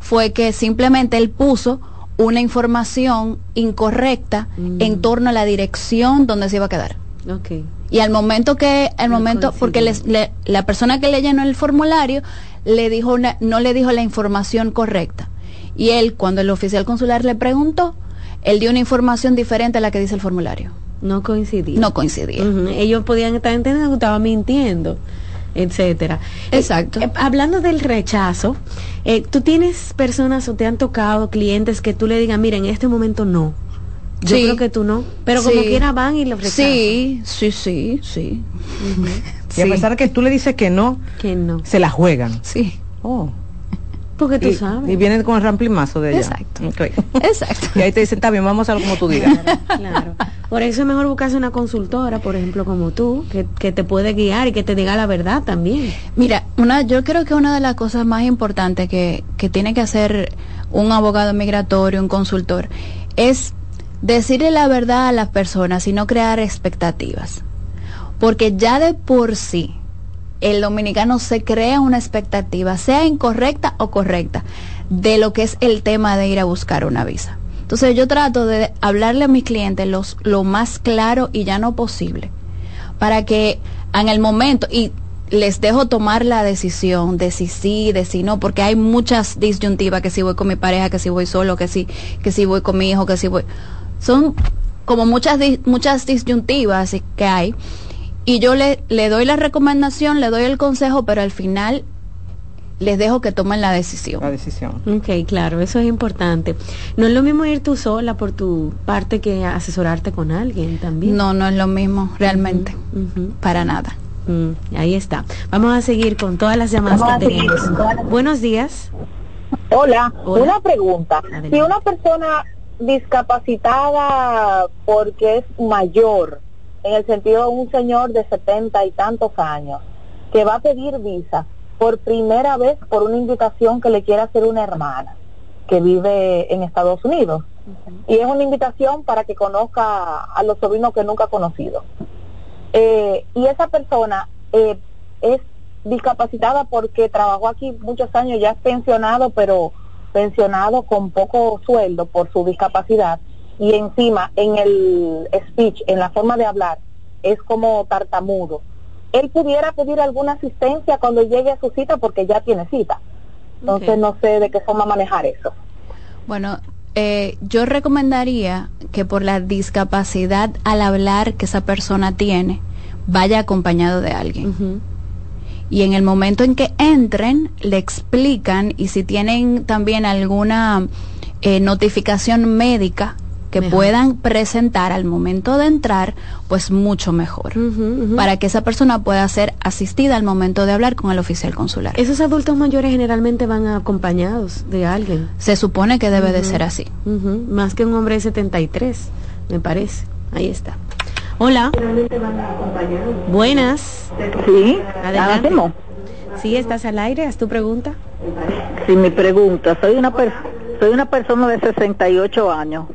fue que simplemente él puso una información incorrecta en torno a la dirección donde se iba a quedar. Ok. Y al momento que, al momento, porque les- le- la persona que le llenó el formulario le dijo una- no le dijo la información correcta. Y él, cuando el oficial consular le preguntó, él dio una información diferente a la que dice el formulario. No coincidía. No coincidía. Ellos podían estar entendiendo que estaba mintiendo, etcétera. Exacto. Eh, eh, hablando del rechazo, eh, tú tienes personas o te han tocado clientes que tú le digas, mira, en este momento no. Yo Sí. creo que tú no, pero como quiera van y lo rechazan. Sí, sí, sí, sí. Y a pesar de que tú le dices que no, que no. se la juegan. Sí. Oh. Porque tú y, sabes. Y vienen con el ramplimazo de ella. Exacto. Exacto. Y ahí te dicen, está bien, vamos a hacerlo como tú digas. Claro. Por eso es mejor buscarse una consultora, por ejemplo, como tú, que, que te puede guiar y que te diga la verdad también. Mira, una, yo creo que una de las cosas más importantes que, que tiene que hacer un abogado migratorio, un consultor, es decirle la verdad a las personas y no crear expectativas. Porque ya de por sí el dominicano se crea una expectativa, sea incorrecta o correcta, de lo que es el tema de ir a buscar una visa. Entonces yo trato de hablarle a mis clientes los, lo más claro y ya no posible, para que en el momento, y les dejo tomar la decisión de si sí, de si no, porque hay muchas disyuntivas, que si voy con mi pareja, que si voy solo, que si, que si voy con mi hijo, que si voy... Son como muchas, muchas disyuntivas que hay. Y yo le, le doy la recomendación, le doy el consejo, pero al final les dejo que tomen la decisión. La decisión. Ok, claro, eso es importante. No es lo mismo ir tú sola por tu parte que asesorarte con alguien también. No, no es lo mismo, realmente. Para nada. Mm, ahí está. Vamos a seguir con todas las llamadas Vamos que tenemos. Buenos días. Hola, Hola. una pregunta. Si una persona discapacitada porque es mayor, en el sentido de un señor de setenta y tantos años, que va a pedir visa por primera vez por una invitación que le quiere hacer una hermana que vive en Estados Unidos, y es una invitación para que conozca a los sobrinos que nunca ha conocido. Eh, y esa persona eh, es discapacitada porque trabajó aquí muchos años, ya es pensionado, pero pensionado con poco sueldo por su discapacidad y encima en el speech, en la forma de hablar, es como tartamudo, él pudiera pedir alguna asistencia cuando llegue a su cita porque ya tiene cita. Entonces no sé de qué forma manejar eso. Bueno, eh, yo recomendaría que por la discapacidad al hablar que esa persona tiene, vaya acompañado de alguien. Y en el momento en que entren, le explican y si tienen también alguna eh, notificación médica, que puedan presentar al momento de entrar, pues mucho mejor, para que esa persona pueda ser asistida al momento de hablar con el oficial consular. Esos adultos mayores generalmente van acompañados de alguien. Se supone que debe de ser así. Más que un hombre de 73, me parece. Ahí está. Hola. Buenas. Sí. Adelante. Sí, estás al aire. Haz tu pregunta. Sí, mi pregunta. Soy una persona soy una persona de 68 años.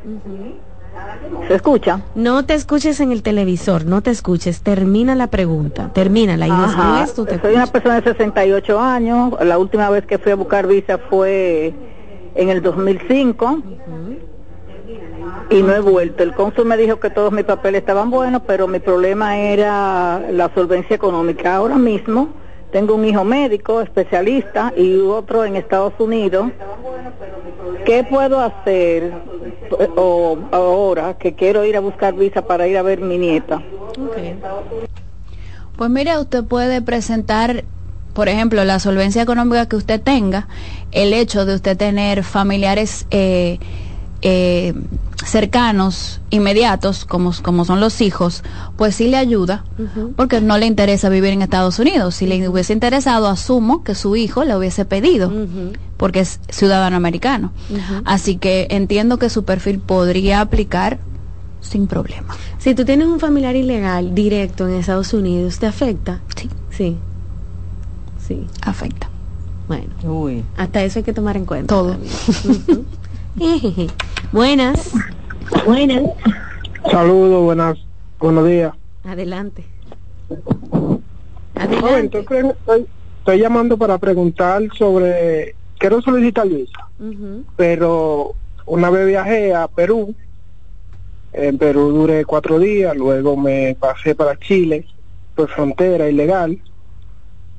¿Se escucha? No te escuches en el televisor, no te escuches. Termina la pregunta, termínala y después tú te Soy una persona de 68 años. La última vez que fui a buscar visa fue en el 2005 y no he vuelto. El cónsul me dijo que todos mis papeles estaban buenos, pero mi problema era la solvencia económica. Ahora mismo tengo un hijo médico, especialista, y otro en Estados Unidos. ¿Qué puedo hacer o, ahora que quiero ir a buscar visa para ir a ver mi nieta? Pues mire, usted puede presentar, por ejemplo, la solvencia económica que usted tenga, el hecho de usted tener familiares eh, eh, cercanos, inmediatos, como, como son los hijos, pues sí le ayuda, porque no le interesa vivir en Estados Unidos. Si le hubiese interesado, asumo que su hijo le hubiese pedido, porque es ciudadano americano. Así que entiendo que su perfil podría aplicar sin problema. Si tú tienes un familiar ilegal directo en Estados Unidos, ¿te afecta? Sí. Sí. Sí. Afecta. Bueno, hasta eso hay que tomar en cuenta. Todo. buenas. Buenas. Saludos, buenas, buenos días. Adelante. Adelante. estoy, llamando para preguntar sobre, quiero solicitar visa, pero una vez viajé a Perú, en Perú duré cuatro días, luego me pasé para Chile, por frontera ilegal,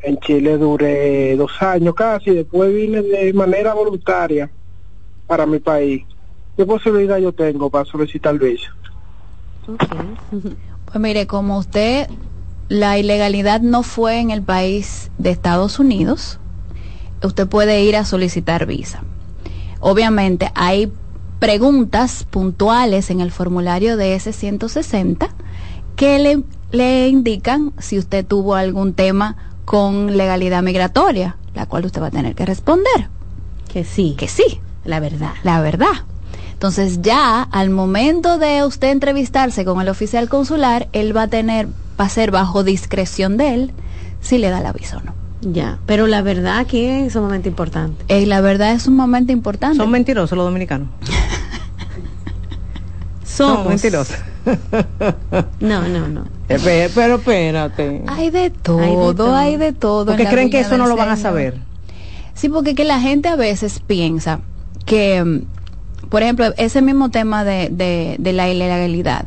en Chile duré dos años casi, después vine de manera voluntaria para mi país. ¿Qué posibilidad yo tengo para solicitar visa? Pues mire, como usted, la ilegalidad no fue en el país de Estados Unidos, usted puede ir a solicitar visa. Obviamente hay preguntas puntuales en el formulario de S160 que le, le indican si usted tuvo algún tema con legalidad migratoria, la cual usted va a tener que responder. Que sí. Que sí. La verdad. La verdad. Entonces ya al momento de usted entrevistarse con el oficial consular, él va a tener, va a ser bajo discreción de él si le da el aviso o no. Ya, pero la verdad aquí es un momento importante. Eh, la verdad es un momento importante. Son mentirosos los dominicanos. Somos mentirosos. no, no, no. Eh, pero espérate. Hay de todo, hay de todo. Porque creen que eso no lo van a saber. Sí, porque que la gente a veces piensa que, mm, por ejemplo, ese mismo tema de, de, la ilegalidad,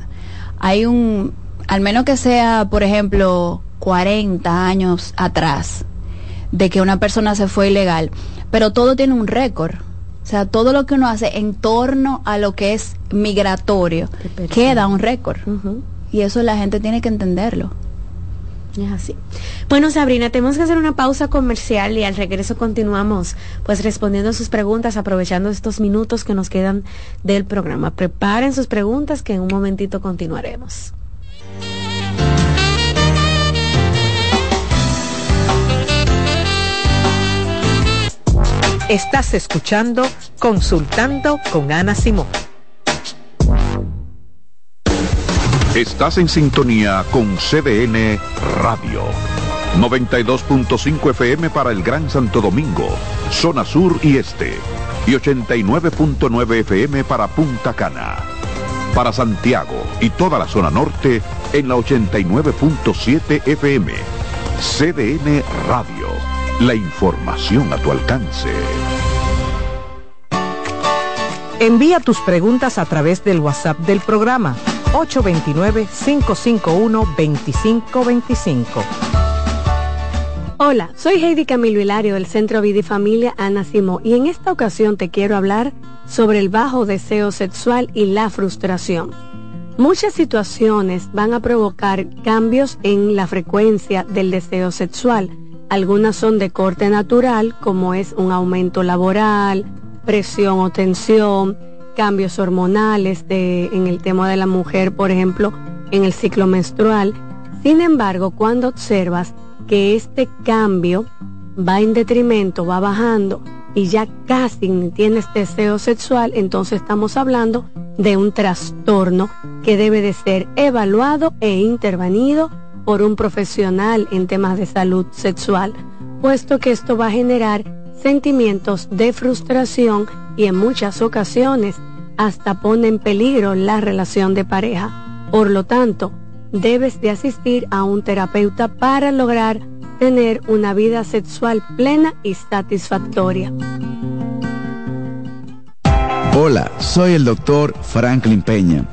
hay un, al menos que sea, por ejemplo, 40 años atrás, de que una persona se fue ilegal, pero todo tiene un récord. O sea, todo lo que uno hace en torno a lo que es migratorio queda un récord. Y eso la gente tiene que entenderlo. Es así. Bueno, Sabrina, tenemos que hacer una pausa comercial y al regreso continuamos pues respondiendo sus preguntas, aprovechando estos minutos que nos quedan del programa. Preparen sus preguntas que en un momentito continuaremos. Estás escuchando Consultando con Ana Simón. Estás en sintonía con CDN Radio. 92.5 FM para el Gran Santo Domingo, zona sur y este. Y 89.9 FM para Punta Cana. Para Santiago y toda la zona norte en la 89.7 FM. CDN Radio. La información a tu alcance. Envía tus preguntas a través del WhatsApp del programa 829-551-2525. Hola, soy Heidi Camilo Hilario del Centro Vida Familia Ana Simó y en esta ocasión te quiero hablar sobre el bajo deseo sexual y la frustración. Muchas situaciones van a provocar cambios en la frecuencia del deseo sexual. Algunas son de corte natural, como es un aumento laboral, presión o tensión, cambios hormonales de, en el tema de la mujer, por ejemplo, en el ciclo menstrual. Sin embargo, cuando observas que este cambio va en detrimento, va bajando y ya casi tienes deseo sexual, entonces estamos hablando de un trastorno que debe de ser evaluado e intervenido por un profesional en temas de salud sexual, puesto que esto va a generar sentimientos de frustración y en muchas ocasiones hasta pone en peligro la relación de pareja. Por lo tanto, debes de asistir a un terapeuta para lograr tener una vida sexual plena y satisfactoria. Hola, soy el doctor Franklin Peña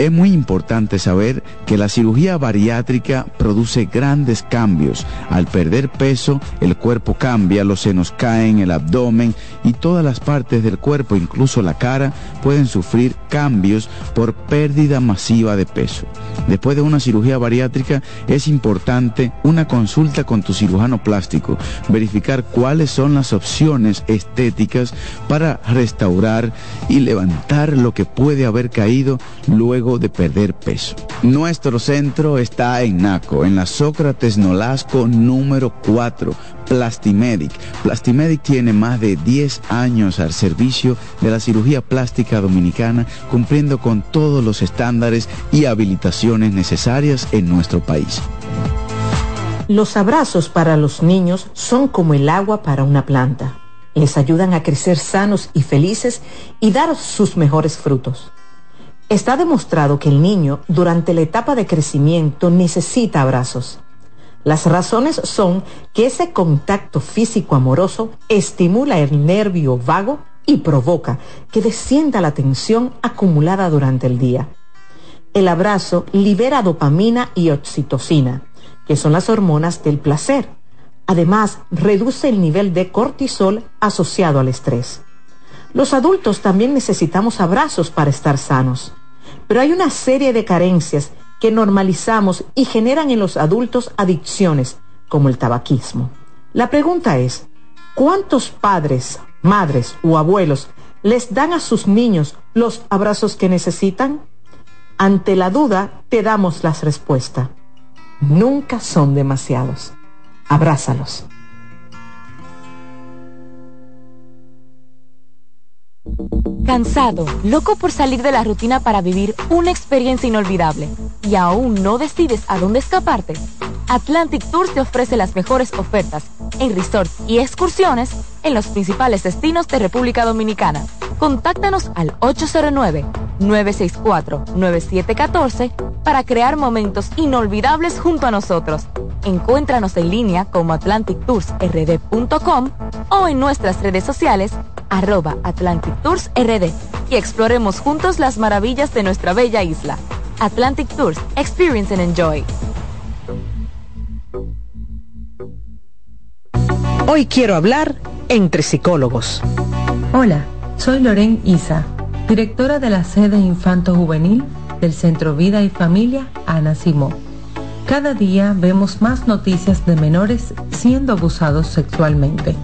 es muy importante saber que la cirugía bariátrica produce grandes cambios. Al perder peso, el cuerpo cambia, los senos caen, el abdomen y todas las partes del cuerpo, incluso la cara, pueden sufrir cambios por pérdida masiva de peso. Después de una cirugía bariátrica es importante una consulta con tu cirujano plástico, verificar cuáles son las opciones estéticas para restaurar y levantar lo que puede haber caído luego de perder peso. Nuestro centro está en Naco, en la Sócrates Nolasco número 4, Plastimedic. Plastimedic tiene más de 10 años al servicio de la cirugía plástica dominicana, cumpliendo con todos los estándares y habilitaciones necesarias en nuestro país. Los abrazos para los niños son como el agua para una planta. Les ayudan a crecer sanos y felices y dar sus mejores frutos. Está demostrado que el niño durante la etapa de crecimiento necesita abrazos. Las razones son que ese contacto físico amoroso estimula el nervio vago y provoca que descienda la tensión acumulada durante el día. El abrazo libera dopamina y oxitocina, que son las hormonas del placer. Además, reduce el nivel de cortisol asociado al estrés. Los adultos también necesitamos abrazos para estar sanos. Pero hay una serie de carencias que normalizamos y generan en los adultos adicciones, como el tabaquismo. La pregunta es, ¿cuántos padres, madres o abuelos les dan a sus niños los abrazos que necesitan? Ante la duda, te damos las respuestas. Nunca son demasiados. Abrázalos. Cansado, loco por salir de la rutina para vivir una experiencia inolvidable y aún no decides a dónde escaparte. Atlantic Tours te ofrece las mejores ofertas en resorts y excursiones en los principales destinos de República Dominicana. Contáctanos al 809-964-9714 para crear momentos inolvidables junto a nosotros. Encuéntranos en línea como atlantictoursrd.com o en nuestras redes sociales arroba Atlantic Y exploremos juntos las maravillas de nuestra bella isla. Atlantic Tours, experience and enjoy. Hoy quiero hablar entre psicólogos. Hola, soy Loren Isa, directora de la sede Infanto Juvenil del Centro Vida y Familia Ana Simó. Cada día vemos más noticias de menores siendo abusados sexualmente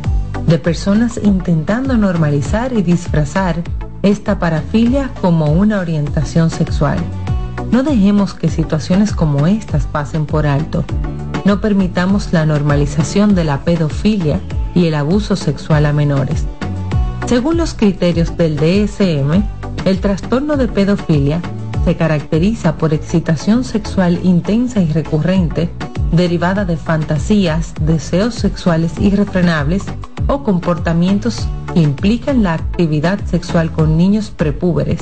de personas intentando normalizar y disfrazar esta parafilia como una orientación sexual. No dejemos que situaciones como estas pasen por alto. No permitamos la normalización de la pedofilia y el abuso sexual a menores. Según los criterios del DSM, el trastorno de pedofilia se caracteriza por excitación sexual intensa y recurrente derivada de fantasías, deseos sexuales irrefrenables o comportamientos que implican la actividad sexual con niños prepúberes,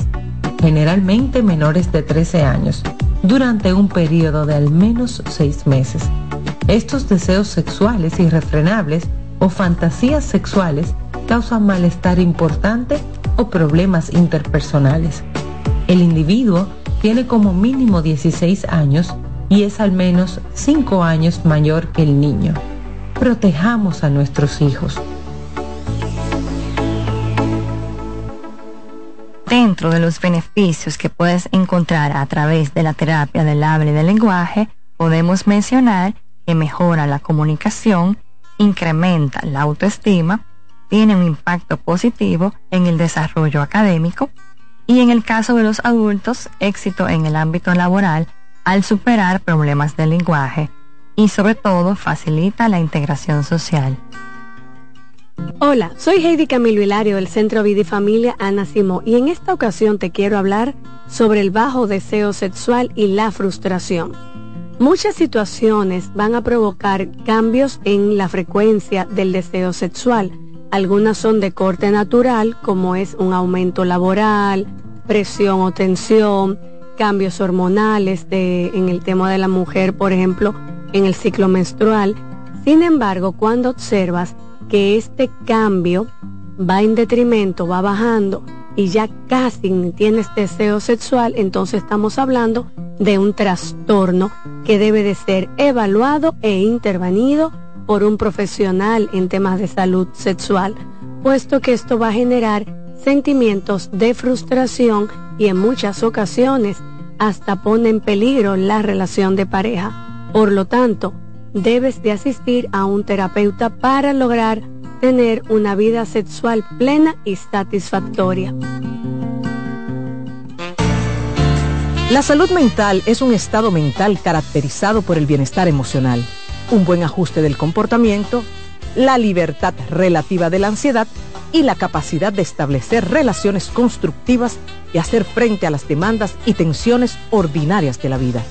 generalmente menores de 13 años, durante un periodo de al menos seis meses. Estos deseos sexuales irrefrenables o fantasías sexuales causan malestar importante o problemas interpersonales. El individuo tiene como mínimo 16 años y es al menos 5 años mayor que el niño. Protejamos a nuestros hijos. Dentro de los beneficios que puedes encontrar a través de la terapia del habla y del lenguaje, podemos mencionar que mejora la comunicación, incrementa la autoestima, tiene un impacto positivo en el desarrollo académico y en el caso de los adultos, éxito en el ámbito laboral al superar problemas de lenguaje y sobre todo facilita la integración social. Hola, soy Heidi Camilo Hilario del Centro Vida y Familia Ana Simó y en esta ocasión te quiero hablar sobre el bajo deseo sexual y la frustración. Muchas situaciones van a provocar cambios en la frecuencia del deseo sexual. Algunas son de corte natural, como es un aumento laboral, presión o tensión, cambios hormonales en el tema de la mujer, por ejemplo, en el ciclo menstrual. Sin embargo, cuando observas que este cambio va en detrimento, va bajando y ya casi tienes deseo sexual, entonces estamos hablando de un trastorno que debe de ser evaluado e intervenido por un profesional en temas de salud sexual, puesto que esto va a generar sentimientos de frustración y en muchas ocasiones hasta pone en peligro la relación de pareja. Por lo tanto, debes de asistir a un terapeuta para lograr tener una vida sexual plena y satisfactoria. La salud mental es un estado mental caracterizado por el bienestar emocional, un buen ajuste del comportamiento, la libertad relativa de la ansiedad y la capacidad de establecer relaciones constructivas y hacer frente a las demandas y tensiones ordinarias de la vida.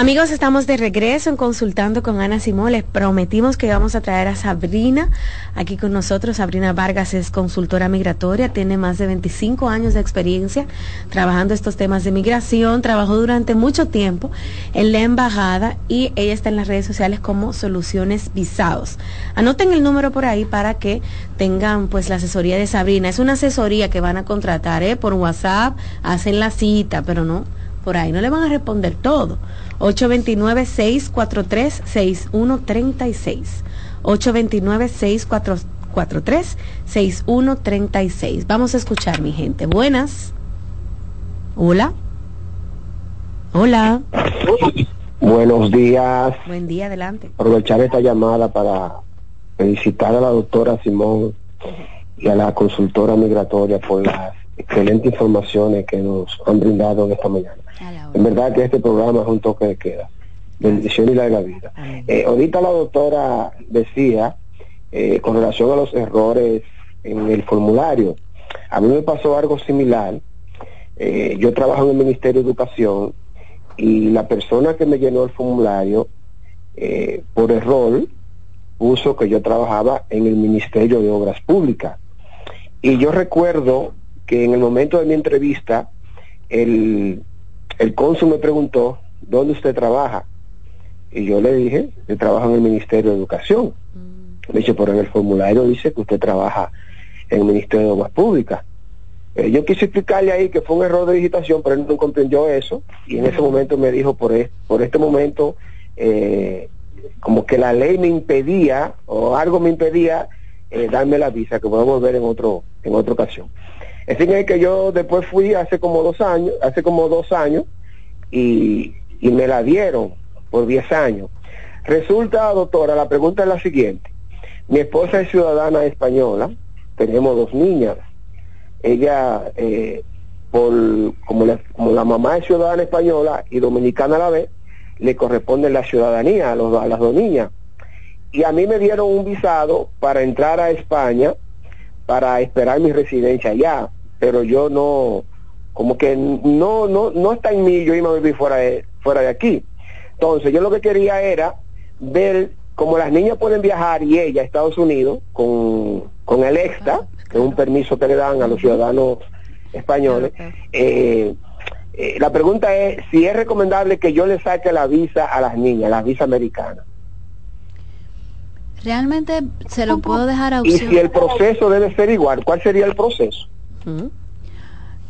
Amigos, estamos de regreso en Consultando con Ana Simón. Les prometimos que íbamos a traer a Sabrina aquí con nosotros. Sabrina Vargas es consultora migratoria, tiene más de 25 años de experiencia trabajando estos temas de migración. Trabajó durante mucho tiempo en la embajada y ella está en las redes sociales como Soluciones Visados. Anoten el número por ahí para que tengan pues la asesoría de Sabrina. Es una asesoría que van a contratar ¿eh? por WhatsApp, hacen la cita, pero no por ahí no le van a responder todo. 829-643-6136. 829-643-6136. Vamos a escuchar, mi gente. Buenas. Hola. Hola. Buenos días. Buen día, adelante. Aprovechar esta llamada para felicitar a la doctora Simón y a la consultora migratoria por las excelentes informaciones que nos han brindado en esta mañana. En verdad que este programa es un toque de queda. Bendición y la de la vida. Eh, ahorita la doctora decía, eh, con relación a los errores en el formulario, a mí me pasó algo similar. Eh, yo trabajo en el Ministerio de Educación y la persona que me llenó el formulario, por error, puso que yo trabajaba en el Ministerio de Obras Públicas. Y yo recuerdo que en el momento de mi entrevista, el el cónsul me preguntó, ¿dónde usted trabaja? Y yo le dije, yo trabajo en el Ministerio de Educación. Me dice, pero en el formulario dice que usted trabaja en el Ministerio de Obras Públicas. Eh, yo quise explicarle ahí que fue un error de digitación, pero él no comprendió eso. Y en ese momento me dijo, por, por este momento, eh, como que la ley me impedía, o algo me impedía, eh, darme la visa, que puedo volver en otro en otra ocasión. Es decir, que yo después fui hace como dos años, hace como dos años, y, me la dieron por diez años. Resulta, doctora, la pregunta es la siguiente. Mi esposa es ciudadana española, tenemos dos niñas. Ella, eh, por, como, la, como la mamá es ciudadana española y dominicana a la vez, le corresponde la ciudadanía a, los, a las dos niñas. Y a mí me dieron un visado para entrar a España para esperar mi residencia allá pero yo no, como que no, no, no está en mí yo irme a vivir fuera de, fuera de aquí. Entonces, yo lo que quería era ver cómo las niñas pueden viajar y ella a Estados Unidos con, con el EXTA, que es un permiso que le dan a los ciudadanos españoles. Eh, eh, la pregunta es si es recomendable que yo le saque la visa a las niñas, la visa americana. Realmente se lo puedo dejar a Y si el proceso debe ser igual, ¿cuál sería el proceso?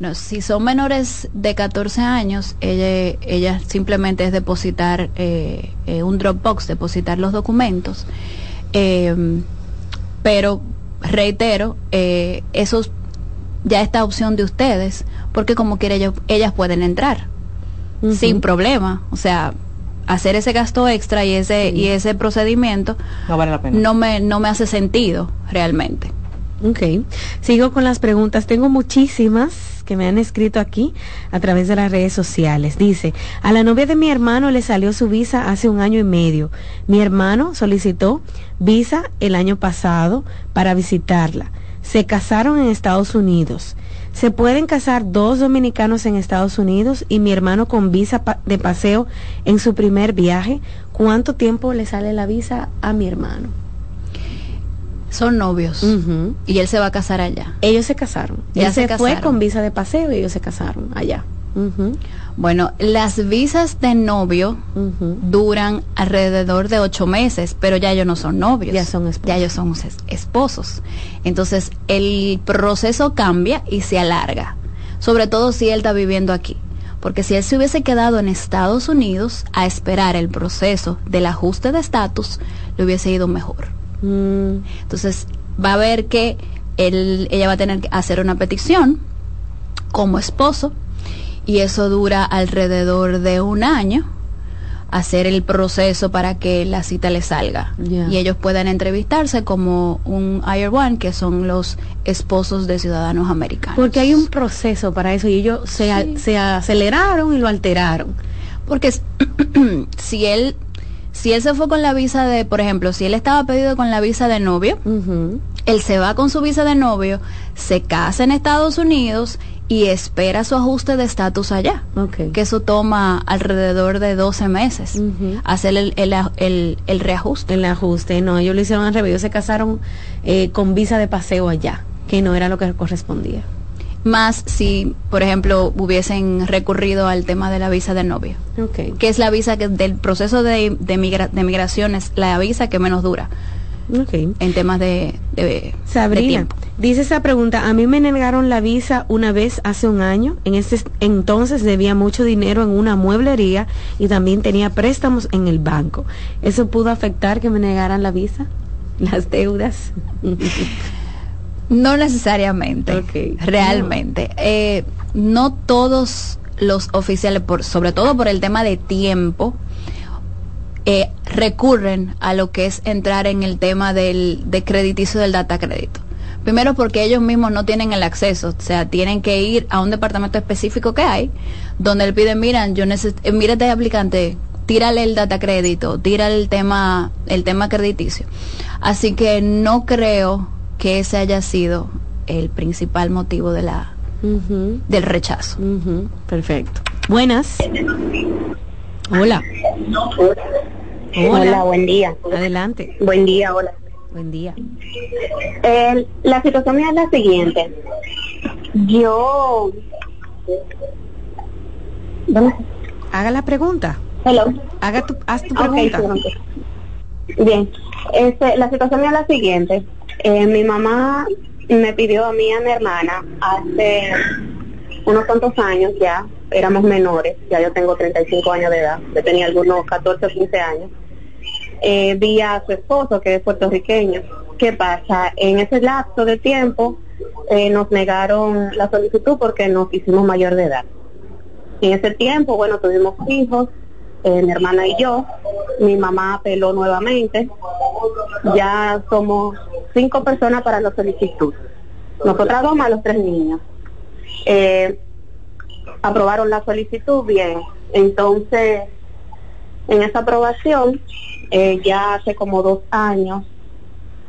No, si son menores de 14 años, ella, ella simplemente es depositar eh, eh, un Dropbox, depositar los documentos. Eh, pero reitero, eso ya está opción de ustedes, porque como quiera ellos, ellas pueden entrar sin problema. O sea, hacer ese gasto extra y ese y ese procedimiento no vale la pena. No me no me hace sentido realmente. Ok, sigo con las preguntas. Tengo muchísimas que me han escrito aquí a través de las redes sociales. Dice, a la novia de mi hermano le salió su visa hace un año y medio. Mi hermano solicitó visa el año pasado para visitarla. Se casaron en Estados Unidos. Se pueden casar dos dominicanos en Estados Unidos y mi hermano con visa de paseo en su primer viaje. ¿Cuánto tiempo le sale la visa a mi hermano? Son novios y él se va a casar allá. Ellos se casaron. Ya él se, fue con visa de paseo y ellos se casaron allá. Bueno, las visas de novio duran alrededor de ocho meses, pero ya ellos no son novios. Ya son Ya ellos son esposos. Entonces, el proceso cambia y se alarga. Sobre todo si él está viviendo aquí. Porque si él se hubiese quedado en Estados Unidos a esperar el proceso del ajuste de estatus, le hubiese ido mejor. Mm. Entonces, va a ver que él, ella va a tener que hacer una petición como esposo y eso dura alrededor de un año hacer el proceso para que la cita le salga y ellos puedan entrevistarse como un IR1 que son los esposos de ciudadanos americanos. Porque hay un proceso para eso y ellos se, se aceleraron y lo alteraron. Porque si él si él se fue con la visa de, por ejemplo, si él estaba pedido con la visa de novio, él se va con su visa de novio, se casa en Estados Unidos y espera su ajuste de estatus allá. Que eso toma alrededor de 12 meses. Hacer el, el, el, reajuste. El ajuste, no, ellos lo hicieron al revés. Ellos se casaron eh, con visa de paseo allá, que no era lo que correspondía más si, por ejemplo, hubiesen recurrido al tema de la visa de novio, que es la visa que del proceso de, de, migración es la visa que menos dura. En temas de, de, Sabrina, dice esa pregunta, a mí me negaron la visa una vez hace un año, en ese entonces debía mucho dinero en una mueblería y también tenía préstamos en el banco. ¿Eso pudo afectar que me negaran la visa? Las deudas. No necesariamente, realmente. Eh, no todos los oficiales, por, sobre todo por el tema de tiempo, eh, recurren a lo que es entrar en el tema del de crediticio del data crédito. Primero porque ellos mismos no tienen el acceso, o sea, tienen que ir a un departamento específico que hay, donde le piden, miran, yo necesito, eh, mírate aplicante, tírale el data crédito, tírale el tema, el tema crediticio. Así que no creo que ese haya sido el principal motivo de la del rechazo. Perfecto. Buenas. Hola. hola. buen día. Adelante. Buen día, hola. Buen día. la situación es la siguiente. Yo... Haga la pregunta. Hello. Haga tu, haz tu pregunta. Bien. Este, la situación es la siguiente. Eh, mi mamá me pidió a mí y a mi hermana hace unos cuantos años ya, éramos menores, ya yo tengo 35 años de edad, yo tenía algunos 14 o 15 años, eh, vi a su esposo que es puertorriqueño. ¿Qué pasa? En ese lapso de tiempo eh, nos negaron la solicitud porque nos hicimos mayor de edad. En ese tiempo, bueno, tuvimos hijos, eh, mi hermana y yo. Mi mamá apeló nuevamente. Ya somos cinco personas para la solicitud. Nosotras dos más los tres niños. Eh, aprobaron la solicitud, bien. Entonces, en esa aprobación, eh, ya hace como dos años,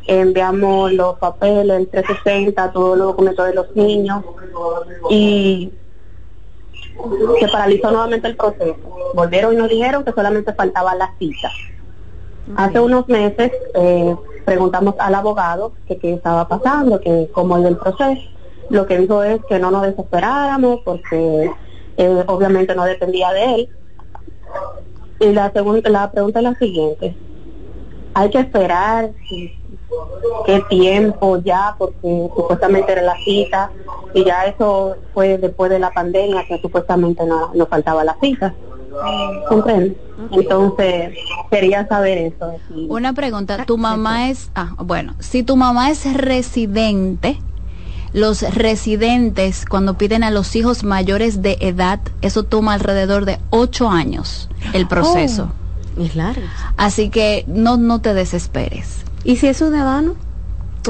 enviamos los papeles, el 360, todos los documentos de los niños y se paralizó nuevamente el proceso. Volvieron y nos dijeron que solamente faltaba la cita. Hace unos meses eh, preguntamos al abogado que qué estaba pasando, que cómo es el proceso. Lo que dijo es que no nos desesperáramos porque eh, obviamente no dependía de él. Y la, segunda la pregunta es la siguiente. Hay que esperar qué tiempo ya, porque supuestamente era la cita y ya eso fue después de la pandemia que supuestamente no, nos faltaba la cita. ¿Comprende? Entonces, quería saber eso. Una pregunta, tu mamá es, ah, bueno, si tu mamá es residente, los residentes cuando piden a los hijos mayores de edad, eso toma alrededor de ocho años el proceso. Oh, es largo. Así que no, no te desesperes. ¿Y si es ciudadano?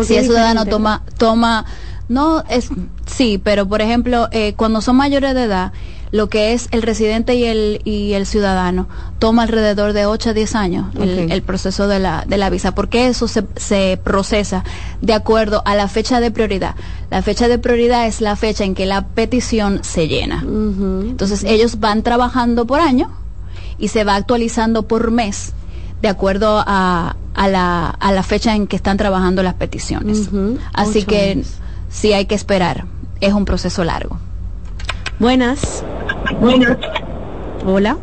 Si es ciudadano toma, toma, no es, sí, pero por ejemplo, eh, cuando son mayores de edad, lo que es el residente y el, y el ciudadano toma alrededor de 8 a 10 años el, proceso de la, de la visa, porque eso se, se procesa de acuerdo a la fecha de prioridad. La fecha de prioridad es la fecha en que la petición se llena. Entonces ellos van trabajando por año y se va actualizando por mes de acuerdo a, a, la, a la fecha en que están trabajando las peticiones. Así que sí hay que esperar. Es un proceso largo. Buenas. Buenas. Hola.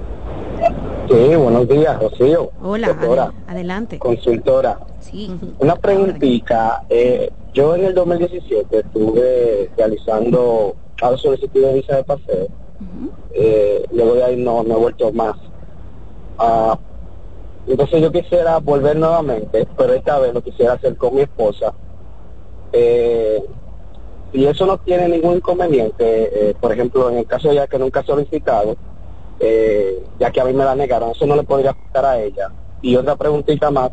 Sí, buenos días, Rocío. Hola, adelante. Consultora. Sí. Una preguntita. Eh, yo en el 2017 estuve realizando cada solicitud de visa de paseo. eh, luego de ahí no, no he vuelto más. Ah, entonces yo quisiera volver nuevamente, pero esta vez lo quisiera hacer con mi esposa. Eh, y eso no tiene ningún inconveniente, eh, por ejemplo, en el caso ya que nunca ha solicitado, eh, ya que a mí me la negaron, eso no le podría afectar a ella. Y otra preguntita más,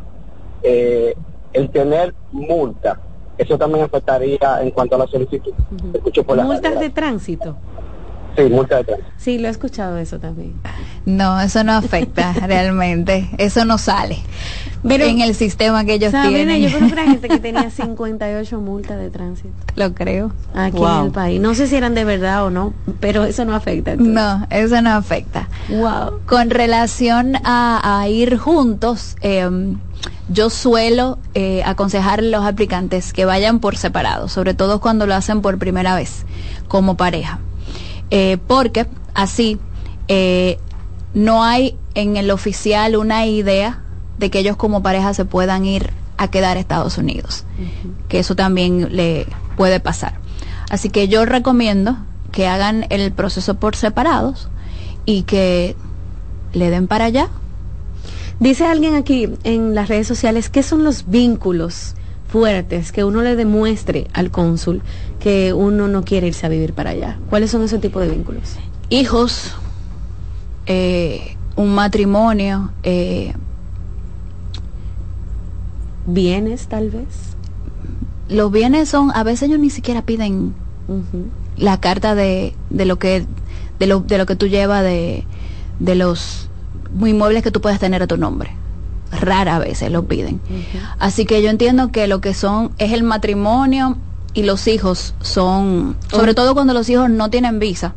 eh, el tener multa, eso también afectaría en cuanto a la solicitud. Escucho por la Multas de tránsito. Sí, multa de tránsito. Sí, lo he escuchado eso también. No, eso no afecta realmente. Eso no sale en el sistema que ellos ¿Saben? tienen. Yo conozco una gente que tenía 58 multas de tránsito Lo creo. aquí Wow. en el país. No sé si eran de verdad o no, pero eso no afecta. entonces. No, eso no afecta. Wow. Con relación a, a ir juntos, eh, yo suelo eh, aconsejar a los aplicantes que vayan por separado, sobre todo cuando lo hacen por primera vez, como pareja. Eh, porque así eh, no hay en el oficial una idea de que ellos como pareja se puedan ir a quedar a Estados Unidos, que eso también le puede pasar. Así que yo recomiendo que hagan el proceso por separados y que le den para allá. Dice alguien aquí en las redes sociales, ¿qué son los vínculos fuertes que uno le demuestre al cónsul que uno no quiere irse a vivir para allá? ¿Cuáles son ese tipo de vínculos? Hijos, eh, un matrimonio, eh, bienes tal vez. Los bienes son, a veces ellos ni siquiera piden la carta de, de lo que de lo, de lo que tú llevas de, de los inmuebles que tú puedes tener a tu nombre. Rara veces lo piden. Así que yo entiendo que lo que son es el matrimonio y los hijos son, sobre todo cuando los hijos no tienen visa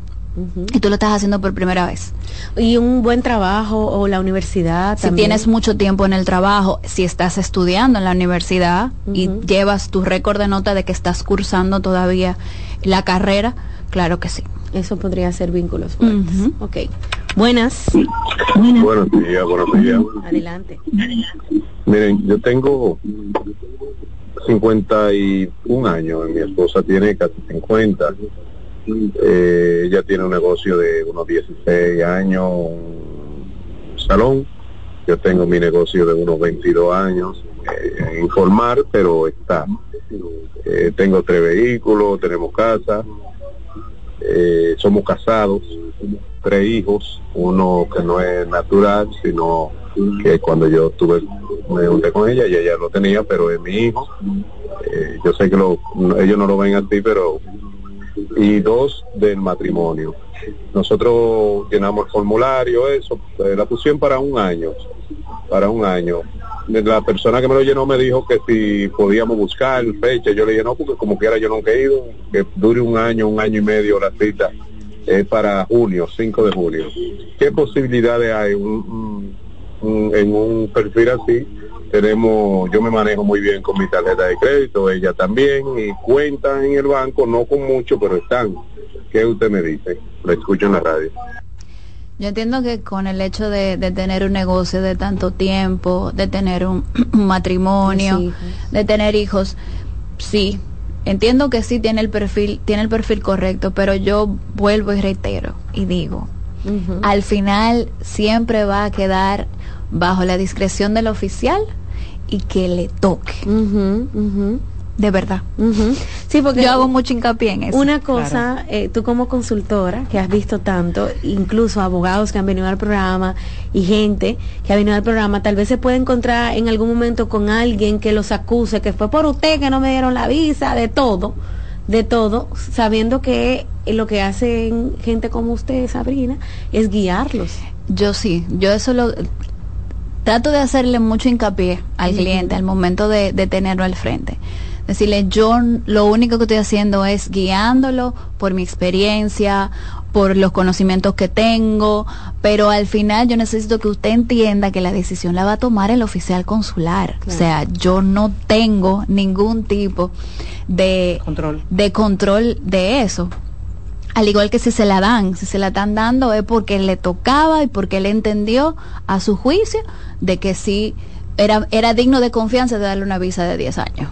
y tú lo estás haciendo por primera vez. Y un buen trabajo o la universidad. Si también. tienes mucho tiempo en el trabajo, si estás estudiando en la universidad y llevas tu récord de nota de que estás cursando todavía la carrera, claro que sí. Eso podría ser vínculos fuertes. Ok. Buenas. Buenos días, buenos días. Adelante. Miren, yo tengo 51 años, mi esposa tiene casi 50. Eh, ella tiene un negocio de unos 16 años, un salón. Yo tengo mi negocio de unos 22 años, eh, informar, pero está. Eh, tengo tres vehículos, tenemos casa, eh, somos casados, tres hijos, uno que no es natural, sino que cuando yo tuve, me junté con ella y ella lo tenía, pero es mi hijo. Eh, yo sé que lo, ellos no lo ven así, pero y dos del matrimonio. Nosotros llenamos el formulario, eso, la pusieron para un año, para un año. La persona que me lo llenó me dijo que si podíamos buscar fecha, yo le dije no, porque como quiera yo nunca he ido, que dure un año, un año y medio la cita, es para junio, 5 de junio. ¿Qué posibilidades hay un- un- en un perfil así tenemos, yo me manejo muy bien con mi tarjeta de crédito, ella también, y cuentan en el banco, no con mucho, pero están. ¿Qué usted me dice? Lo escucho en la radio. Yo entiendo que con el hecho de, tener un negocio de tanto tiempo, de tener un, matrimonio, de tener hijos, sí, entiendo que sí tiene el perfil, tiene el perfil correcto, pero yo vuelvo y reitero y digo, al final siempre va a quedar bajo la discreción del oficial y que le toque de verdad. Sí, porque yo hago mucho hincapié en eso. Una cosa, eh, tú como consultora, que has visto tanto, incluso abogados que han venido al programa y gente que ha venido al programa, tal vez se puede encontrar en algún momento con alguien que los acuse, que fue por usted que no me dieron la visa, de todo, de todo, sabiendo que lo que hacen gente como usted, Sabrina, es guiarlos. Yo sí, yo eso lo trato de hacerle mucho hincapié al cliente al momento de, de tenerlo al frente decirle, yo lo único que estoy haciendo es guiándolo por mi experiencia, por los conocimientos que tengo, pero al final yo necesito que usted entienda que la decisión la va a tomar el oficial consular. O sea, yo no tengo ningún tipo de control. de control de eso. Al igual que si se la dan, si se la están dando es porque le tocaba y porque él entendió a su juicio de que sí era, era digno de confianza de darle una visa de 10 años.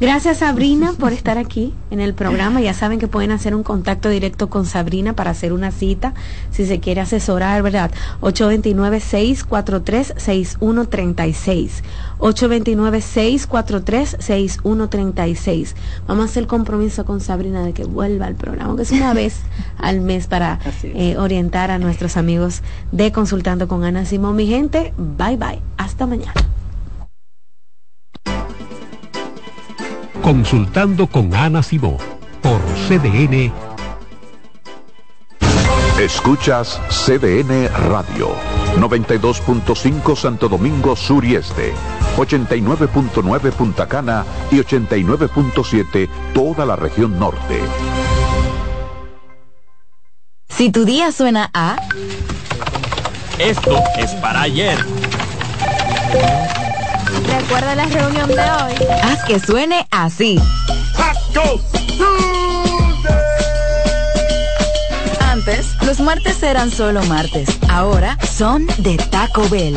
Gracias Sabrina por estar aquí en el programa. Ya saben que pueden hacer un contacto directo con Sabrina para hacer una cita si se quiere asesorar, ¿verdad? 829-643-6136. 829-643-6136. Vamos a hacer el compromiso con Sabrina de que vuelva al programa, aunque es una vez al mes para eh, orientar a nuestros amigos de Consultando con Ana Simón. Mi gente, bye bye. Hasta mañana. Consultando con Ana Simó por CDN. Escuchas CDN Radio, 92.5 Santo Domingo Sur y Este, 89.9 Punta Cana y 89.7 toda la región norte. Si tu día suena a... Esto es para ayer. Recuerda la reunión de hoy. Haz que suene así. Antes, los martes eran solo martes. Ahora son de Taco Bell.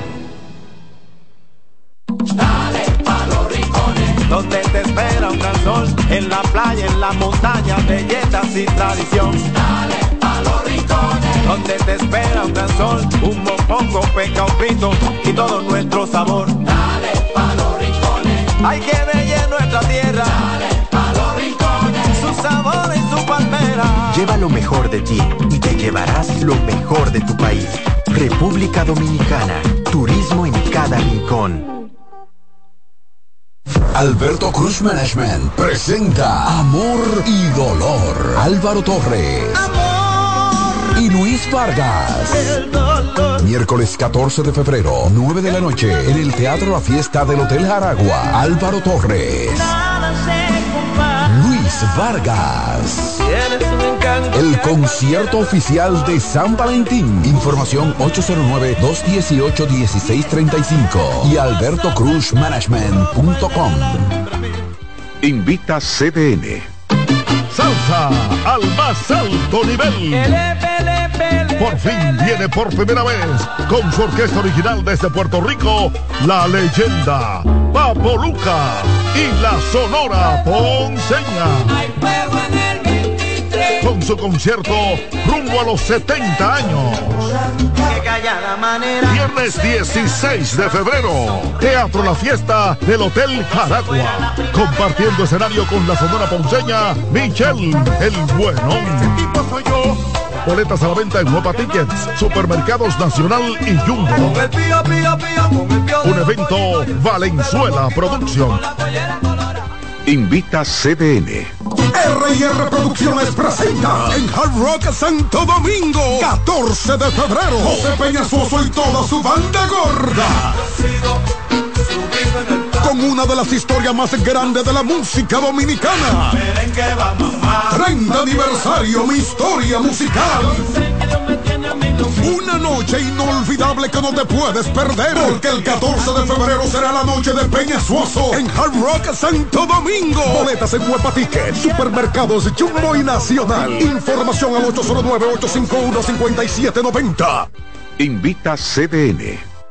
Dale pa' los rincones, donde te espera un gran sol, en la playa, en la montaña, belletas y tradición. Dale pa' los rincones, donde te espera un gran sol, un mopongo, peca, un pito y todo nuestro sabor. Dale pa' los rincones, hay que ver nuestra tierra. Dale pa' los rincones, su sabor y su palmera. Lleva lo mejor de ti y te llevarás lo mejor de tu país. República Dominicana, turismo en cada rincón. Alberto Cruz Management presenta Amor y Dolor. Álvaro Torres. Y Luis Vargas. Miércoles 14 de febrero, 9 de la noche, en el Teatro La Fiesta del Hotel Jaragua. Álvaro Torres. Luis Vargas. El concierto oficial de San Valentín. Información 809-218-1635 y albertocruzmanagement.com. Invita CDN. Salsa al más alto nivel. Por fin viene por primera vez con su orquesta original desde Puerto Rico, la leyenda Papo Luca y la Sonora Ponceña. Concierto rumbo a los 70 años. Viernes 16 de febrero, Teatro La Fiesta del Hotel Jaragua. Compartiendo escenario con la Sonora Ponceña, Michelle el Bueno. Boletas a la venta en Nueva Tickets, Supermercados Nacional y Jumbo. Un evento Valenzuela Producción. Invita CDN. R&R Producciones presenta en Hard Rock Santo Domingo, 14 de febrero, José Peñasoso y toda su banda gorda. Con una de las historias más grandes de la música dominicana. 30 aniversario, mi historia musical. Una noche inolvidable que no te puedes perder. Porque el 14 de febrero será la noche de Peña Suoso en Hard Rock Santo Domingo. Boletas en Huepa Ticket, Supermercados Jumbo y Nacional. Información al 809-851-5790. Invita CDN.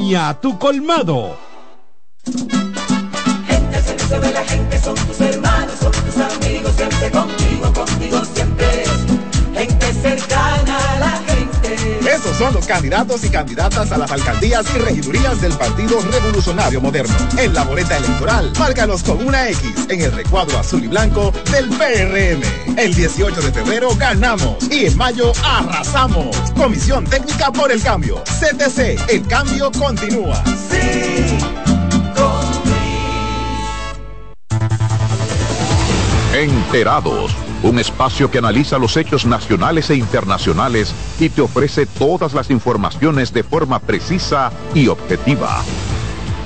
a tu colmado. Gente al servicio de la gente son tus hermanos, son tus amigos, siempre contigo, son los candidatos y candidatas a las alcaldías y regidurías del Partido Revolucionario Moderno. En la boleta electoral, márcalos con una X en el recuadro azul y blanco del PRM. El 18 de febrero ganamos y en mayo arrasamos. Comisión Técnica por el Cambio. CTC, el cambio continúa. Sí, Enterados, un espacio que analiza los hechos nacionales e internacionales y te ofrece todas las informaciones de forma precisa y objetiva.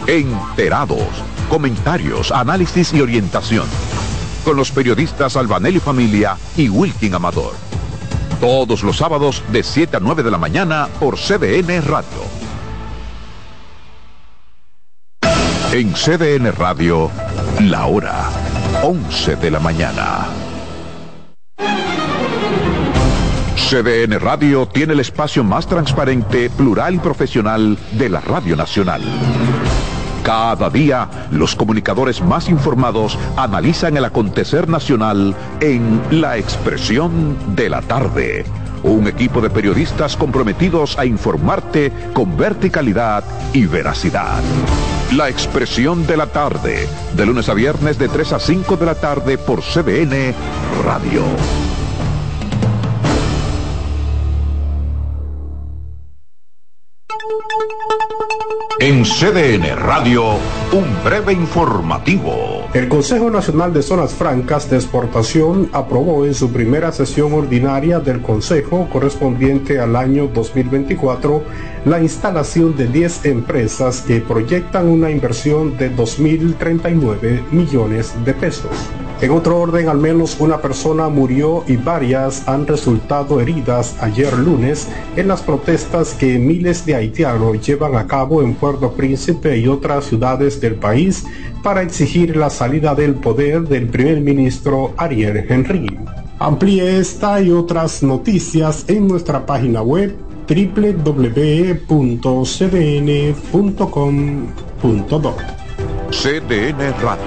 Enterados, comentarios, análisis y orientación. Con los periodistas Albanelli Familia y Wilkin Amador. Todos los sábados de 7 a 9 de la mañana por CDN Radio. En CDN Radio, la hora 11 de la mañana. CDN Radio tiene el espacio más transparente, plural y profesional de la Radio Nacional. Cada día, los comunicadores más informados analizan el acontecer nacional en La Expresión de la Tarde. Un equipo de periodistas comprometidos a informarte con verticalidad y veracidad. La Expresión de la Tarde, de lunes a viernes de 3 a 5 de la tarde por CDN Radio. En CDN Radio, un breve informativo. El Consejo Nacional de Zonas Francas de Exportación aprobó en su primera sesión ordinaria del Consejo correspondiente al año 2024 la instalación de 10 empresas que proyectan una inversión de 2.039 millones de pesos. En otro orden, al menos una persona murió y varias han resultado heridas ayer lunes en las protestas que miles de haitianos llevan a cabo en Puerto Príncipe y otras ciudades del país para exigir la salida del poder del primer ministro Ariel Henry. Amplíe esta y otras noticias en nuestra página web www.cdn.com.do. CDN Radio.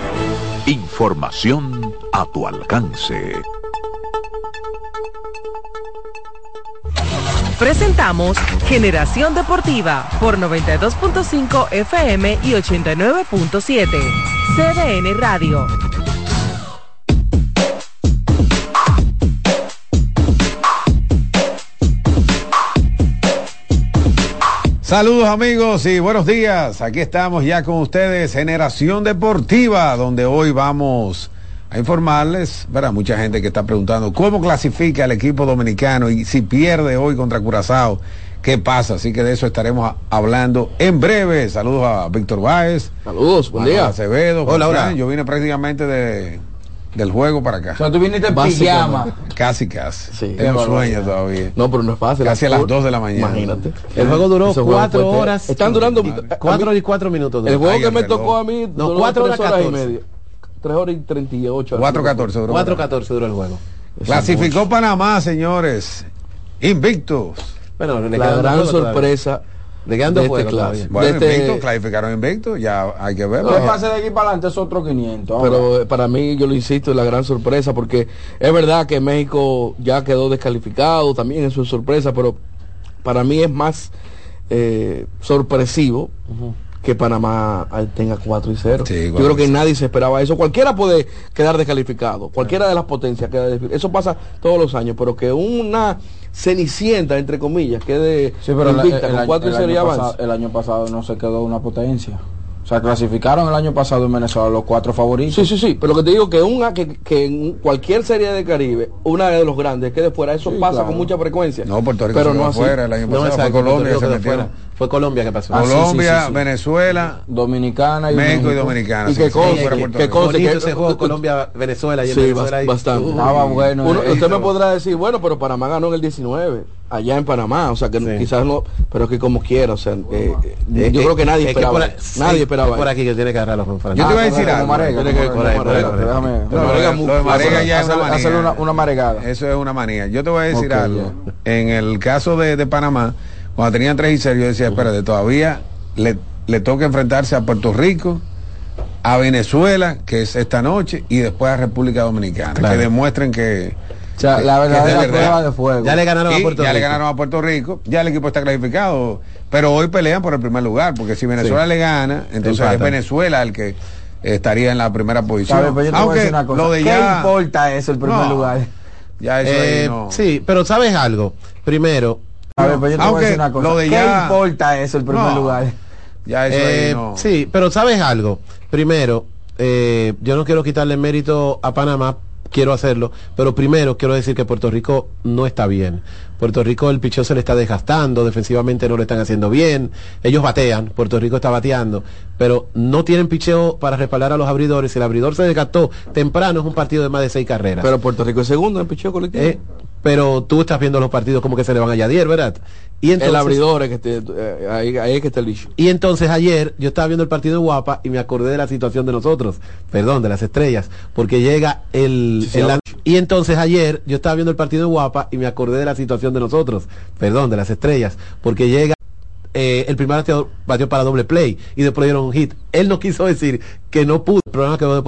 Información a tu alcance. Presentamos Generación Deportiva por 92.5 FM y 89.7. CDN Radio. Saludos amigos y buenos días. Aquí estamos ya con ustedes, Generación Deportiva, donde hoy vamos a informarles, verá mucha gente que está preguntando cómo clasifica el equipo dominicano y si pierde hoy contra Curazao, qué pasa. Así que de eso estaremos hablando en breve. Saludos a Víctor Báez. Saludos, buen día. Acevedo. Hola, hola. Yo vine prácticamente de, del juego para acá. O sea, tú viniste en pijama. Casi, casi. Sí, Tengo sueño todavía. No, pero no es fácil. Casi a las 2 de la mañana. Imagínate. El juego duró Ese juego cuatro fue- horas. Están durando. Cuatro y cuatro minutos. duró. El juego Ay, que el me reloj. tocó a mí. No, duró cuatro tres horas horas y 14. media. Tres horas y treinta y ocho. 4.14 duró. 4-14 duró el juego. Clasificó Panamá, señores. Invictos. Bueno, le La gran sorpresa Le quedan de dos este juegos clase. todavía. Bueno, De este- invictos, clasificaron invictos, ya hay que ver. Lo que pasa de aquí para adelante es otro 500. ahora. Pero eh, para mí, yo lo insisto, es la gran sorpresa, porque es verdad que México ya quedó descalificado, también eso es sorpresa, pero para mí es más eh, sorpresivo que Panamá tenga 4 y 0. yo creo que nadie se esperaba eso. Cualquiera puede quedar descalificado, cualquiera de las potencias queda descalificado. Eso pasa todos los años, pero que una cenicienta, entre comillas, quede Sí, pero la- invicta el, con año- 4 y el 0 y avanza. pasado, el año pasado no se quedó una potencia. O sea, clasificaron el año pasado en Venezuela los cuatro favoritos. Sí, sí, sí, pero lo que te digo que una que, que en cualquier serie de Caribe, una de los grandes quede fuera, eso Sí, pasa claro. con mucha frecuencia. No, Puerto Rico pero se no así. fuera el año No, pasado, exacto, fue Colombia se. Fue Colombia que pasó. Ah, Colombia, sí, sí. Venezuela, Dominicana y México y México. Dominicana. Y sí, que sí, conste, fuera que- que que- ese juego Colombia, Venezuela y Venezuela. bastante. Estaba bueno. Uno- usted me podrá decir, bueno, pero Panamá ganó en el 19, allá en Panamá, o sea que Sí. quizás no, pero que como quiera, o sea, eh, Eh, yo eh, creo que nadie es esperaba, por, eso. nadie sí, esperaba. es por aquí que tiene que agarrar los Yo te voy a decir algo. Que- por por por es una maregada. Eso es una manía. Yo te voy a decir algo. En el caso de, de Panamá, cuando tenían 3 y 0, yo decía, espérate, todavía le, le toca enfrentarse a Puerto Rico, a Venezuela, que es esta noche, y después a República Dominicana. Claro. Que demuestren que... O sea, la de verdadera verdad. prueba de fuego. Ya le ganaron a Puerto ya le Rico. ganaron a Puerto Rico, ya el equipo está clasificado, pero hoy pelean por el primer lugar, porque si Venezuela Sí. le gana, entonces es. Venezuela el que estaría en la primera posición. ¿Sabes? Pero yo te voy a Aunque decir una cosa. lo de ¿Qué ya, importa eso, el primer No. lugar? ya eso Eh, ahí no. Sí, pero ¿sabes algo? Primero, A ver, pero yo te voy a decir una cosa. lo de ¿Qué ya- importa eso, el primer No. lugar? Ya eso eh, no. sí, pero ¿sabes algo? Primero, eh, yo no quiero quitarle mérito a Panamá, quiero hacerlo, pero primero quiero decir que Puerto Rico no está bien. Puerto Rico el picheo se le está desgastando, defensivamente no lo están haciendo bien, ellos batean, Puerto Rico está bateando, pero no tienen picheo para respaldar a los abridores, el abridor se desgastó temprano es un partido de más de seis carreras. Pero Puerto Rico es segundo en el picheo colectivo. Eh, pero tú estás viendo los partidos como que se le van a Yadier, ¿verdad? Y el abridor es que te- eh, ahí, ahí es que está el issue. y entonces ayer yo estaba viendo el partido de Guapa y me acordé de la situación de nosotros, perdón, de las estrellas, porque llega el, Sí, el y entonces ayer yo estaba viendo el partido de Guapa y me acordé de la situación de nosotros, perdón, de las estrellas, porque llega eh, el primer bateador batió para doble play y después dieron un hit. Él no quiso decir que no pudo, el quedó después